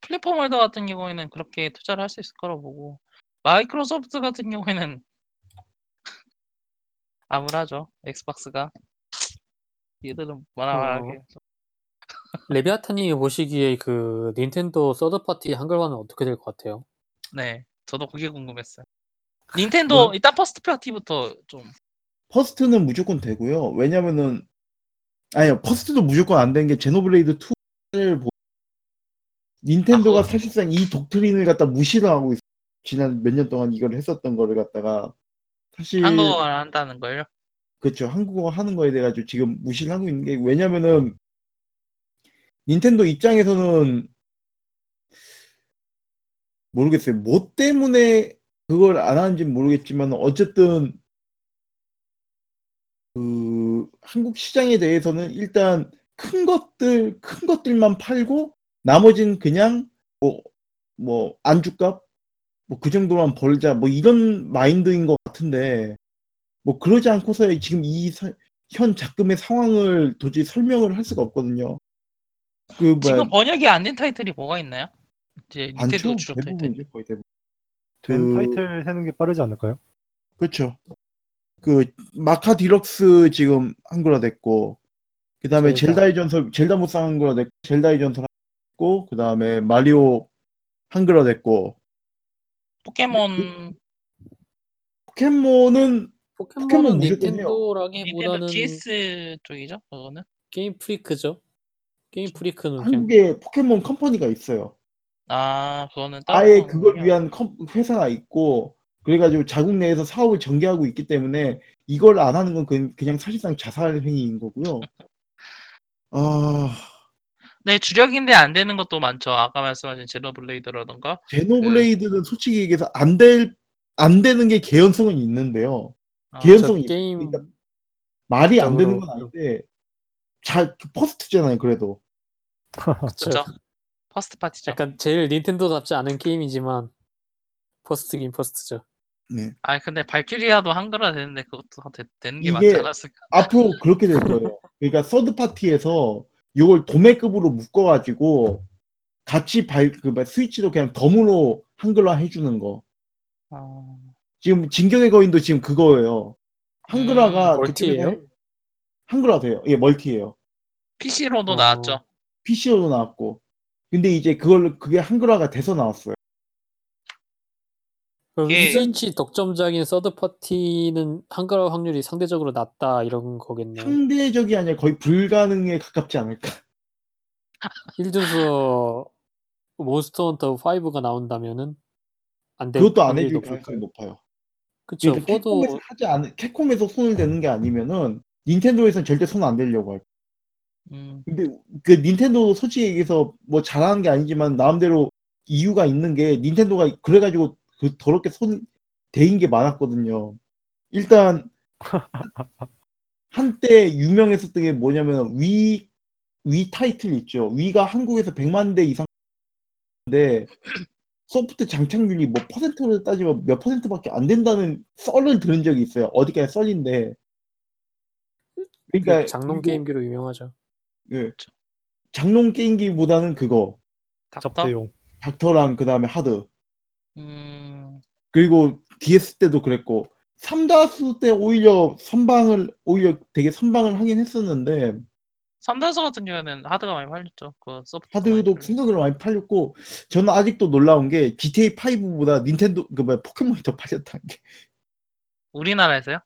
Speaker 1: 플랫폼 holder 같은 경우에는 그렇게 투자를 할 수 있을 거라고 보고 마이크로소프트 같은 경우에는 암울하죠. 엑스박스가 얘들은 뭐라
Speaker 3: 어. 레비아타님이 보시기에 그 닌텐도 third party 한글화는 어떻게 될 것 같아요?
Speaker 1: 네, 저도 그게 궁금했어요. 닌텐도
Speaker 2: 뭐?
Speaker 1: 일단 first party부터 좀
Speaker 2: first는 무조건 되고요. 왜냐면은 아니요 first도 무조건 안 되는 게 제노블레이드 2를 보 닌텐도가
Speaker 1: 아,
Speaker 2: 사실상 이 독트린을 갖다 무시를 하고 있어. 지난 몇 년 동안 이걸 했었던 거를 갖다가 사실
Speaker 1: 한국어를 한다는 걸요.
Speaker 2: 그렇죠. 한국어 하는 거에 대해 가지고 지금 무시를 하고 있는 게 왜냐면은 닌텐도 입장에서는 모르겠어요. 뭐 때문에 그걸 안 하는지는 모르겠지만 어쨌든 그 한국 시장에 대해서는 일단 큰 것들 큰 것들만 팔고 나머지는 그냥 뭐 뭐 안주값 뭐 그 정도만 벌자 뭐 이런 마인드인 것 같은데 뭐 그러지 않고서 지금 이 현 작금의 상황을 도저히 설명을 할 수가 없거든요. 그 뭐야
Speaker 1: 지금 번역이 안 된 타이틀이 뭐가 있나요? 이제
Speaker 2: 많죠?
Speaker 1: 주력 타이틀.
Speaker 2: 거의 대부분.
Speaker 4: 된
Speaker 2: 그-
Speaker 4: 타이틀 세는 게 빠르지 않을까요?
Speaker 2: 그렇죠. 그 마카 디럭스 지금 한글화 됐고 그 다음에
Speaker 3: 젤다.
Speaker 2: 젤다의 전설 젤다 무쌍 한글화 됐고 젤다의 전설 됐고 그 다음에 마리오 한글화 됐고
Speaker 1: 포켓몬
Speaker 2: 포켓몬은 포켓몬
Speaker 3: 포켓몬은
Speaker 2: 무조건 해요.
Speaker 1: 닌텐도
Speaker 3: 닌텐도라기보다는
Speaker 1: DS 쪽이죠. 그거는
Speaker 3: 게임 프리크죠. 게임 프리크는 그냥
Speaker 2: 한국에 포켓몬 컴퍼니가 있어요.
Speaker 1: 아 그거는 따로
Speaker 2: 아예 그걸. 위한 컴- 회사가 있고 그래가지고 자국 내에서 사업을 전개하고 있기 때문에 이걸 안 하는 건 그- 그냥 사실상 자살 행위인 거고요. 아
Speaker 1: 네 주력인데 안 되는 것도 많죠. 아까 말씀하신 제노블레이드라던가
Speaker 2: 제노블레이드는 솔직히 얘기해서 안 될 안 되는 게 개연성은 있는데요.
Speaker 1: 아,
Speaker 2: 개연성이 있-
Speaker 3: 게임
Speaker 2: 그러니까 말이 안 되는 건 아닌데 잘 first잖아요. 그래도
Speaker 3: 그쵸.
Speaker 1: 그죠? first party죠.
Speaker 3: 약간 제일 닌텐도답지 않은 게임이지만 first긴 first죠.
Speaker 2: 네.
Speaker 1: 아 근데 발키리아도 한글화 되는데 그것도 되, 되는 게
Speaker 2: 이게-
Speaker 1: 많지 않았을까?
Speaker 2: 앞으로 그렇게 될 거예요. 그러니까 서드 파티에서 이걸 도매급으로 묶어가지고 같이 발 그 스위치도 그냥 덤으로 한글화 해주는 거.
Speaker 1: 어...
Speaker 2: 지금 진격의 거인도 지금 그거예요. 한글화가
Speaker 3: 음, 멀티예요?
Speaker 2: 한글화 돼요. 예, 멀티예요.
Speaker 1: PC로도
Speaker 3: 어.
Speaker 1: 나왔죠.
Speaker 2: PC로도 나왔고. 근데 이제 그걸 그게 한글화가 돼서 나왔어요.
Speaker 3: 그럼
Speaker 1: 예.
Speaker 3: 독점작인 서드 파티는 한글화 확률이 상대적으로 낮다 이런 거겠네요.
Speaker 2: 상대적이 아니라 거의 불가능에 가깝지 않을까.
Speaker 3: 힐드서 몬스터 헌터 5가 나온다면은 안될
Speaker 2: 그것도 안 해줄? 가능성이 높아요. 그러니까
Speaker 3: 4도
Speaker 2: 캡콤에서 하지 않 캡콤에서 손을 대는 게 아니면은 닌텐도에서는 절대 손 안 대려고 할.
Speaker 1: 음,
Speaker 2: 근데 그 닌텐도도 솔직히 얘기해서 뭐 잘하는 게 아니지만 나름대로 이유가 있는 게 닌텐도가 그래가지고 그 더럽게 손 대인 게 많았거든요. 일단 한때 유명했었던 게 뭐냐면 위, 위 타이틀 있죠. 위가 한국에서 100만 대 이상인데 소프트 장착률이 뭐 퍼센트로 따지면 몇 퍼센트밖에 안 된다는 썰을 들은 적이 있어요. 어디까지 썰인데. 그러니까
Speaker 3: 그 장롱 게임기로 유명하죠.
Speaker 2: 예. 장롱 게임기보다는 그거
Speaker 1: 닥터?
Speaker 4: 접대용.
Speaker 2: 닥터랑 그 다음에 하드
Speaker 1: 음,
Speaker 2: 그리고 DS 때도 그랬고 삼다수 때 오히려 선방을 오히려 되게 선방을 하긴 했었는데
Speaker 1: 삼다수 같은 경우에는 하드가 많이 팔렸죠. 그 소프트
Speaker 2: 하드도 생각으로 많이 팔렸고 저는 아직도 놀라운 게 GTA 5보다 닌텐도 그 뭐야 포켓몬이 더 팔렸다는 게
Speaker 1: 우리나라에서요?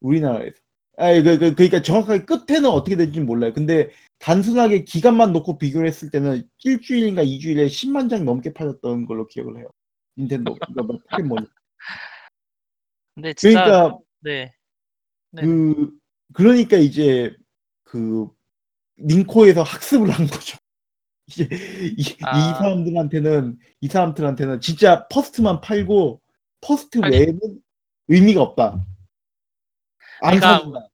Speaker 2: 우리나라에서 아 그, 그, 그러니까 정확하게 끝에는 어떻게 될지 몰라요 근데 단순하게 기간만 놓고 비교를 했을 때는 일주일인가 이주일에 10만 장 넘게 팔렸던 걸로 기억을 해요 닌텐도 그러니까 뭐
Speaker 1: 근데 진짜
Speaker 2: 그러니까
Speaker 1: 네. 네.
Speaker 2: 그 그러니까 이제 그 링코에서 학습을 한 거죠. 이제 이, 이
Speaker 1: 아.
Speaker 2: 사람들한테는 이 사람들한테는 진짜 first만 팔고 first
Speaker 1: 아니.
Speaker 2: 외에는 의미가 없다. 안
Speaker 1: 그러니까
Speaker 2: 사준다.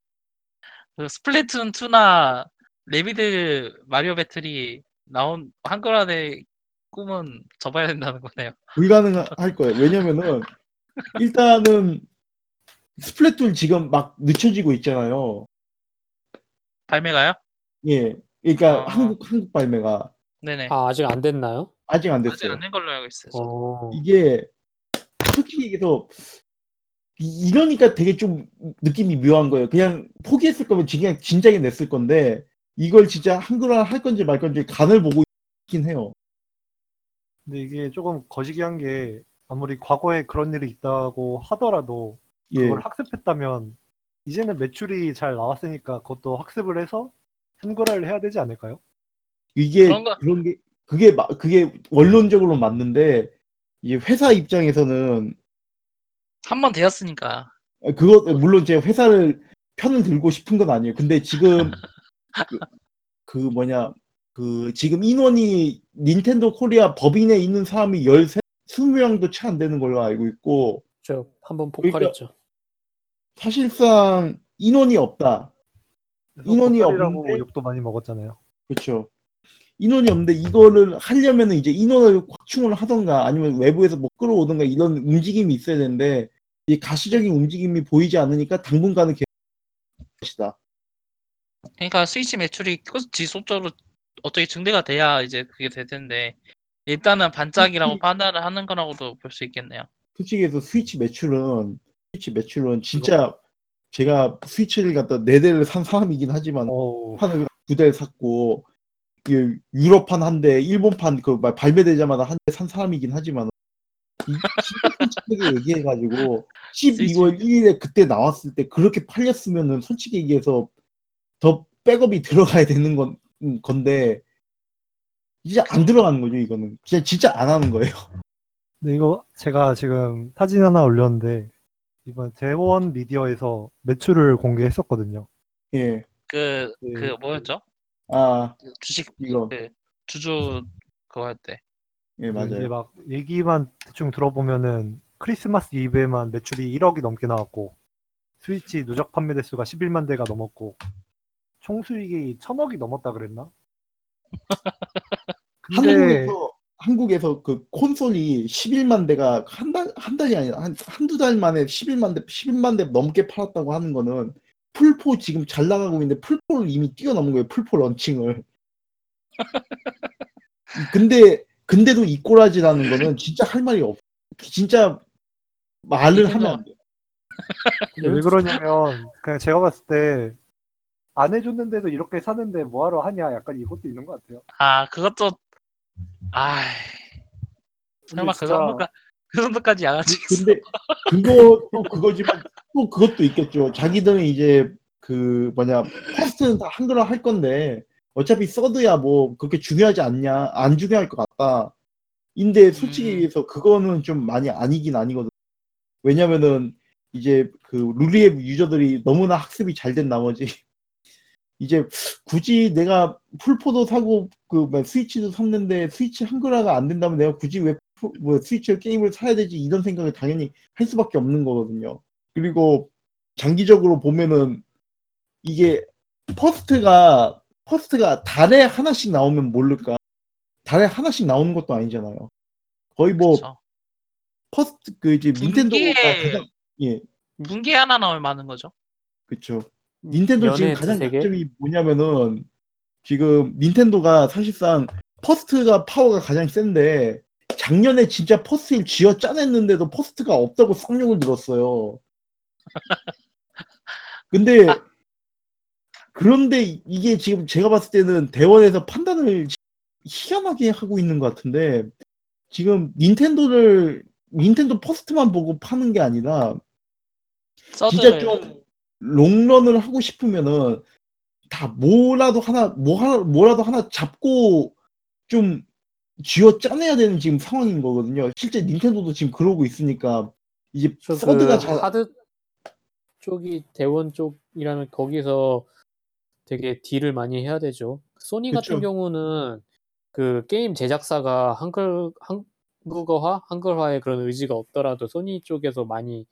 Speaker 1: 그 스플래툰 2나 래비드 마리오 배틀이 나온 한글화의 꿈은 접어야 된다는 거네요.
Speaker 2: 불가능할 거예요. 왜냐면은 일단은 스플래툰 지금 막 늦춰지고 있잖아요.
Speaker 1: 발매가요?
Speaker 2: 예. 그러니까
Speaker 1: 아.
Speaker 2: 한국 한국 발매가
Speaker 1: 네네.
Speaker 3: 아 아직 안 됐나요?
Speaker 2: 아직 안
Speaker 1: 아직
Speaker 2: 됐어요.
Speaker 1: 안 된 걸로 알고 있어요.
Speaker 3: 어.
Speaker 2: 이게 솔직히 얘기해서 이- 이러니까 되게 좀 느낌이 묘한 거예요. 그냥 포기했을 거면 그냥 진작에 냈을 건데 이걸 진짜 한글화 할 건지 말 건지 간을 보고 있긴 해요.
Speaker 4: 근데 이게 조금 거시기한 게 아무리 과거에 그런 일이 있다고 하더라도
Speaker 2: 예.
Speaker 4: 그걸 학습했다면 이제는 매출이 잘 나왔으니까 그것도 학습을 해서 한글화를 해야 되지 않을까요?
Speaker 2: 이게
Speaker 1: 그런
Speaker 2: 게 그게 마- 그게 원론적으로 맞는데 이 회사 입장에서는
Speaker 1: 한 번 되었으니까.
Speaker 2: 그거 물론 제가 회사를 편을 들고 싶은 건 아니에요. 근데 지금 그, 그 뭐냐 그 지금 인원이 닌텐도 코리아 법인에 있는 사람이 13, 20명도 채 안 되는 걸로 알고 있고
Speaker 3: 저 한번
Speaker 2: 그러니까
Speaker 3: 폭발했죠.
Speaker 2: 사실상 인원이 없다. 인원이 없는데?
Speaker 4: 욕도 많이 먹었잖아요.
Speaker 2: 그렇죠. 인원이 없는데 이거를 하려면은 이제 인원을 확충을 하던가 아니면 외부에서 뭐 끌어오던가 이런 움직임이 있어야 되는데 이 가시적인 움직임이 보이지 않으니까 당분간은 계속 것이다.
Speaker 1: 그러니까 스위치 매출이 끝- 지속적으로 어떻게 증대가 돼야 이제 그게 될 텐데 일단은 반짝이라고
Speaker 2: 스위치-
Speaker 1: 판단을 하는 거라고도 볼 수 있겠네요.
Speaker 2: 솔직히 해서 스위치 매출은 스위치 매출은 진짜 제가 스위치를 갖다 네 대를 산 사람이긴 하지만
Speaker 4: 어,
Speaker 2: 판을 두 대를 샀고 그 유럽판 한 대, 일본판 그 말- 발매되자마자 한 대 산 사람이긴 하지만 이 솔직하게 얘기해가지고 12월 1일에 그때 나왔을 때 그렇게 팔렸으면은 솔직히 얘기해서 더 백업이 들어가야 되는 건 음, 건데 이제 안 들어가는 거죠 이거는 진짜 진짜 안 하는 거예요.
Speaker 4: 근데 이거 제가 지금 사진 하나 올렸는데 이번 대원 미디어에서 매출을 공개했었거든요.
Speaker 2: 예,
Speaker 1: 그,
Speaker 4: 네.
Speaker 1: 그 뭐였죠? 아그 주식
Speaker 2: 이거
Speaker 1: 그 주주 그거 할 때.
Speaker 2: 예
Speaker 4: 이제
Speaker 2: 맞아요.
Speaker 4: 막 얘기만 대충 들어보면은 크리스마스 이브에만 매출이 1억이 넘게 나왔고 스위치 누적 판매 대수가 11만 대가 넘었고 총 수익이 1000억이 넘었다 그랬나? 근데
Speaker 2: 한국에서 한국에서 그 콘솔이 11만 대가 한 달 한 달이 아니라 한 한두 달 만에 11만 대 11만 대 넘게 팔았다고 하는 거는 풀포 지금 잘 나가고 있는데 풀포를 이미 뛰어넘은 거예요. 풀포 런칭을. 근데 근데도 이 꼬라지라는 거는 진짜 할 말이 없. 진짜 말을 하면 안 돼.
Speaker 4: 근데 왜 그러냐면 그냥 제가 봤을 때 안 해줬는데도 이렇게 사는데 뭐하러 하냐 약간 이것도 있는 것 같아요.
Speaker 1: 아 그것도 아 설마 그
Speaker 4: 진짜
Speaker 1: 정도까 그 정도까지 양아치
Speaker 2: 근데 그것도 그거지만 또 그것도 있겠죠. 자기들은 이제 그 뭐냐 first는 다 한글화 할 건데 어차피 서드야 뭐 그렇게 중요하지 않냐 안 중요할 것 같다. 인데 솔직히
Speaker 1: 음.
Speaker 2: 얘기해서 그거는 좀 많이 아니긴 아니거든. 왜냐면은 이제 그 루리웹 유저들이 너무나 학습이 잘 된 나머지 이제 굳이 내가 플포도 사고 그뭐 스위치도 샀는데 스위치 한글화가 안 된다면 내가 굳이 왜 푸- 뭐 스위치 게임을 사야 되지 이런 생각을 당연히 할 수밖에 없는 거거든요. 그리고 장기적으로 보면은 이게 first가 first가 달에 하나씩 나오면 모를까 달에 하나씩 나오는 것도 아니잖아요. 거의 뭐
Speaker 1: 그쵸.
Speaker 2: first 그 이제 닌텐도가
Speaker 1: 분기에-
Speaker 2: 가장 예
Speaker 1: 분기 하나 나오면 많은 거죠.
Speaker 2: 그쵸. 닌텐도 지금 가장? 약점이 뭐냐면은 지금 닌텐도가 사실상 first가 파워가 가장 센데 작년에 진짜 first를 쥐어 짜냈는데도 first가 없다고 쌍욕을 들었어요. 근데 그런데 이게 지금 제가 봤을 때는 대원에서 판단을 희한하게 하고 있는 것 같은데 지금 닌텐도를 닌텐도 first만 보고 파는 게 아니라 진짜 좀 롱런을 하고 싶으면은 다 뭐라도 하나 뭐 하나 뭐라도 하나 잡고 좀 쥐어 짜내야 되는 지금 상황인 거거든요. 실제 닌텐도도 지금 그러고 있으니까 이제
Speaker 3: 저
Speaker 2: 서드가
Speaker 3: 그
Speaker 2: 잘
Speaker 3: 하드 쪽이 대원 쪽이라면 거기서 되게 딜을 많이 해야 되죠. 소니 같은
Speaker 2: 그쵸.
Speaker 3: 경우는 그 게임 제작사가 한글 한국어화, 한글화에 그런 의지가 없더라도 소니 쪽에서 많이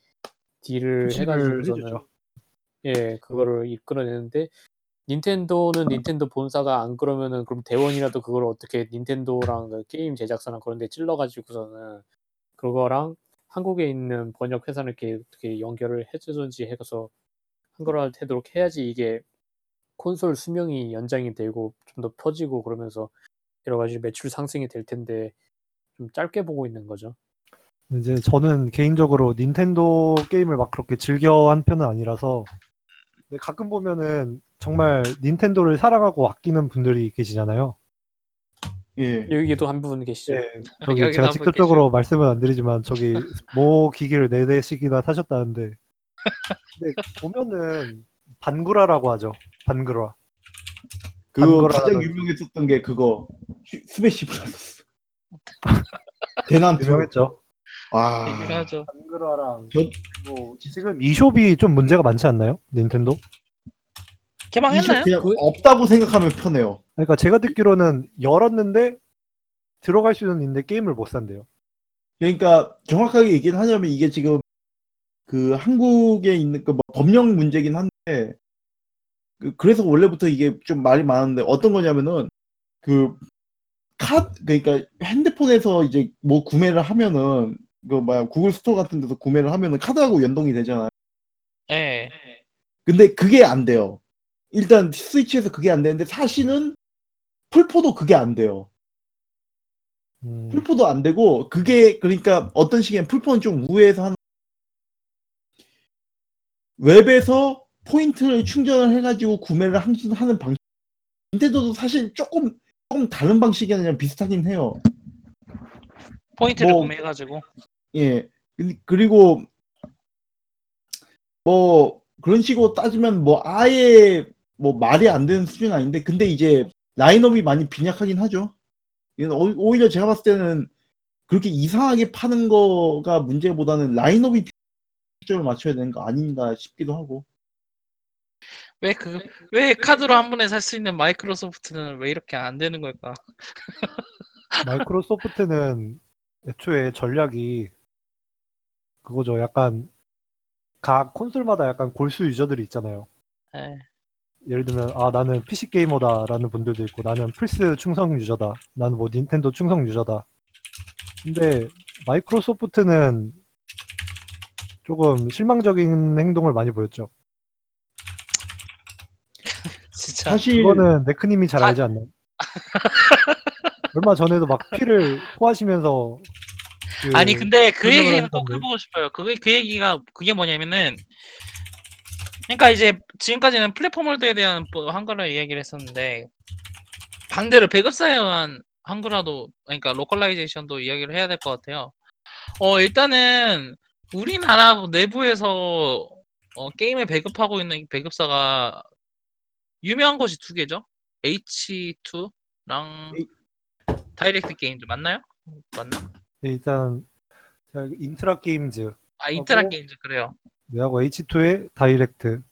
Speaker 3: 딜을
Speaker 4: 해주죠.
Speaker 3: 예 그거를 이끌어내는데 닌텐도는 닌텐도 본사가 안 그러면은 그럼 대원이라도 그걸 어떻게 닌텐도랑 그 게임 제작사랑 그런 데 찔러가지고서는 그거랑 한국에 있는 번역 회사를 이렇게 어떻게 연결을 해주든지 해서 한글화 되도록 해야지 이게 콘솔 수명이 연장이 되고 좀 더 퍼지고 그러면서 여러 가지 매출 상승이 될 텐데 좀 짧게 보고 있는 거죠.
Speaker 4: 이제 저는 개인적으로 닌텐도 게임을 막 그렇게 즐겨 한 편은 아니라서 가끔 보면은 정말 닌텐도를 사랑하고 아끼는 분들이 계시잖아요.
Speaker 2: 예.
Speaker 3: 여기도 한 분 계시죠.
Speaker 4: 네, 저기 제가 직접적으로 말씀은 안 드리지만 저기 모 기기를 네 대씩이나 사셨다는데 근데 보면은 반구라라고 하죠. 반구라.
Speaker 2: 그거
Speaker 4: 단거라는-
Speaker 2: 가장 유명했었던 게 그거 슈- 스매시 브라더스. 대난투.
Speaker 4: 유명했죠.
Speaker 2: 와.
Speaker 1: 얘기하죠.
Speaker 4: 반구라랑
Speaker 2: 저-
Speaker 4: 뭐 지금 e숍이 좀 문제가 많지 않나요? 닌텐도?
Speaker 1: 개방했나요?
Speaker 2: 그냥
Speaker 3: 그-
Speaker 2: 없다고 생각하면 편해요.
Speaker 4: 그러니까 제가 듣기로는 열었는데 들어갈 수는 있는데 게임을 못 산대요.
Speaker 2: 그러니까 정확하게 얘기를 하자면 이게 지금 그 한국에 있는 그뭐 법령 문제긴 한데 그 그래서 원래부터 이게 좀 말이 많았는데 어떤 거냐면은 그카 그러니까 핸드폰에서 이제 뭐 구매를 하면은 그 뭐야 구글 스토어 같은 데서 구매를 하면은 카드하고 연동이 되잖아요.
Speaker 1: 예.
Speaker 2: 근데 그게 안 돼요. 일단 스위치에서 그게 안 되는데 사실은 플포도 그게 안 돼요.
Speaker 4: 음,
Speaker 2: 플포도 안 되고 그게 그러니까 어떤 식의 플포는 좀 우회해서 하는 웹에서 포인트를 충전을 해가지고 구매를 한- 하는 방식 닌텐도도 사실 조금 조금 다른 방식이 아니라 비슷하긴 해요.
Speaker 1: 포인트를
Speaker 2: 뭐-
Speaker 1: 구매해가지고
Speaker 2: 예 그- 그리고 뭐 그런 식으로 따지면 뭐 아예 뭐 말이 안 되는 수준은 아닌데 근데 이제 라인업이 많이 빈약하긴 하죠. 오- 오히려 제가 봤을 때는 그렇게 이상하게 파는 거가 문제보다는 라인업이 초점을 맞춰야 되는 거 아닌가 싶기도 하고.
Speaker 1: 왜 그 왜 카드로 한 번에 살 수 있는 마이크로소프트는 왜 이렇게 안 되는 걸까?
Speaker 4: 마이크로소프트는 애초에 전략이 그거죠. 약간 각 콘솔마다 약간 골수 유저들이 있잖아요.
Speaker 1: 예.
Speaker 4: 예를 들면 아 나는 PC 게이머다라는 분들도 있고 나는 플스 충성 유저다. 나는 뭐 닌텐도 충성 유저다. 근데 마이크로소프트는 조금 실망적인 행동을 많이 보였죠.
Speaker 1: 진짜
Speaker 2: 사실
Speaker 4: 그거는 네크님이 잘
Speaker 1: 아-
Speaker 4: 알지 않나요? 얼마 전에도 막 피를 토하시면서 그
Speaker 1: 아니 근데 그
Speaker 4: 설명을
Speaker 1: 얘기는 꼭
Speaker 4: 하던데.
Speaker 1: 해보고 싶어요. 그게 그 얘기가 그게 뭐냐면은 그러니까 이제 지금까지는 플랫폼 holder에 대한 뭐 한글화 이야기를 했었는데 반대로 배급사에 의한 한글화도 그러니까 localization도 이야기를 해야 될 것 같아요. 어 일단은 우리나라 내부에서 어, 게임을 배급하고 있는 배급사가 유명한 곳이 두 개죠. H2랑
Speaker 2: 에이.
Speaker 1: 다이렉트 게임즈 맞나요? 맞나?
Speaker 4: 네, 일단 제가 인트라 게임즈
Speaker 1: 아 인트라
Speaker 4: 하고
Speaker 1: 게임즈 그래요.
Speaker 4: 하고 H2의 다이렉트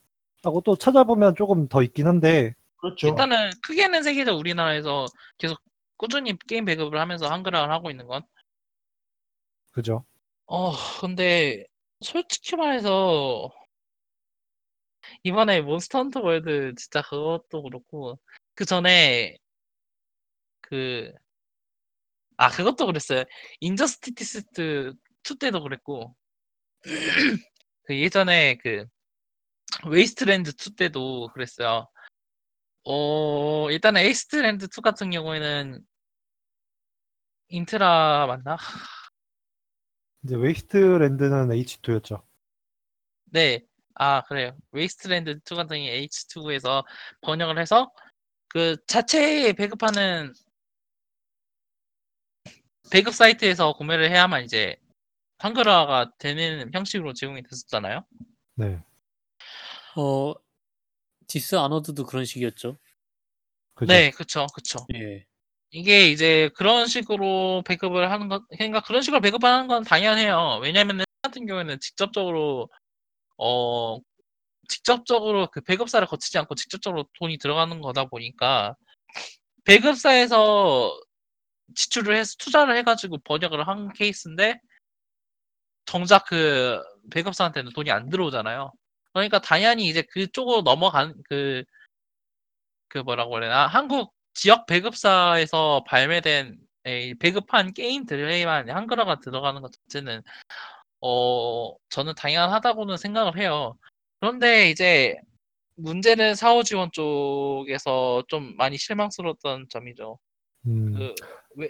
Speaker 4: 하고 또 찾아보면 조금 더 있긴 한데
Speaker 2: 그렇죠.
Speaker 1: 일단은 크게는 세계적 우리나라에서 계속 꾸준히 게임 배급을 하면서 한글화를 하고 있는 건.
Speaker 4: 그죠?
Speaker 1: 어 근데 솔직히 말해서 이번에 Monster Hunter World 진짜 그것도 그렇고 그 전에 그 아 그것도 그랬어요. Injustice 2 때도 그랬고 그 예전에 그 Wasteland 2 때도 그랬어요. 어 일단은 Wasteland 2 같은 경우에는 인트라 맞나?
Speaker 4: 이제 Wasteland는 H2였죠.
Speaker 1: 네. 아 그래요. Wasteland 2 같은 경우에 H2에서 번역을 해서 그 자체에 배급하는 배급 사이트에서 구매를 해야만 이제 한글화가 되는 형식으로 제공이 됐었잖아요.
Speaker 4: 네,
Speaker 3: 어 Dishonored도 그런 식이었죠.
Speaker 4: 그죠?
Speaker 1: 네, 그쵸, 그쵸.
Speaker 3: 예.
Speaker 1: 이게 이제 그런 식으로 배급을 하는 것, 그러니까 그런 식으로 배급하는 건 당연해요. 왜냐면은 같은 경우에는 직접적으로 어 직접적으로 그 배급사를 거치지 않고 직접적으로 돈이 들어가는 거다 보니까 배급사에서 지출을 해서 투자를 해가지고 번역을 한 케이스인데 정작 그 배급사한테는 돈이 안 들어오잖아요. 그러니까 당연히 이제 그쪽으로 넘어간 그, 그 뭐라고 해야 되나 한국 지역 배급사에서 발매된 에, 배급한 게임들에만 한글화가 들어가는 것 자체는 어 저는 당연하다고는 생각을 해요. 그런데 이제 문제는 사후 지원 쪽에서 좀 많이 실망스러웠던 점이죠.
Speaker 4: 음,
Speaker 1: 그 왜?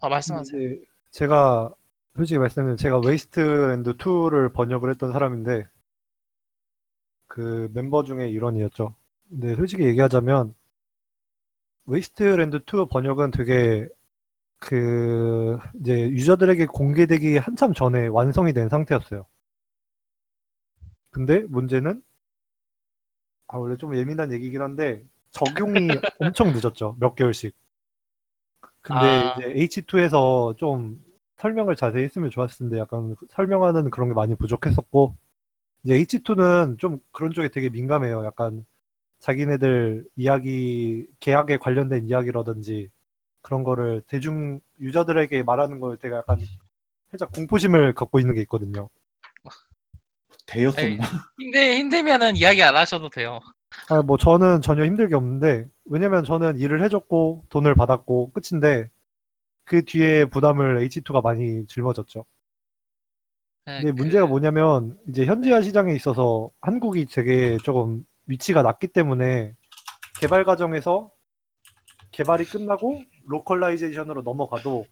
Speaker 1: 아 말씀하세요.
Speaker 4: 이제 제가 솔직히 말씀드리면 제가 Wasteland 2를 번역을 했던 사람인데 그 멤버 중에 일원이었죠. 근데 솔직히 얘기하자면 Wasteland 2 번역은 되게 그 이제 유저들에게 공개되기 한참 전에 완성이 된 상태였어요. 근데 문제는 아 원래 좀 예민한 얘기긴 한데 적용이 엄청 늦었죠. 몇 개월씩. 근데
Speaker 1: 아.
Speaker 4: 이제 H2에서 좀 설명을 자세히 했으면 좋았을 텐데 약간 설명하는 그런 게 많이 부족했었고 이제 H2는 좀 그런 쪽에 되게 민감해요. 약간 자기네들 이야기 계약에 관련된 이야기라든지 그런 거를 대중 유저들에게 말하는 걸 되게 약간 살짝 공포심을 갖고 있는 게 있거든요.
Speaker 2: 되었었나?
Speaker 1: 힘들 힘들면은 이야기 안 하셔도 돼요.
Speaker 4: 아, 뭐 저는 전혀 힘들게 없는데 왜냐면 저는 일을 해줬고 돈을 받았고 끝인데 그 뒤에 부담을 H2가 많이 짊어졌죠.
Speaker 1: 네,
Speaker 4: 근데
Speaker 1: 그-
Speaker 4: 문제가 뭐냐면 이제 현지화 시장에 있어서 한국이 되게 조금 위치가 낮기 때문에 개발 과정에서 개발이 끝나고 localization으로 넘어가도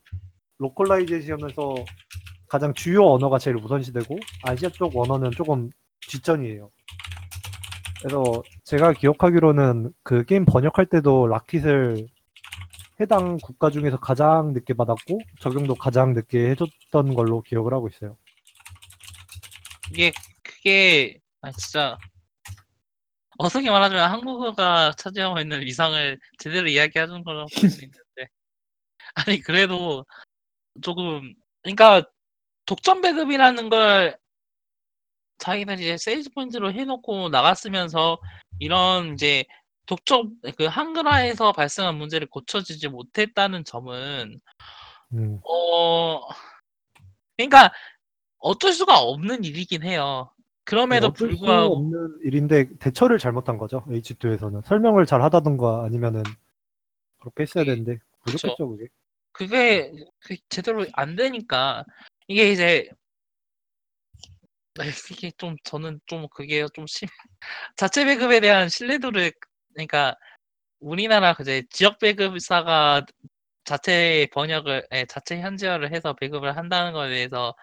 Speaker 4: localization에서 가장 주요 언어가 제일 우선시되고 아시아 쪽 언어는 조금 뒷전이에요. 그래서 제가 기억하기로는 그 게임 번역할 때도 loc kit을 해당 국가 중에서 가장 늦게 받았고 적용도 가장 늦게 해줬던 걸로 기억을 하고 있어요.
Speaker 1: 이게 그게 아 진짜 어떻게 말하자면 한국어가 차지하고 있는 위상을 제대로 이야기하는 거라고 볼 수 있는데 아니 그래도 조금 그러니까 독점 배급이라는 걸 자기들이 이제 세일즈 포인트로 해놓고 나갔으면서 이런 이제 독점 그 한글화에서 발생한 문제를 고쳐지지 못했다는 점은
Speaker 4: 음,
Speaker 1: 어 그러니까 어쩔 수가 없는 일이긴 해요. 그럼에도
Speaker 4: 어쩔 수
Speaker 1: 불구하고
Speaker 4: 없는 일인데 대처를 잘못한 거죠. H2에서는 설명을 잘 하다던가 아니면은 그렇게 했어야 되는데 부족했죠 그게.
Speaker 1: 그게 그 제대로 안 되니까 이게 이제 이게 좀 저는 좀 그게 좀 심, 자체 배급에 대한 신뢰도를 그러니까 우리나라 그제 지역 배급사가 자체 번역을 예, 자체 현지화를 해서 배급을 한다는 거에 대해서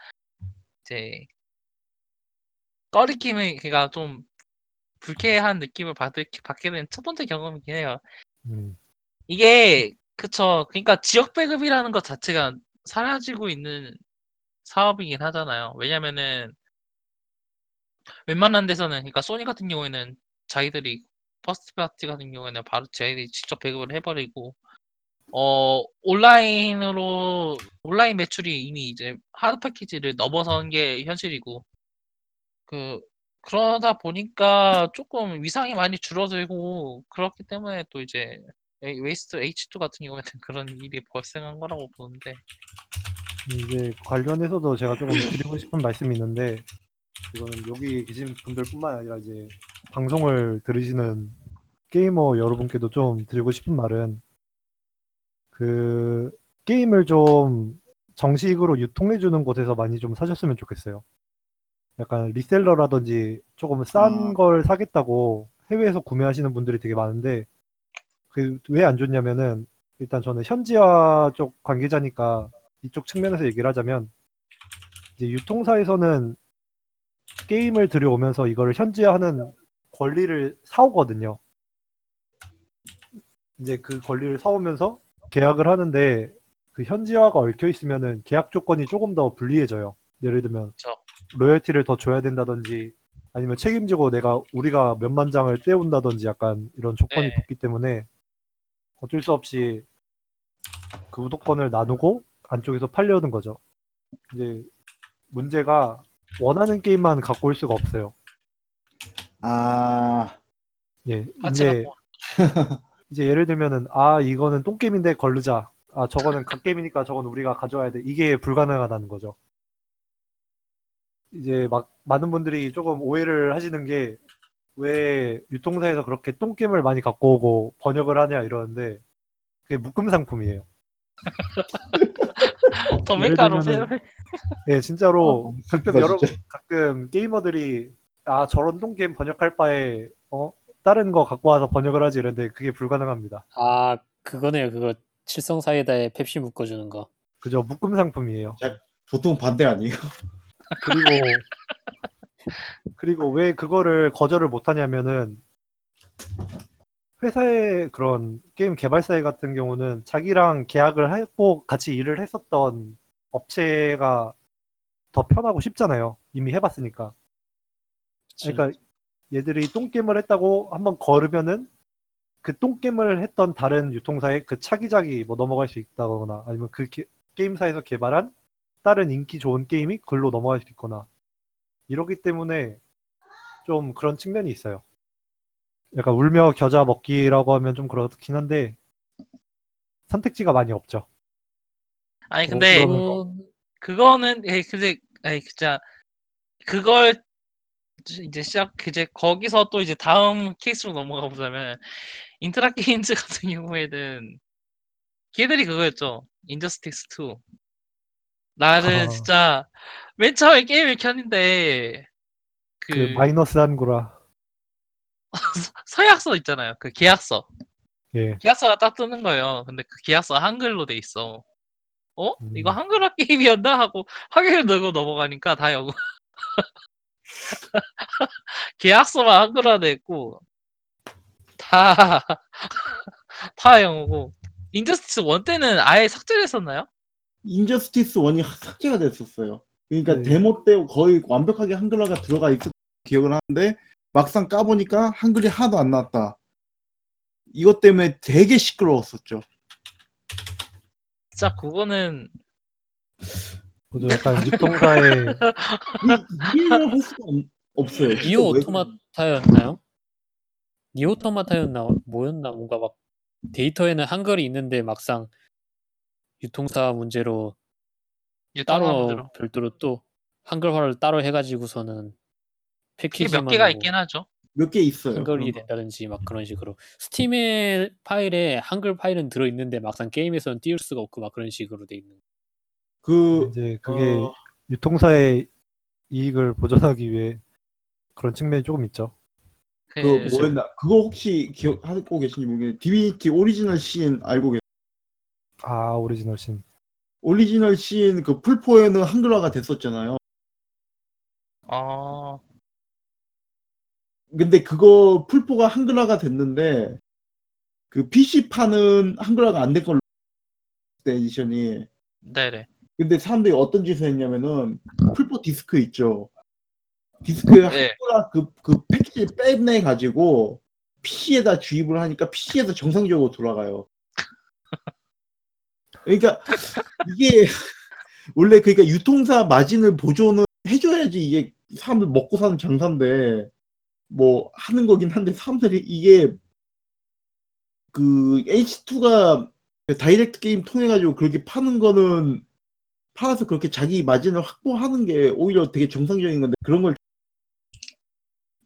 Speaker 1: 이제 꺼리낌을 그가 좀 불쾌한 느낌을 받을, 받게 된 첫 번째 경험이긴 해요.
Speaker 4: 음,
Speaker 1: 이게 그쵸. 그러니까 지역 배급이라는 것 자체가 사라지고 있는 사업이긴 하잖아요. 왜냐면은 웬만한 데서는 그러니까 소니 같은 경우에는 자기들이 first party 같은 경우에는 바로 저희들이 직접 배급을 해버리고 어 온라인으로 온라인 매출이 이미 이제 하드 패키지를 넘어선 게 현실이고 그 그러다 보니까 조금 위상이 많이 줄어들고 그렇기 때문에 또 이제 웨- 웨이스트 H2 같은 경우에는 그런 일이 발생한 거라고 보는데.
Speaker 4: 이제 관련해서도 제가 조금 드리고 싶은 말씀이 있는데 이거는 여기 계신 분들뿐만 아니라 이제 방송을 들으시는 게이머 여러분께도 좀 드리고 싶은 말은 그 게임을 좀 정식으로 유통해 주는 곳에서 많이 좀 사셨으면 좋겠어요. 약간 리셀러라든지 조금 싼
Speaker 2: 아.
Speaker 4: 걸 사겠다고 해외에서 구매하시는 분들이 되게 많은데 그 왜 안 좋냐면은 일단 저는 현지화 쪽 관계자니까 이쪽 측면에서 얘기를 하자면 이제 유통사에서는 게임을 들여오면서 이거를 현지화하는 권리를 사오거든요. 이제 그 권리를 사오면서 계약을 하는데 그 현지화가 얽혀 있으면은 계약 조건이 조금 더 불리해져요. 예를 들면
Speaker 1: 그쵸.
Speaker 4: 로열티를 더 줘야 된다든지 아니면 책임지고 내가 우리가 몇만 장을 떼온다든지 약간 이런 조건이
Speaker 1: 네.
Speaker 4: 붙기 때문에 어쩔 수 없이 그 우도권을 나누고 안쪽에서 팔려는 거죠. 이제 문제가 원하는 게임만 갖고 올 수가 없어요.
Speaker 2: 아,
Speaker 4: 예,
Speaker 1: 파츠가
Speaker 4: 이제
Speaker 1: 뭐-
Speaker 4: 이제 예를 들면은 아 이거는 똥 게임인데 걸르자. 아 저거는 갓게임이니까 저건 우리가 가져와야 돼. 이게 불가능하다는 거죠. 이제 막 많은 분들이 조금 오해를 하시는 게 왜 유통사에서 그렇게 똥 게임을 많이 갖고 오고 번역을 하냐 이러는데 그게 묶음 상품이에요.
Speaker 1: 도매가로
Speaker 4: 예를 들면은-
Speaker 1: 세-
Speaker 4: 예, 진짜로
Speaker 2: 어,
Speaker 4: 가끔
Speaker 2: 슬프다,
Speaker 4: 여러
Speaker 2: 진짜.
Speaker 4: 가끔 게이머들이 아 저런 똥게임 번역할 바에 어 다른 거 갖고 와서 번역을 하지 이런데 그게 불가능합니다.
Speaker 3: 아 그거네요. 그거 칠성 사이다에 펩시 묶어주는 거.
Speaker 4: 그죠 묶음 상품이에요.
Speaker 2: 보통 반대 아니에요?
Speaker 4: 그리고 그리고 왜 그거를 거절을 못 하냐면은 회사의 그런 게임 개발사회 같은 경우는 자기랑 계약을 하고 같이 일을 했었던 업체가 더 편하고 쉽잖아요. 이미 해봤으니까. 그러니까 얘들이 똥겜을 했다고 한번 걸으면은 그 똥겜을 했던 다른 유통사에 그 차기작이 뭐 넘어갈 수 있다거나 아니면 그 게, 게임사에서 개발한 다른 인기 좋은 게임이 글로 넘어갈 수 있거나 이러기 때문에 좀 그런 측면이 있어요. 약간 울며 겨자 먹기라고 하면 좀 그렇긴 한데 선택지가 많이 없죠.
Speaker 1: 아니
Speaker 4: 뭐
Speaker 1: 근데
Speaker 4: 그러면-
Speaker 1: 그거는 예 근데 아니 진짜 그걸 이제 시작 이제 거기서 또 이제 다음 케이스로 넘어가 보자면 인트라 게임즈 같은 경우에는 걔들이 그거였죠 Injustice 2 나는
Speaker 4: 아.
Speaker 1: 진짜 맨 처음에 게임을 켰는데 그,
Speaker 4: 그 마이너스 한글화.
Speaker 1: 서약서 있잖아요 그 계약서
Speaker 4: 예.
Speaker 1: 계약서가 딱 뜨는 거예요 근데 그 계약서 한글로 돼 있어 어
Speaker 4: 음.
Speaker 1: 이거 한글화 게임이었나 하고 확인을 누르고 넘어가니까 다 영어 계약서만 한글화 돼 있고 다 다 영어고 Injustice 1 때는 아예 삭제를 했었나요?
Speaker 2: Injustice 1이 삭제가 됐었어요. 그러니까
Speaker 4: 네.
Speaker 2: 데모 때 거의 완벽하게 한글화가 들어가 있을 기억을 하는데 막상 까보니까 한글이 하나도 안 나왔다. 이것 때문에 되게 시끄러웠었죠.
Speaker 1: 진짜 그거는
Speaker 4: 그죠. 약간 유통사의
Speaker 2: 이- 이해를 할 수가 없, 없어요.
Speaker 3: 니오
Speaker 2: 왜-
Speaker 3: 오토마타였나요? 니오 오토마타였나 뭐였나 뭔가 막 데이터에는 한글이 있는데 막상 유통사 문제로 따로
Speaker 1: 문제로
Speaker 3: 별도로 또 한글화를 따로 해가지고서는 패키지만
Speaker 1: 몇 개가
Speaker 3: 뭐
Speaker 1: 있긴 하죠.
Speaker 2: 몇 개 있어요.
Speaker 3: 한글이
Speaker 2: 그런 거.
Speaker 3: 된다든지 막 그런 식으로 스팀의 파일에 한글 파일은 들어 있는데 막상 게임에서는 띄울 수가 없고 막 그런 식으로 돼 있는.
Speaker 2: 그
Speaker 4: 이제 그게
Speaker 2: 어,
Speaker 4: 유통사의 이익을 보존하기 위해 그런 측면이 조금 있죠.
Speaker 1: 그,
Speaker 2: 그 뭐였나? 그거 혹시 기억하고 계신지 모르겠는데 Divinity Original Sin 알고 계세요?
Speaker 4: 아
Speaker 2: Original Sin. Original Sin 그 플포에는 한글화가 됐었잖아요.
Speaker 1: 어,
Speaker 2: 근데 그거 플포가 한글화가 됐는데 그 PC판은 한글화가 안 된 걸로 때 edition이
Speaker 1: 네네.
Speaker 2: 근데 사람들이 어떤 짓을 했냐면은 플포 디스크 있죠 디스크에
Speaker 1: 네.
Speaker 2: 한글화 그, 그 패키지 빼내 가지고 PC에다 주입을 하니까 PC에서 정상적으로 돌아가요. 그러니까 이게 원래 그러니까 유통사 마진을 보존을 해줘야지 이게 사람들 먹고 사는 장사인데 뭐 하는 거긴 한데 사람들이 이게 그 H2가 다이렉트 게임 통해 가지고 그렇게 파는 거는 팔아서 그렇게 자기 마진을 확보하는 게 오히려 되게 정상적인 건데 그런 걸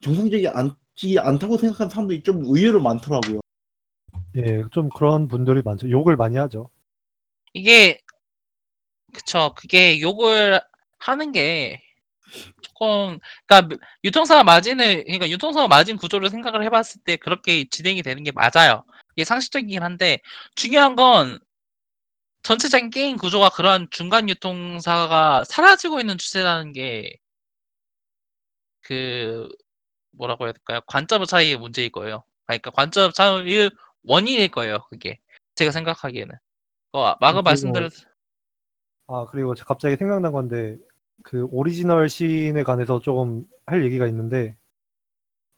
Speaker 2: 정상적이 않지 않다고 생각하는 사람들이 좀 의외로 많더라고요.
Speaker 4: 예, 좀 그런 분들이 많죠. 욕을 많이 하죠.
Speaker 1: 이게 그쵸 그게 욕을 하는 게 조금 그러니까 유통사 마진을 그러니까 유통사 마진 구조를 생각을 해봤을 때 그렇게 진행이 되는 게 맞아요. 이게 상식적이긴 한데 중요한 건 전체적인 게임 구조가 그런 중간 유통사가 사라지고 있는 추세라는 게 그 뭐라고 해야 될까요? 관점 차이의 문제일 거예요. 그러니까 관점 차이의 원인일 거예요. 그게 제가 생각하기에는. 어, 마그 말씀드렸
Speaker 4: 아, 그리고 저 갑자기 생각난 건데, 그 Original Sin에 관해서 조금 할 얘기가 있는데,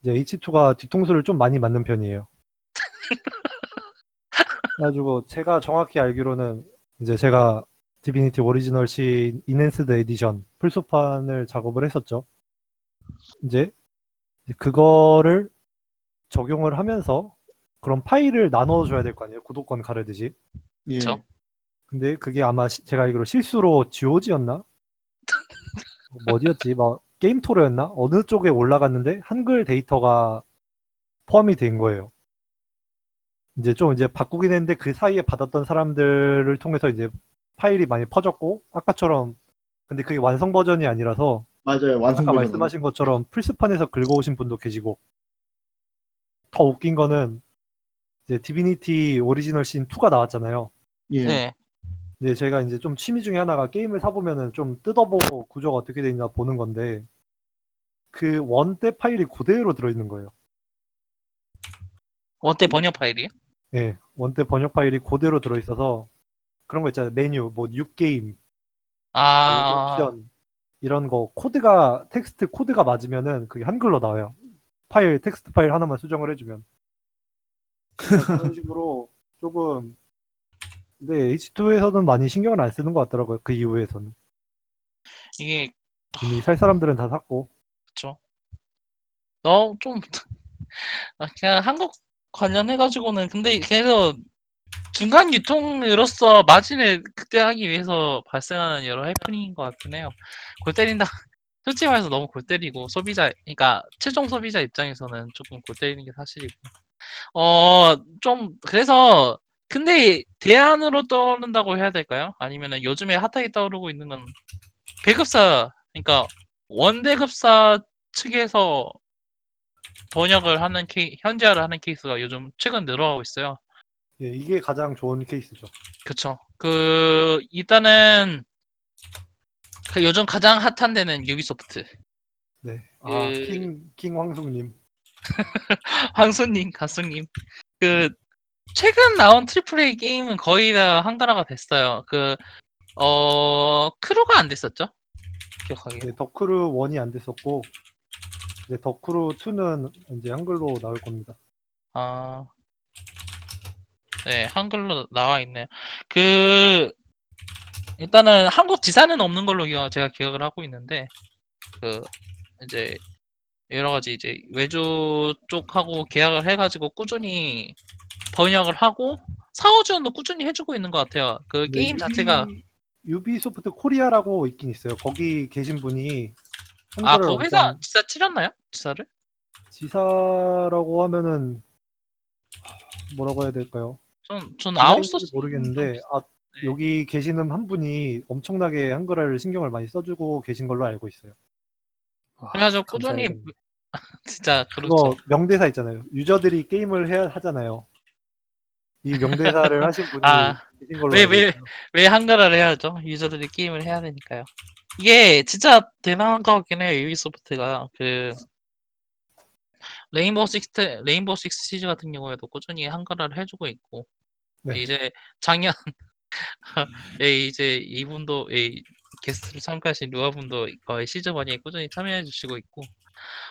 Speaker 4: 이제 H2가 뒤통수를 좀 많이 맞는 편이에요. 그래가지고 제가 정확히 알기로는 이제 제가 Divinity Original Sin Enhanced Edition 플스판을 작업을 했었죠. 이제 그거를 적용을 하면서 그런 파일을 나눠줘야 될 거 아니에요. 구독권 가르듯이.
Speaker 2: 예.
Speaker 1: 그쵸.
Speaker 4: 근데 그게 아마 시- 제가 알기로 실수로 GOG였나? 뭐 어디였지? 막 게임토르였나? 어느 쪽에 올라갔는데 한글 데이터가 포함이 된 거예요. 이제 좀 이제 바꾸긴 했는데 그 사이에 받았던 사람들을 통해서 이제 파일이 많이 퍼졌고 아까처럼 근데 그게 완성 버전이 아니라서
Speaker 2: 맞아요. 완성
Speaker 4: 아까
Speaker 2: 버전.
Speaker 4: 말씀하신 것처럼 플스판에서 긁어오신 분도 계시고 더 웃긴 거는 이제 Divinity Original Sin 2가 나왔잖아요.
Speaker 2: 예.
Speaker 1: 네.
Speaker 4: 네, 제가 이제 좀 취미 중에 하나가 게임을 사보면은 좀 뜯어보고 구조가 어떻게 되냐 보는 건데, 그 원대 파일이 그대로 들어있는 거예요.
Speaker 1: 원대 번역 파일이요?
Speaker 4: 예, 원대 번역 파일이 그대로 들어있어서, 그런 거 있잖아요. 메뉴, 뭐, New Game,
Speaker 1: 아,
Speaker 4: 옵션, 이런 거, 코드가, 텍스트 코드가 맞으면은 그게 한글로 나와요. 파일, 텍스트 파일 하나만 수정을 해주면. 그런 식으로 조금, 근데 H2에서는 많이 신경을 안 쓰는 것 같더라고요. 그 이후에서는.
Speaker 1: 이게
Speaker 4: 이미 살 사람들은 다 샀고.
Speaker 1: 그쵸. 너무 좀 아, 그냥 한국 관련해가지고는 근데 그래서 중간 유통으로서 마진을 극대화하기 위해서 발생하는 여러 해프닝인 것 같긴 해요. 골 때린다. 솔직히 말해서 너무 골 때리고 소비자, 그러니까 최종 소비자 입장에서는 조금 골 때리는 게 사실이고. 어, 좀 그래서 근데 대안으로 떠오른다고 해야 될까요? 아니면은 요즘에 핫하게 떠오르고 있는 건 배급사, 그러니까 원대급사 측에서 번역을 하는 케이, 현지화를 하는 케이스가 요즘 최근 늘어나고 있어요.
Speaker 4: 예, 이게 가장 좋은 케이스죠.
Speaker 1: 그쵸. 그, 일단은, 그 요즘 가장 핫한 데는 유비소프트.
Speaker 4: 네. 아,
Speaker 1: 그-
Speaker 4: 킹, 킹 황숙님.
Speaker 1: 황수님, 가수님. 그, 최근 나온 triple A 게임은 거의 다 한글화가 됐어요. 그, 어, Crew가 안 됐었죠? 기억하기에.
Speaker 4: 네, 덕크루 1이 안 됐었고, 이제 덕크루 2는 이제 한글로 나올 겁니다.
Speaker 1: 아, 네, 한글로 나와 있네요. 그, 일단은 한국 지사는 없는 걸로 기억- 제가 기억을 하고 있는데, 그, 이제, 여러 가지 이제 외주 쪽하고 계약을 해가지고 꾸준히 번역을 하고, 사후 지원도 꾸준히 해주고 있는 것 같아요. 그
Speaker 4: 네,
Speaker 1: 게임 자체가,
Speaker 4: 유비소프트 코리아라고 있긴 있어요. 거기 계신 분이
Speaker 1: 아,
Speaker 4: 한글을
Speaker 1: 그 회사
Speaker 4: 엄청
Speaker 1: 지사 치렸나요? 지사를?
Speaker 4: 지사라고 하면은 뭐라고 해야 될까요?
Speaker 1: 전, 전
Speaker 4: 지사인지
Speaker 1: 아웃소스.
Speaker 4: 모르겠는데 아,
Speaker 1: 네.
Speaker 4: 여기 계시는 한 분이 엄청나게 한글화를 신경을 많이 써주고 계신 걸로 알고 있어요.
Speaker 3: 아,
Speaker 1: 그래가지고 꾸준히,
Speaker 3: 감사해요.
Speaker 1: 진짜, 그렇죠.
Speaker 4: 그거 명대사 있잖아요. 유저들이 게임을 해야 하잖아요. 이 명대사를 하신 분이
Speaker 1: 아,
Speaker 4: 계신 걸로
Speaker 1: 왜,
Speaker 4: 알고
Speaker 1: 왜,
Speaker 4: 있어요.
Speaker 1: 왜 한글화를 해야죠? 유저들이 게임을 해야 되니까요. 이게 진짜 대단한 것 같긴 해요. 유비소프트가 그 Rainbow Six Rainbow Six Siege 같은 경우에도 꾸준히 한글화를 해주고 있고
Speaker 4: 네.
Speaker 1: 이제 작년 예, 이제 이분도 예, 게스트로 참가하신 루아분도 거의 시즌 1에 꾸준히 참여해 주시고 있고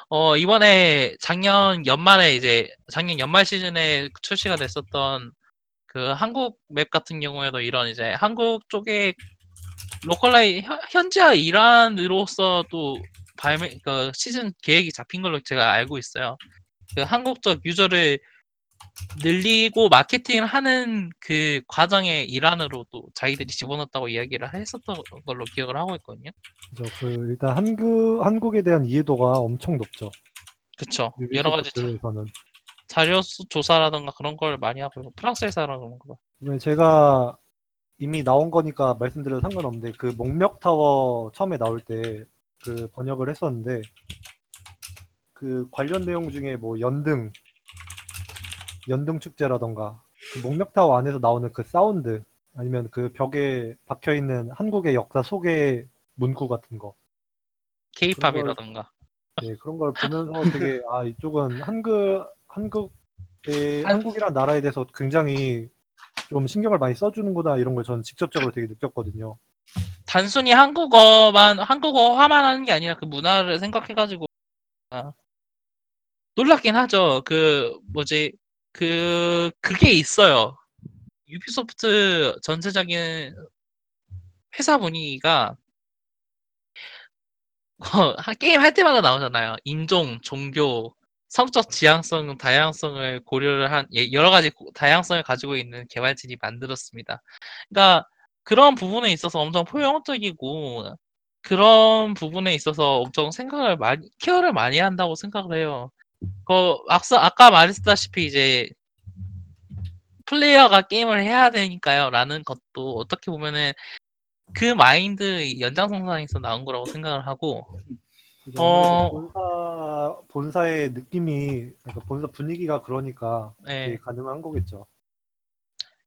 Speaker 1: 어 이번에 작년 연말에 이제 작년 연말 시즌에 출시가 됐었던 그 한국 맵 같은 경우에도 이런 이제 한국 쪽에 localize 현- 현지화 일환으로서 또 발매 그 시즌 계획이 잡힌 걸로 제가 알고 있어요. 그 한국적 유저를 늘리고 마케팅을 하는 그 과정의 일환으로 또 자기들이 집어넣었다고 이야기를 했었던 걸로 기억을 하고 있거든요.
Speaker 4: 그죠. 그 일단 한국 한국에 대한 이해도가 엄청 높죠.
Speaker 1: 그쵸. 여러 가지 자-. 자료 수- 조사라던가 그런 걸 많이 하고 있고 프랑스 회사라 그런 거.
Speaker 4: 그러면 제가 이미 나온 거니까 말씀드려도 상관없는데 그 몽력 타워 처음에 나올 때 그 번역을 했었는데 그 관련 내용 중에 뭐 연등 연등 축제라던가 그 목력 타워 안에서 나오는 그 사운드 아니면 그 벽에 박혀 있는 한국의 역사 소개 문구 같은 거
Speaker 1: 케이팝이라던가.
Speaker 4: 네, 그런 걸 보면서 되게 아 이쪽은 한국 한국의
Speaker 1: 한-
Speaker 4: 한국이란 나라에 대해서 굉장히 좀 신경을 많이 써주는구나 이런 걸 저는 직접적으로 되게 느꼈거든요.
Speaker 1: 단순히 한국어만 한국어화만 하는 게 아니라 그 문화를 생각해가지고 아, 놀랍긴 하죠. 그 뭐지 그 그게 있어요. 유비소프트 전체적인 회사 분위기가 어, 하- 게임 할 때마다 나오잖아요. 인종, 종교, 성적 지향성, 다양성을 고려를 한 예, 여러 가지 고- 다양성을 가지고 있는 개발진이 만들었습니다. 그러니까 그런 부분에 있어서 엄청 포용적이고 그런 부분에 있어서 엄청 생각을 많이 케어를 많이 한다고 생각을 해요. 그 악사 아까 말했다시피 이제 플레이어가 게임을 해야 되니까요라는 것도 어떻게 보면은 그 마인드 연장선상에서 나온 거라고 생각을 하고? 어.
Speaker 4: 본사 본사의 느낌이 그러니까 본사 분위기가 그러니까
Speaker 1: 예,
Speaker 4: 되게 가능한 거겠죠.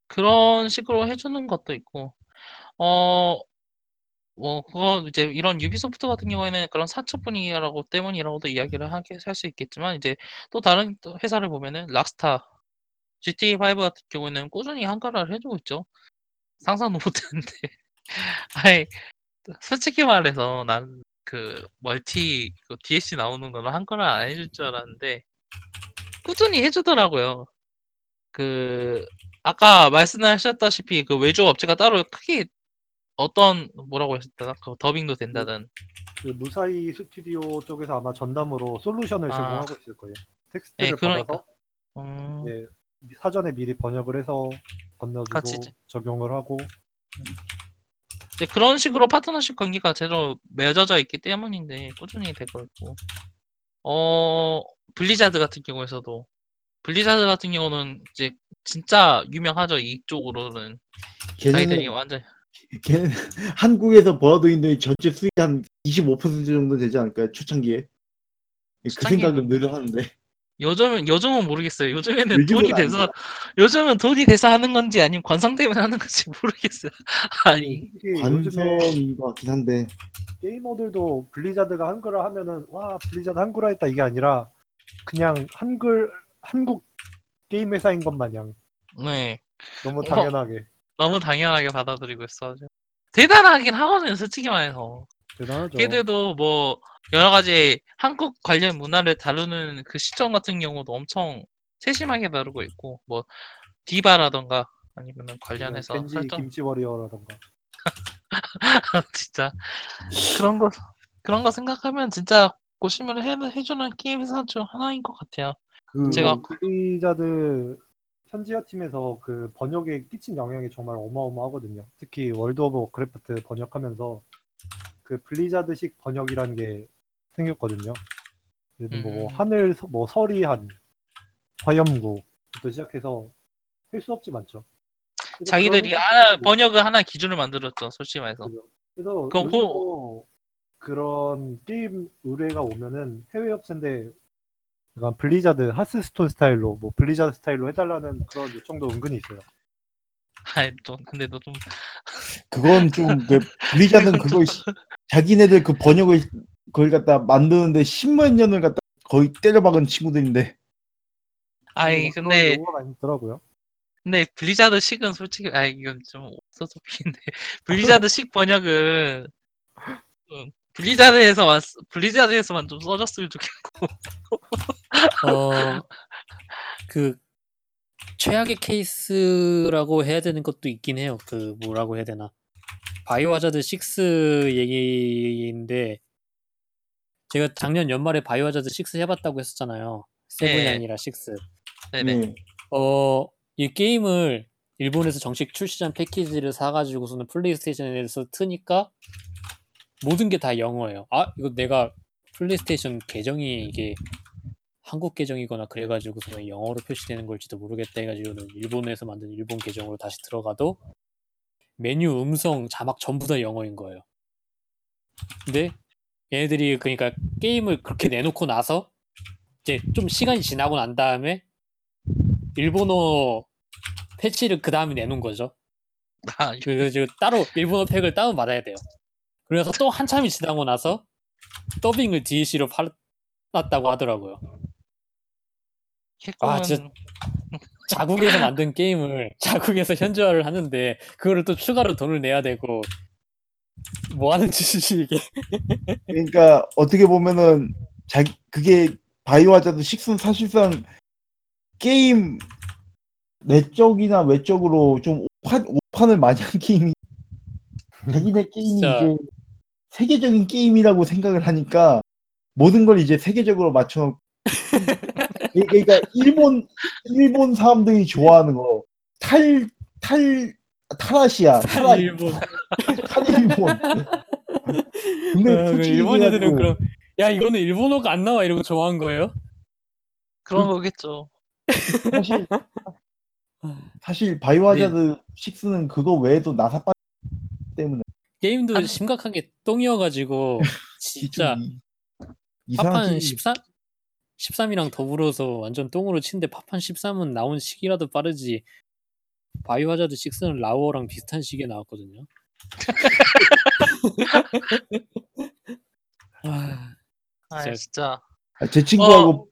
Speaker 1: 그런 식으로 해주는 것도 있고 어 뭐 그거 이제 이런 유비소프트 같은 경우에는 그런 사초 분위기라고 때문이라고도 이야기를 하게 할 수 있겠지만 이제 또 다른 또 회사를 보면은 락스타 GTA 5 같은 경우에는 꾸준히 한글화를 해주고 있죠. 상상도 못했는데 아니 솔직히 말해서 난 그 멀티 그 DLC 나오는 거는 한글화 안 해줄 줄 알았는데 꾸준히 해주더라고요. 그 아까 말씀하셨다시피 그 외주 업체가 따로 크게 어떤 뭐라고 하셨더라? 그 더빙도 된다든
Speaker 4: 그 무사히 스튜디오 쪽에서 아마 전담으로 솔루션을
Speaker 1: 아.
Speaker 4: 제공하고 있을 거예요.
Speaker 1: 예,
Speaker 4: 텍스트를
Speaker 1: 그러니까.
Speaker 4: 받아서
Speaker 1: 음,
Speaker 4: 예, 사전에 미리 번역을 해서 건너주고
Speaker 1: 같이 이제-
Speaker 4: 적용을 하고
Speaker 1: 이제 그런 식으로 파트너십 관계가 제대로 맺어져 있기 때문인데 꾸준히 되고 있고 어 블리자드 같은 경우에서도 블리자드 같은 경우는 이제 진짜 유명하죠 이쪽으로는 자기들이 완전
Speaker 2: 걔는 한국에서 벌어도 있는 전체 수익 한25% 정도 되지 않을까요? 초창기에. 그 생각은 늘 하는데.
Speaker 1: 요즘은 요즘은 모르겠어요. 요즘에는
Speaker 2: 요즘은
Speaker 1: 돈이
Speaker 2: 안
Speaker 1: 돼서 요즘은 돈이 돼서 하는 건지 아니면 관성 때문에 하는 건지 모르겠어요. 아니
Speaker 4: 솔직히 요즘에
Speaker 2: 관성인 것 같긴 한데.
Speaker 4: 게이머들도 블리자드가 한글화 하면은 와 블리자드 한글화 했다. 이게 아니라 그냥 한글 한국 게임 회사인 것 마냥.
Speaker 1: 네.
Speaker 4: 너무
Speaker 1: 어.
Speaker 4: 당연하게.
Speaker 1: 너무 당연하게 받아들이고 있어가지고. 대단하긴 하거든요 솔직히 말해서.
Speaker 4: 대단하죠.
Speaker 1: 걔들도 뭐 여러 가지 한국 관련 문화를 다루는 그 시점 같은 경우도 엄청 세심하게 다루고 있고 뭐 디바라던가 아니면 관련해서
Speaker 4: 겐지
Speaker 1: 설정
Speaker 4: 김치 워리어라던가
Speaker 1: 진짜 그런 거 그런 거 생각하면 진짜 고심을 해, 해주는 게임 회사 중 하나인 것 같아요.
Speaker 2: 그
Speaker 1: 제가-
Speaker 4: 블리자드 현지화 팀에서 그 번역에 끼친 영향이 정말 어마어마하거든요. 특히 월드 오브 워크래프트 번역하면서 그 블리자드식 번역이라는 게 생겼거든요. 그래서 뭐
Speaker 1: 음.
Speaker 4: 하늘 서- 뭐 서리한 화염구부터 시작해서 할 수 없이 많죠. 그래서
Speaker 1: 자기들이
Speaker 4: 그런
Speaker 1: 하나
Speaker 4: 것들이
Speaker 1: 번역을 하나 기준을 만들었죠. 솔직히 말해서.
Speaker 4: 그래서
Speaker 1: 그럼
Speaker 4: 요즘도 그런 게임 의뢰가 오면은 해외 업체인데 약간 블리자드 하스스톤 스타일로 뭐 블리자드 스타일로 해달라는 그런 요청도 은근히 있어요.
Speaker 1: 아이 좀 근데 너좀
Speaker 2: 그건 좀 그 블리자드는 그거 시- 자기네들 그 번역을 그걸 갖다 만드는데 10만 년을 갖다 거의 때려박은 친구들인데
Speaker 4: 그런
Speaker 1: 근데
Speaker 4: 용어가 있더라고요.
Speaker 1: 근데 블리자드 식은 솔직히 아 이건 좀 오소소피인데 블리자드 식 번역은 블리자드에서만 쓰- 블리자드에서만 좀 써줬으면 좋겠고.
Speaker 3: 어, 그 최악의 케이스라고 해야 되는 것도 있긴 해요. 그 뭐라고 해야 되나? 바이오하자드 6 얘기인데 제가 작년 연말에 바이오하자드 6 해봤다고 했었잖아요. 세븐이
Speaker 1: 네.
Speaker 3: 아니라 6.
Speaker 1: 네네.
Speaker 2: 네.
Speaker 3: 어, 이 게임을 일본에서 정식 출시전 패키지를 사가지고서는 플레이스테이션에서 트니까 모든 게 다 영어예요. 아, 이거 내가 플레이스테이션 계정이 이게 한국 계정이거나 그래가지고서는 영어로 표시되는 걸지도 모르겠다 해가지고는 일본에서 만든 일본 계정으로 다시 들어가도 메뉴, 음성, 자막 전부 다 영어인 거예요. 근데 얘네들이 그러니까 게임을 그렇게 내놓고 나서 이제 좀 시간이 지나고 난 다음에 일본어 패치를 그 다음에 내놓은 거죠.
Speaker 1: 아,
Speaker 3: 그래서 따로 일본어 팩을 다운 받아야 돼요. 그래서 또 한참이 지나고 나서 더빙을 DLC로 팔았다고 하더라고요. 아, 진짜 자국에서 만든 게임을 자국에서 현지화를 하는데 그거를 또 추가로 돈을 내야 되고 뭐 하는 짓이지 이게?
Speaker 2: 그러니까 어떻게 보면은 자 그게 바이오하자드 6는 사실상 게임 내적이나 외적으로 좀 오판, 오판을 많이 한 게임이 자기네 게임이
Speaker 3: 진짜.
Speaker 2: 이제 세계적인 게임이라고 생각을 하니까 모든 걸 이제 세계적으로 맞춰 그러니까 일본 일본 사람들이 좋아하는 거. 탈 탈 탈아시아. 탈아
Speaker 3: 일본.
Speaker 2: 탈 일본. 근데
Speaker 3: 어, 그 일본 애들은 그럼 야 이거는 일본어가 안 나와 이러고 좋아한 거예요?
Speaker 1: 그런 거겠죠.
Speaker 2: 사실 사실 바이오하자드 6는 그거 외에도 나사 빠 때문에.
Speaker 3: 게임도
Speaker 1: 아니-
Speaker 3: 심각하게 똥이어가지고 진짜.
Speaker 2: 이- 이상한
Speaker 3: 파판
Speaker 2: 게임이
Speaker 3: 13 13이랑 더불어서 완전 똥으로 치는데 파판 13은 나온 시기라도 빠르지 바이오 하자드 6는 라오어랑 비슷한 시기에 나왔거든요. 아,
Speaker 1: 아,
Speaker 3: 진짜.
Speaker 1: 진짜.
Speaker 2: 아, 제 친구하고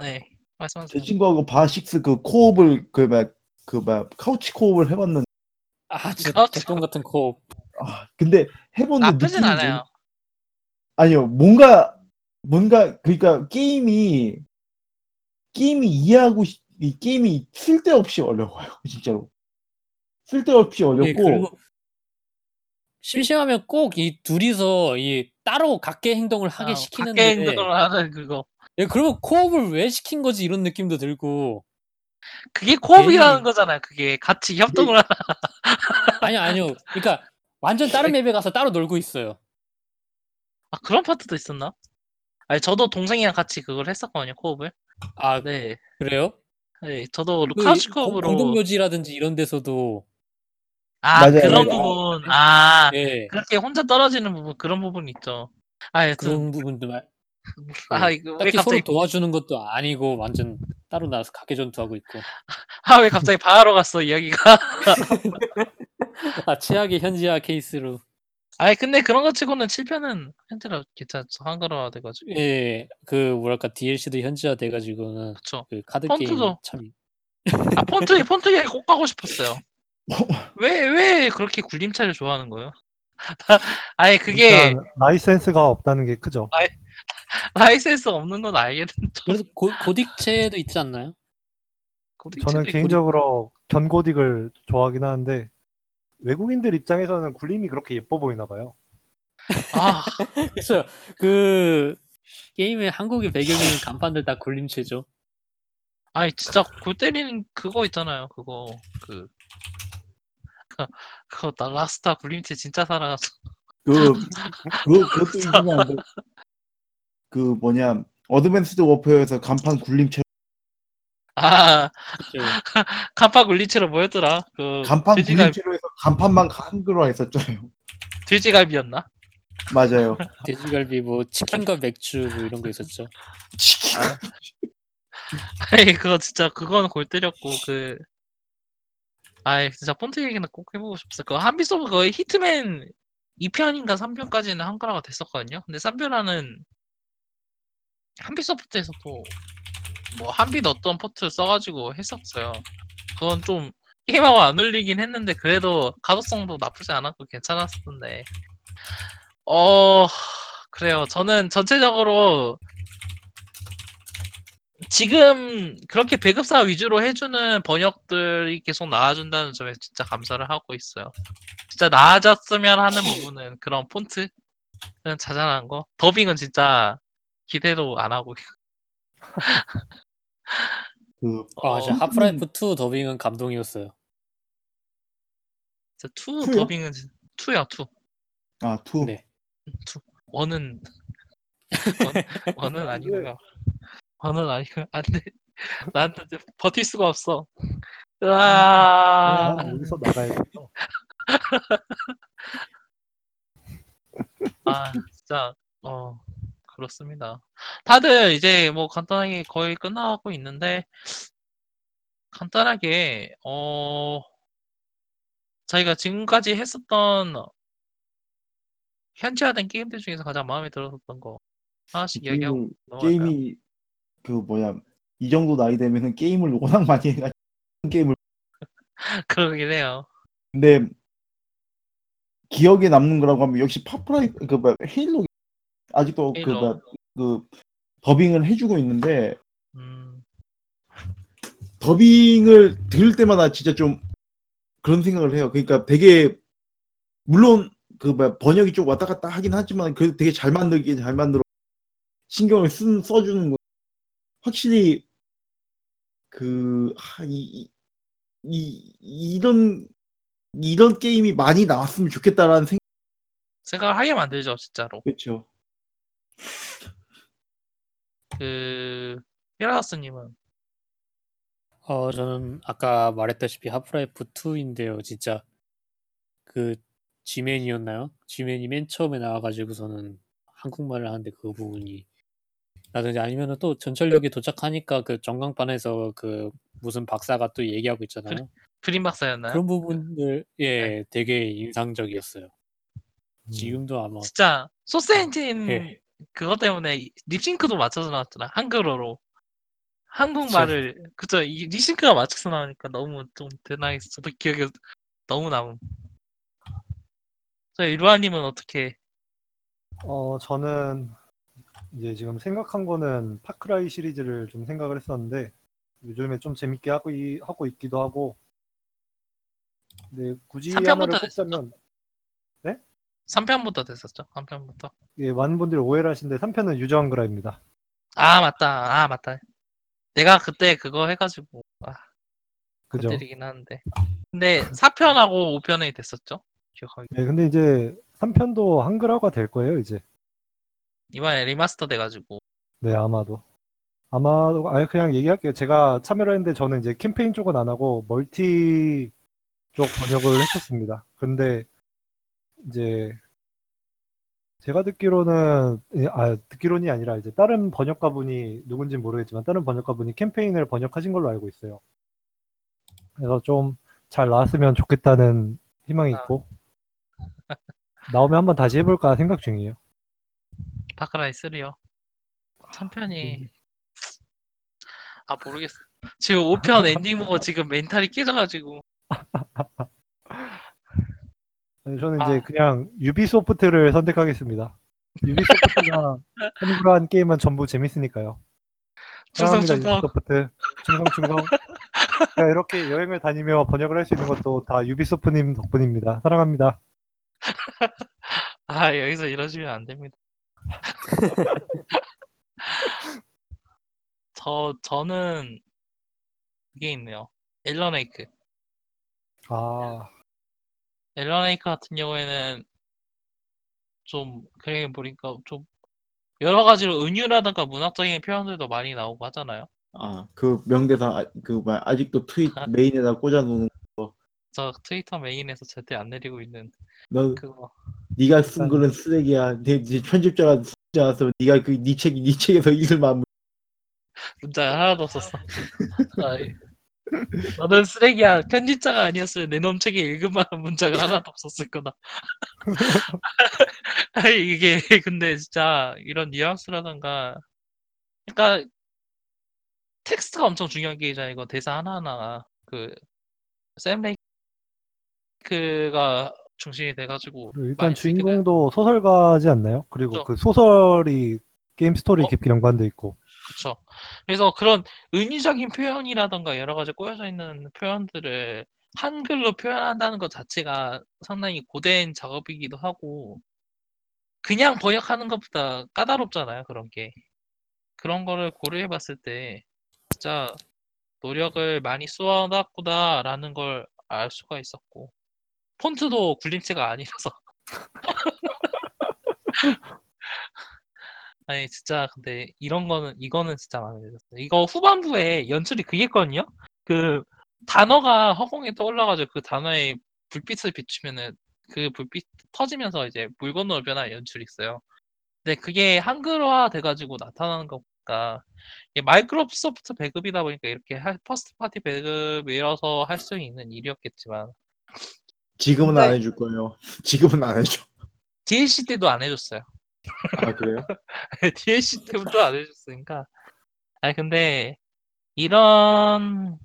Speaker 1: 네. 말씀하세요.
Speaker 2: 제 친구하고 바6 그 코업을 그막 그 막 카우치 코업을 해봤는데
Speaker 3: 아 진짜. 개똥 같은 코업.
Speaker 2: 아 근데 해보는
Speaker 1: 나쁘진
Speaker 2: 느낌이
Speaker 1: 않아요.
Speaker 2: 뭔- 아니요 뭔가 뭔가 그러니까 게임이 게임이 이해하고 싶- 이 게임이 쓸데없이 어려워요 진짜로 쓸데없이
Speaker 3: 예,
Speaker 2: 어렵고
Speaker 3: 그리고 심심하면 꼭 이 둘이서 이 따로 각계 행동을 하게
Speaker 1: 아,
Speaker 3: 시키는데
Speaker 1: 밖에 행동을 하는 그거.
Speaker 3: 예, 그러면 코업을 왜 시킨 거지 이런 느낌도 들고
Speaker 1: 그게 코업이라는
Speaker 3: 괜히-
Speaker 1: 거잖아요. 그게 같이 협동을 하나.
Speaker 3: 아니 아니요 그러니까 완전 다른 맵에 가서 따로 놀고 있어요
Speaker 1: 아, 그런 파트도 있었나? 아니, 저도 동생이랑 같이 그걸 했었거든요, 코업을.
Speaker 3: 아
Speaker 1: 네.
Speaker 3: 그래요?
Speaker 1: 네, 저도
Speaker 3: 그
Speaker 1: 카우치
Speaker 3: 공-
Speaker 1: 코업으로.
Speaker 3: 공동묘지라든지 이런 데서도
Speaker 1: 아,
Speaker 2: 맞아요.
Speaker 1: 그런
Speaker 2: 아,
Speaker 1: 부분. 아,
Speaker 3: 예
Speaker 1: 그렇게 혼자 떨어지는 부분, 그런 부분 있죠. 아, 여튼,
Speaker 3: 그런 부분도 말
Speaker 1: 아, 이거 왜
Speaker 3: 딱히 서로
Speaker 1: 갑자기,
Speaker 3: 도와주는 것도 아니고 완전 따로 나와서 각계 전투하고 있고
Speaker 1: 아, 왜 갑자기 바하러 갔어, 이야기가.
Speaker 3: 아 최악의 현지화 케이스로
Speaker 1: 아니, 근데 그런 거 치고는 7편은 현재라 괜찮죠. 한글화 돼가지고.
Speaker 3: 예 그 뭐랄까 DLC도 현지화 돼가지고는
Speaker 1: 그쵸.
Speaker 3: 그 카드
Speaker 1: 폰트도.
Speaker 3: 게임 참
Speaker 1: 아, 폰트, 폰트 얘기 꼭 가고 싶었어요. 왜, 왜 그렇게 굴림체를 좋아하는 거예요? 아니, 그게
Speaker 4: 일단 라이센스가 없다는 게 크죠.
Speaker 1: 라이센스 없는 건 알겠는데.
Speaker 3: 그래서 고, 고딕체도 있지 않나요?
Speaker 4: 저는 개인적으로 견고딕을 좋아하긴 하는데 외국인들 입장에서는 굴림이 그렇게 예뻐 보이나 봐요.
Speaker 1: 아,
Speaker 3: 그래서 그 게임의 한국의 배경에는 간판들 다 굴림체죠.
Speaker 1: 아니, 진짜 골 때리는 그거 있잖아요. 그거. 그. 그, 그거 나 라스타 굴림체 진짜 살아가서.
Speaker 2: 그, 그, 그것도 이상한데. 그 뭐냐, 어드밴스드 워페어에서 간판 굴림체,
Speaker 1: 아,
Speaker 3: 그쵸?
Speaker 1: 간판 굴림체로 뭐였더라? 그
Speaker 2: 간판
Speaker 1: 돼지갈,
Speaker 2: 굴림체로 해서 간판만 한글화 했었잖아요.
Speaker 1: 돼지갈비였나?
Speaker 2: 맞아요.
Speaker 3: 돼지갈비 뭐 치킨과 맥주 뭐 이런 거 있었죠.
Speaker 2: 치킨.
Speaker 1: 아니, 그거 진짜, 그거는 골 때렸고, 그. 아이, 진짜 폰트 얘기는 꼭 해보고 싶었어요. 그 한비소브 거의 히트맨 2편인가 3편까지는 한글화가 됐었거든요. 근데 3편화는 한비소프트에서도 뭐 한빛 어떤 포트 써가지고 했었어요. 그건 좀 게임하고 안 어울리긴 했는데 그래도 가독성도 나쁘지 않았고 괜찮았었는데 어, 그래요. 저는 전체적으로 지금 그렇게 배급사 위주로 해주는 번역들이 계속 나와준다는 점에 진짜 감사를 하고 있어요. 진짜 나아졌으면 하는 부분은 그런 폰트, 그런 자잘한 거. 더빙은 진짜 기대도 안 하고.
Speaker 2: 그
Speaker 3: 아, 진짜 하프라이프 2 더빙은 감동이었어요.
Speaker 1: 진짜 two
Speaker 2: two요?
Speaker 1: 더빙은 진- two야 two.
Speaker 2: 아, two.
Speaker 3: 네.
Speaker 1: one은 one, 은 아니고요. one은 아니고 안돼. 나한테 이제 버틸 수가 없어. 으아.
Speaker 4: 난 여기서 나가야겠어.
Speaker 1: 아 진짜 어 그렇습니다. 다들 이제 뭐 간단하게 거의 끝나가고 있는데 간단하게 어 저희가 지금까지 했었던 현지화된 게임들 중에서 가장 마음에 들었던 거 하나씩 이야기하고
Speaker 2: 게임을,
Speaker 1: 넘어갈까요?
Speaker 2: 게임이 그 뭐야 이 정도 나이 되면은 게임을 워낙 많이 해가지고 게임을
Speaker 1: 그러긴 해요.
Speaker 2: 근데 기억에 남는 거라고 하면 역시 파프라이 그 뭐야 헤일로 아직도 그,
Speaker 1: 헤일로.
Speaker 2: 뭐야, 그 더빙을 해주고 있는데
Speaker 1: 음,
Speaker 2: 더빙을 들을 때마다 진짜 좀 그런 생각을 해요. 그러니까 되게 물론 그 뭐야 번역이 좀 왔다 갔다 하긴 하지만 그래도 되게 잘 만들긴 잘 만들어 신경을 쓴 써주는 거 확실히 그 하, 이, 이, 이 이런 이런 게임이 많이 나왔으면 좋겠다라는 생각
Speaker 1: 생각을 하게 만들죠 진짜로.
Speaker 2: 그렇죠.
Speaker 1: 그 히라스님은
Speaker 3: 어, 저는 아까 말했다시피 하프라이프 2인데요. 진짜 그 지맨이었나요? 지맨이 맨 처음에 나와가지고서는 한국말을 하는데 그 부분이 라든지 아니면은 또 전철역에 도착하니까 그 전광판에서 그 무슨 박사가 또 얘기하고 있잖아요.
Speaker 1: 그림 박사였나요?
Speaker 3: 그런 부분들 예 되게 인상적이었어요.
Speaker 4: 음.
Speaker 3: 지금도 아마
Speaker 1: 진짜 소스 엔진
Speaker 3: 예.
Speaker 1: 그것 때문에 립싱크도 맞춰서 나왔잖아 한글어로. 한국말을 그쵸 이 립싱크가 맞춰서 나오니까 너무 좀 대단했어. 저도 기억에 너무 남음. 저 일루아님은 어떻게?
Speaker 4: 어, 저는 이제 지금 생각한 거는 파크라이 시리즈를 좀 생각을 했었는데 요즘에 좀 재밌게 하고, 이- 하고 있기도 하고. 근데 굳이 하나를 꼽자면
Speaker 1: 3편부터 됐었죠 3편부터
Speaker 4: 예, 많은 분들이 오해를 하시는데 3편은 유저한 그라입니다.
Speaker 1: 아 맞다 아 맞다 내가 그때 그거 해가지고 아
Speaker 4: 그죠?
Speaker 1: 건드리긴 하는데 근데 4편하고 5편이 됐었죠 기억하기
Speaker 4: 네, 근데 이제 3편도 한글화가 될 거예요, 이제.
Speaker 1: 이번에 리마스터 돼가지고
Speaker 4: 네, 아마도. 아마도, 아예 그냥 얘기할게요. 제가 참여를 했는데 저는 이제 캠페인 쪽은 안 하고 멀티 쪽 번역을 했었습니다. 근데 이제 제가 듣기로는, 예, 아, 듣기론이 아니라 이제 다른 번역가 분이 누군지 모르겠지만 다른 번역가 분이 캠페인을 번역하신 걸로 알고 있어요. 그래서 좀 잘 나왔으면 좋겠다는 희망이
Speaker 1: 아.
Speaker 4: 있고 나오면 한번 다시 해볼까 생각 중이에요.
Speaker 1: 파크라이 3요
Speaker 4: 음.
Speaker 1: 3편이 아 모르겠어 지금 5편 엔딩 보고 지금 멘탈이 깨져가지고
Speaker 4: 저는
Speaker 1: 아.
Speaker 4: 이제 그냥 유비소프트를 선택하겠습니다. 유비소프트가 한글화한 게임은 전부 재밌으니까요. 사랑합니다,
Speaker 1: 충성 충성
Speaker 4: 유비소프트. 충성 충성. 제가 이렇게 여행을 다니며 번역을 할 수 있는 것도 다 유비소프님 덕분입니다. 사랑합니다.
Speaker 1: 아 여기서 이러시면 안 됩니다 저 저는 그게 있네요 앨런 웨이크
Speaker 4: 아,
Speaker 1: 앨런 웨이크 같은 경우에는 좀 그래 보니까 좀 여러 가지로 은유라든가 문학적인 표현들도 많이 나오고 하잖아요
Speaker 2: 아 그 명대사 아, 그 아직도 트윗 메인에다 꽂아놓는
Speaker 1: 저 트위터 메인에서 절대 안 내리고 있는
Speaker 2: 너
Speaker 1: 그거
Speaker 2: 네가 쓴 글은 쓰레기야. 내, 내 편집자가 쓰지 않았으면 네가 그 네 책이 네 책에서 읽을 마음.
Speaker 1: 문자가 하나도 없었어. 아 이. 너는 쓰레기야. 편집자가 아니었으면 내 놈책에 읽을 만한 문자가 하나도 없었을 거다. 이게 근데 진짜 이런 뉘앙스라던가 그러니까 텍스트가 엄청 중요한 게 있잖아. 이거 대사 하나하나가 그 샘 레이크가 중심이 돼가지고
Speaker 4: 일단 주인공도 소설가지 않나요? 그리고
Speaker 1: 그죠.
Speaker 4: 그 소설이 게임 스토리
Speaker 1: 어?
Speaker 4: 깊이 연관돼 있고.
Speaker 1: 그쵸. 그래서 그런 은유적인 표현이라던가 여러 가지 꼬여져 있는 표현들을 한글로 표현한다는 것 자체가 상당히 고된 작업이기도 하고, 그냥 번역하는 것보다 까다롭잖아요, 그런 게. 그런 거를 고려해 봤을 때, 진짜 노력을 많이 쏟았구나라는 걸 알 수가 있었고, 폰트도 굴림체가 아니라서. 아니 진짜 근데 이런 거는 이거는 진짜 마음에 들었어요. 이거 후반부에 연출이 그게 있거든요. 그 단어가 허공에 떠올라가지고 그 단어에 불빛을 비추면은 그 불빛 터지면서 이제 물 건너 변화의 연출이 있어요. 근데 그게 한글화 돼가지고 나타나는 거니까 이게 마이크로소프트 배급이다 보니까 이렇게 할- 퍼스트 파티 배급이어서 할 수 있는 일이었겠지만
Speaker 2: 지금은 안 해줄 거예요. 지금은 안 해줘.
Speaker 1: DLC 때도 안 해줬어요.
Speaker 2: 아 그래요?
Speaker 1: DLC 때부터 안 해줬으니까. 아니 근데 이런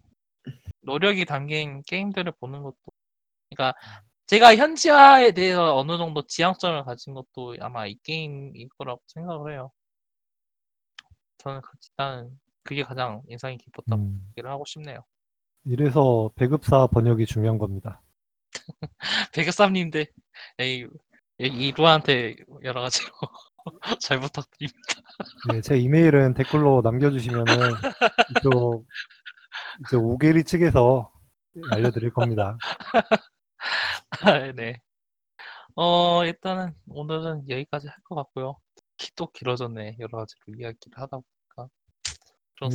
Speaker 1: 노력이 담긴 게임들을 보는 것도, 그러니까 제가 현지화에 대해서 어느 정도 지향점을 가진 것도 아마 이 게임일 거라고 생각을 해요. 저는 그- 일단 그게 가장 인상이 깊었다고
Speaker 4: 음,
Speaker 1: 얘기를 하고 싶네요.
Speaker 4: 이래서 배급사 번역이 중요한 겁니다.
Speaker 1: 배그쌈님들, 이, 이 루아한테 여러 가지로 잘 부탁드립니다.
Speaker 4: 네, 제 이메일은 댓글로 남겨주시면은 이쪽 이제 오게리 측에서 알려드릴 겁니다.
Speaker 1: 아, 네. 어, 일단은 오늘은 여기까지 할 것 같고요. 기- 또 길어졌네. 여러 가지로 이야기를 하다 보니까.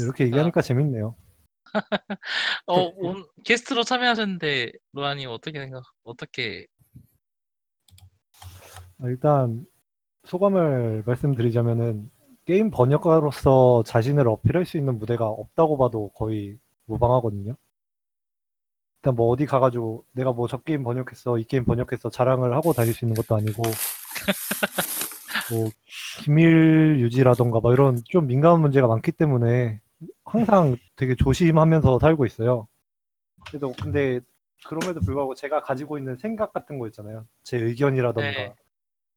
Speaker 4: 이렇게. 얘기하니까 재밌네요.
Speaker 1: 어, 온, 게스트로 참여하셨는데, 로아님 어떻게 생각, 어떻게,
Speaker 4: 아, 일단 소감을 말씀드리자면은 게임 번역가로서 자신을 어필할 수 있는 무대가 없다고 봐도 거의 무방하거든요. 일단 뭐 어디 가가지고 내가 뭐 저 게임 번역했어, 이 게임 번역했어 자랑을 하고 다닐 수 있는 것도 아니고 뭐 기밀 유지라던가 뭐 이런 좀 민감한 문제가 많기 때문에 항상 되게 조심하면서 살고 있어요. 그래도 근데 그럼에도 불구하고 제가 가지고 있는 생각 같은 거 있잖아요. 제 의견이라던가
Speaker 1: 네.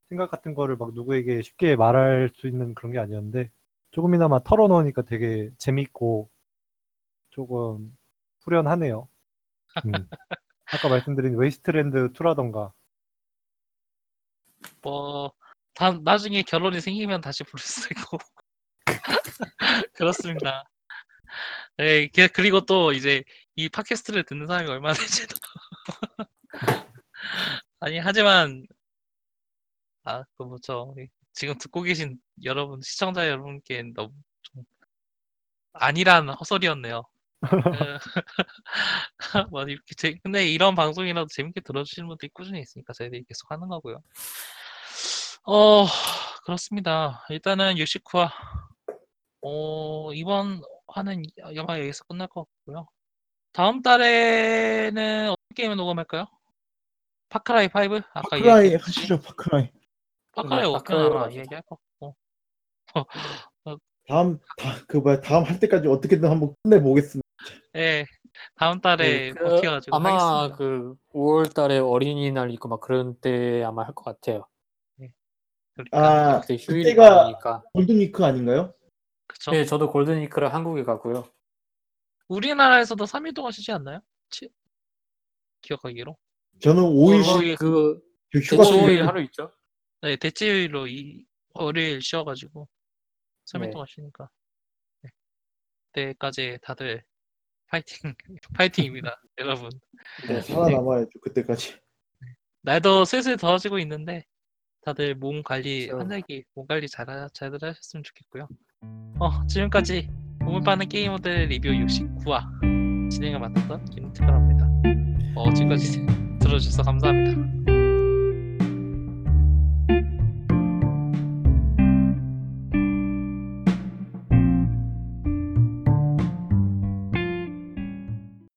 Speaker 4: 생각 같은 거를 막 누구에게 쉽게 말할 수 있는 그런 게 아니었는데 조금이나마 털어놓으니까 되게 재밌고 조금 후련하네요. 음. 아까 말씀드린 Wasteland 2라던가
Speaker 1: 뭐, 다, 나중에 결원이 생기면 다시 부를 수 있고. 그렇습니다. 네, 그- 그리고 또 이제 이 팟캐스트를 듣는 사람이 얼마나 되지도. 아니, 하지만, 아, 그 뭐죠. 지금 듣고 계신 여러분, 시청자 여러분께 너무 좀 아니란 헛소리였네요. 그, 뭐 이렇게 재, 근데 이런 방송이라도 재밌게 들어주시는 분들이 꾸준히 있으니까 저희들이 계속 하는 거고요. 어, 그렇습니다. 일단은 69화. 어, 이번 화는 영화 여기서 끝날 것 같고요. 다음 달에는 어떤 게임을 녹음할까요? Far Cry 5? 아까
Speaker 2: Far Cry
Speaker 1: 얘기했듯이
Speaker 2: 하시죠
Speaker 1: Far Cry. Far Cry
Speaker 3: 네,
Speaker 1: 5편
Speaker 3: Far Cry로
Speaker 1: 아마
Speaker 3: 하죠.
Speaker 1: 얘기할 것 같고.
Speaker 2: 다음 다, 그 뭐야 다음 할 때까지 어떻게든 한번 끝내 보겠습니다.
Speaker 1: 예, 다음 달에
Speaker 3: 네, 그
Speaker 1: 버텨가지고
Speaker 3: 아마
Speaker 1: 하겠습니다.
Speaker 3: 그 5월 달에 어린이날 있고 막 그런 때 아마 할 것 같아요.
Speaker 1: 그러니까,
Speaker 2: 아
Speaker 3: 그때 휴일이
Speaker 2: 그때가
Speaker 3: 많으니까.
Speaker 2: Golden Week 아닌가요?
Speaker 1: 그쵸?
Speaker 3: 네, 저도 골든위크를 한국에 가고요.
Speaker 1: 우리나라에서도 3일 동안 쉬지 않나요? 치... 기억하기로.
Speaker 2: 저는 5일씩
Speaker 1: 월요일,
Speaker 2: 그그 휴가
Speaker 3: 휴가
Speaker 2: 쓰고
Speaker 3: 일 하루 있죠.
Speaker 1: 네, 대체일로 이 월요일 쉬어가지고 3일
Speaker 3: 네.
Speaker 1: 동안 쉬니까. 네. 그때까지 다들 파이팅, 파이팅입니다, 여러분.
Speaker 3: 네.
Speaker 2: 살아남아야죠 그때까지.
Speaker 1: 날도 슬슬 더워지고 있는데 다들 몸 관리,
Speaker 3: 그렇죠.
Speaker 1: 환절기 몸 관리 잘, 잘들 하셨으면 좋겠고요. 어, 지금까지 몸을 빠는 게이머들 리뷰 69화 진행을 맡았던 김특근입니다. 어, 지금까지 들어주셔서 감사합니다.